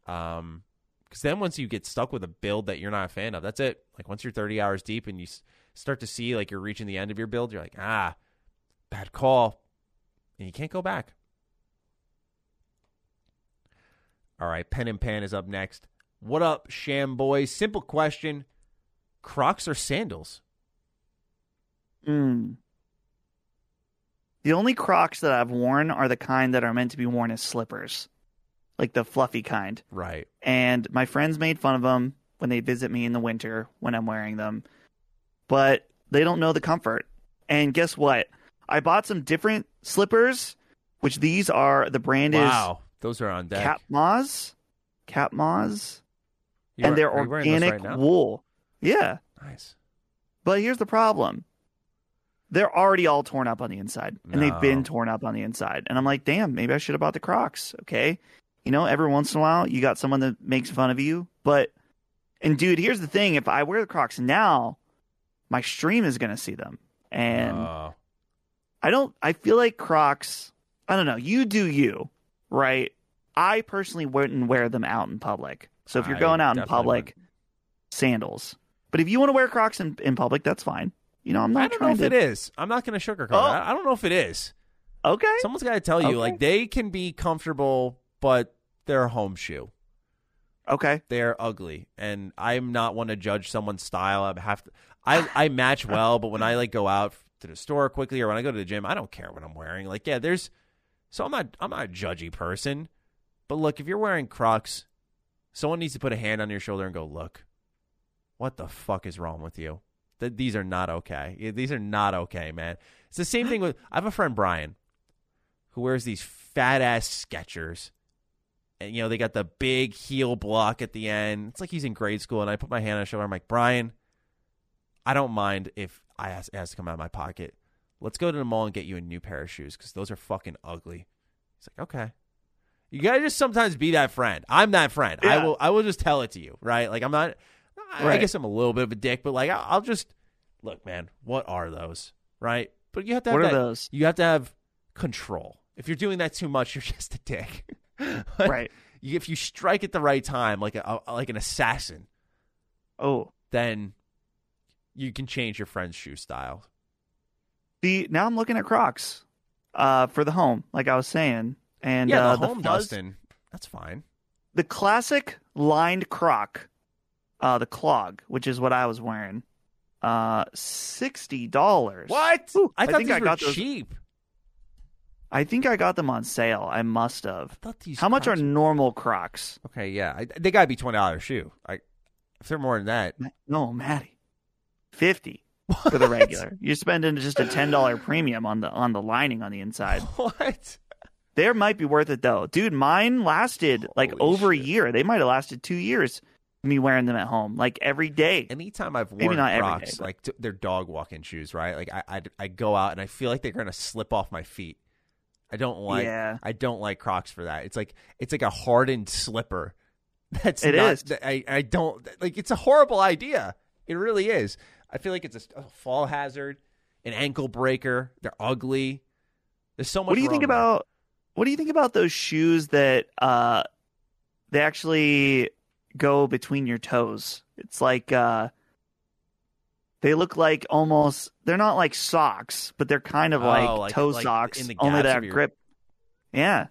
Um because then once you get stuck with a build that you're not a fan of, that's it. Like once you're 30 hours deep and you s- start to see like you're reaching the end of your build, you're like, ah, bad call, and you can't go back. All right, Pen and Pan is up next. What up, Sham Boys? Simple question Crocs or sandals? Mm. The only Crocs that I've worn are the kind that are meant to be worn as slippers, like the fluffy kind. Right. And my friends made fun of them when they visit me in the winter when I'm wearing them, but they don't know the comfort. And guess what? I bought some different slippers, which these are the brand is. Wow. Those are on is deck. Cat Moz, Cat Moz, You and are- they're are you wearing those organic right wool. Yeah, Nice. but here's the problem. They're already all torn up on the inside, and they've been torn up on the inside. And I'm like, damn, maybe I should have bought the Crocs. Okay, you know, every once in a while, you got someone that makes fun of you, but and dude, here's the thing: if I wear the Crocs now, my stream is gonna see them, and Oh. I don't. I feel like Crocs. I don't know. You do you, right? I personally wouldn't wear them out in public. So if you're I going out in public, sandals. But if you want to wear Crocs in, in public, that's fine. You know, I'm not I don't know if to. it is. I'm not going to sugarcoat Oh. it. I I don't know if it is. Okay. Someone's got to tell you, Okay. like, they can be comfortable, but they're a home shoe. Okay. They're ugly, and I'm not one to judge someone's style. I have to. I I match well, but when I like go out to the store quickly or when I go to the gym, I don't care what I'm wearing. Like, yeah, there's. So I'm not. I'm not a judgy person, but look, if you're wearing Crocs, someone needs to put a hand on your shoulder and go, look, what the fuck is wrong with you? Th- these are not okay. These are not okay, man. It's the same thing with. I have a friend Brian, who wears these fat ass Skechers and you know they got the big heel block at the end. It's like he's in grade school, and I put my hand on his shoulder. I'm like, Brian, I don't mind if I ask, ask to come out of my pocket. Let's go to the mall and get you a new pair of shoes because those are fucking ugly. He's like, okay. You gotta just sometimes be that friend. I'm that friend. I will. I will just tell it to you, right? Like I'm not. I Right. guess I'm a little bit of a dick, but like I'll, I'll just look, man. What are those, right? But you have to have What are those? You have to have control. If you're doing that too much, you're just a dick. Right. You- if you strike at the right time, like a, a like an assassin, Oh. then you can change your friend's shoe style. The now I'm looking at Crocs, uh, for the home, like I was saying, and yeah, uh, the home fuzz, Dustin, that's fine. the classic lined Croc, uh, the clog, which is what I was wearing, uh, sixty dollars. What? Ooh, I I thought think these I were got those- cheap. I think I got them on sale. I must have. I thought these. How much are normal Crocs? Okay, yeah, I, they gotta be twenty dollars shoe. I if they're more than that, No, Maddie, fifty for the regular. You're spending just a ten dollar premium on the on the lining on the inside. what? There might be worth it though, dude. Mine lasted like over shit. a year. They might have lasted two years. Me wearing them at home, like every day. Anytime I've Maybe worn not Crocs, day, but- like t- they're dog walking shoes, right? Like I, I, I go out and I feel like they're gonna slip off my feet. I don't like. Yeah. I don't like Crocs for that. It's like it's like a hardened slipper. That's It not, is. I I don't like. It's a horrible idea. It really is. I feel like it's a, a fall hazard, an ankle breaker. They're ugly. There's so much. What do you think there. about? What do you think about those shoes that uh, they actually go between your toes? It's like uh, they look like almost. They're not like socks, but they're kind of Oh, like, like- toe like socks. in the only that your- grip. Yeah,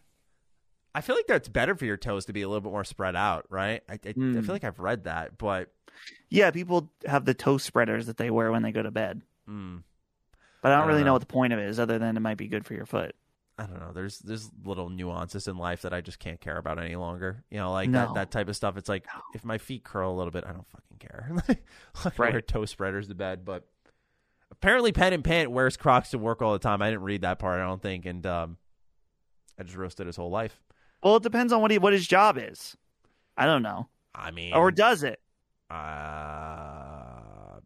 I feel like that's better for your toes to be a little bit more spread out, right? I, I, I Hmm. feel like I've read that, but yeah. People have the toe spreaders that they wear when they go to bed, mm, but I don't I really know know. what the point of it is, other than it might be good for your foot. I don't know. There's there's little nuances in life that I just can't care about any longer. You know, like No. that, that type of stuff. It's like if my feet curl a little bit, I don't fucking care. I Right. wear toe spreaders to bed, but apparently Pen and Pant wears Crocs to work all the time. I didn't read that part, I don't think, and um, I just roasted his whole life. Well, it depends on what he, what his job is. I don't know, I mean, or does it? Uh,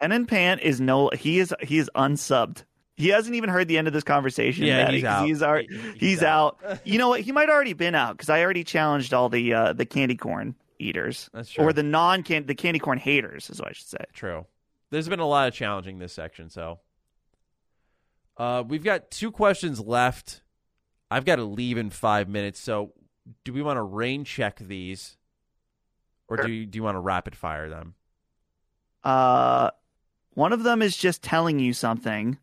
And in Pant is no. He is he is unsubbed. He hasn't even heard the end of this conversation. yeah, Maddie, he's out. He's already, He- he's, out. You know what? He might already been out because I already challenged all the uh, the candy corn eaters, That's true. or the non can the candy corn haters, is what I should say. True. There's been a lot of challenging this section, so uh, we've got two questions left. I've got to leave in five minutes, so do we want to rain check these, or do you, do you want to rapid fire them? Uh, one of them is just telling you something,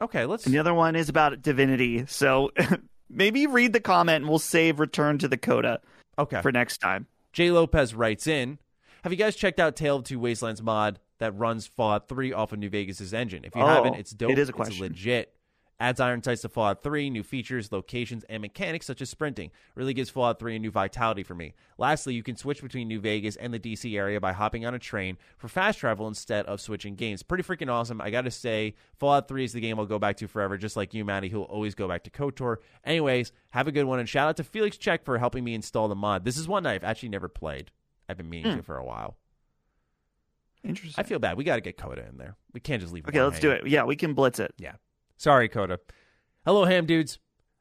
Okay, let's. and the other one is about divinity. So maybe read the comment and we'll save Return to the Coda Okay. for next time. Jay Lopez writes in Have you guys checked out Tale of Two Wastelands mod that runs Fallout 3 off of New Vegas' engine? If you Oh, haven't, it's dope. it is a It's question. legit. Adds iron sights to Fallout 3, new features, locations, and mechanics such as sprinting. Really gives Fallout 3 a new vitality for me. Lastly, you can switch between New Vegas and the DC area by hopping on a train for fast travel instead of switching games. Pretty freaking awesome. I gotta say, Fallout 3 is the game I'll go back to forever, just like you, Maddie, who'll always go back to KOTOR. Anyways, have a good one, and shout out to Felix Check for helping me install the mod. This is one I've actually never played. I've been meaning Hmm. to for a while. Interesting. I feel bad. We got to get Coda in there. We can't just leave. okay, let's do it. Yeah, we can blitz it. Yeah. Sorry, Coda. Hello, ham dudes.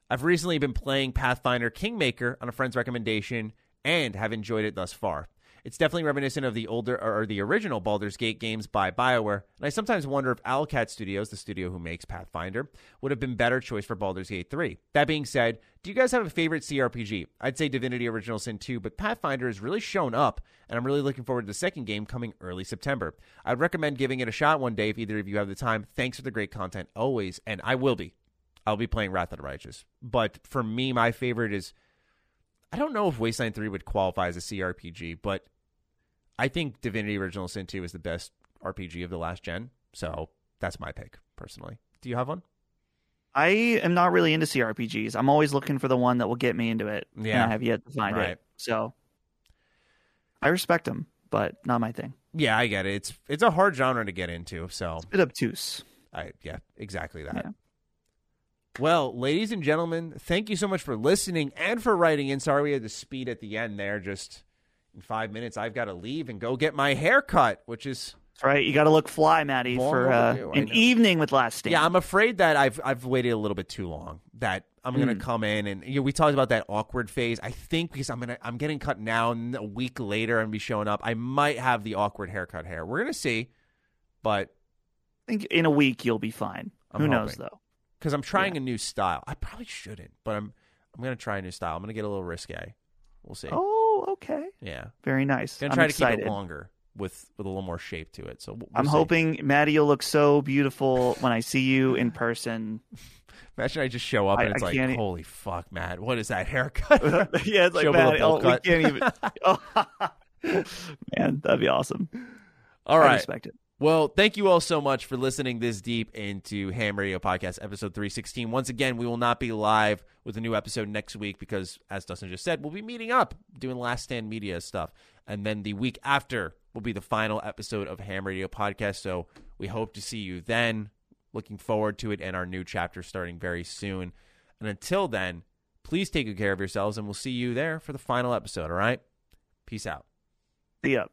I've recently been playing Pathfinder Kingmaker on a friend's recommendation and have enjoyed it thus far. It's definitely reminiscent of the older or the original Baldur's Gate games by BioWare, and I sometimes wonder if Owlcat Studios, the studio who makes Pathfinder, would have been better choice for Baldur's Gate 3. That being said, do you guys have a favorite CRPG? I'd say Divinity Original Sin 2, but Pathfinder has really shown up, and I'm really looking forward to the second game coming early September. I'd recommend giving it a shot one day if either of you have the time. Thanks for the great content always, and I will be. I'll be playing Wrath of the Righteous. But for me, my favorite is I don't know if Wasteland 3 would qualify as a CRPG, but I think Divinity Original Sin 2 is the best RPG of the last gen. So that's my pick, personally. Do you have one? I am not really into CRPGs. I'm always looking for the one that will get me into it. and Yeah. I have yet to find Right. it. So I respect them, but not my thing. Yeah, I get it. It's it's a hard genre to get into, so it's a Bit obtuse. I yeah, exactly that. Yeah. Well, ladies and gentlemen, thank you so much for listening and for writing in. Sorry we had the speed at the end there. Just in five minutes, I've got to leave and go get my hair cut, which is That's right. You got to look fly, Maddie, for uh, an evening with Last Stand. yeah. I'm afraid that I've I've waited a little bit too long. That I'm gonna Mm. come in and you know, we talked about that awkward phase. I think because I'm gonna I'm getting cut now, and a week later I'm gonna be showing up. I might have the awkward haircut hair. We're gonna see, but I think in a week you'll be fine. I'm Who knows, hoping. though? because I'm trying a new style. I probably shouldn't, but I'm I'm gonna try a new style. I'm gonna get a little risque. We'll see. Oh, okay. Yeah, Very nice. gonna I'm try excited. to keep it longer with with a little more shape to it. So we'll, I'm see. hoping Maddie you'll look so beautiful when I see you in person. Imagine I just show up I- and it's I like, e- holy fuck, Matt, what is that haircut? yeah, it's like Show up with a oh, we can't even. Oh. Man, that'd be awesome. All right. I respect it. Well, thank you all so much for listening this deep into Ham Radio Podcast episode 316. Once again, we will not be live with a new episode next week because, as Dustin just said, we'll be meeting up, doing Last Stand Media stuff. And then the week after will be the final episode of Ham Radio Podcast. So we hope to see you then. Looking forward to it and our new chapter starting very soon. And until then, please take good care of yourselves and we'll see you there for the final episode, all right? Peace out. See ya.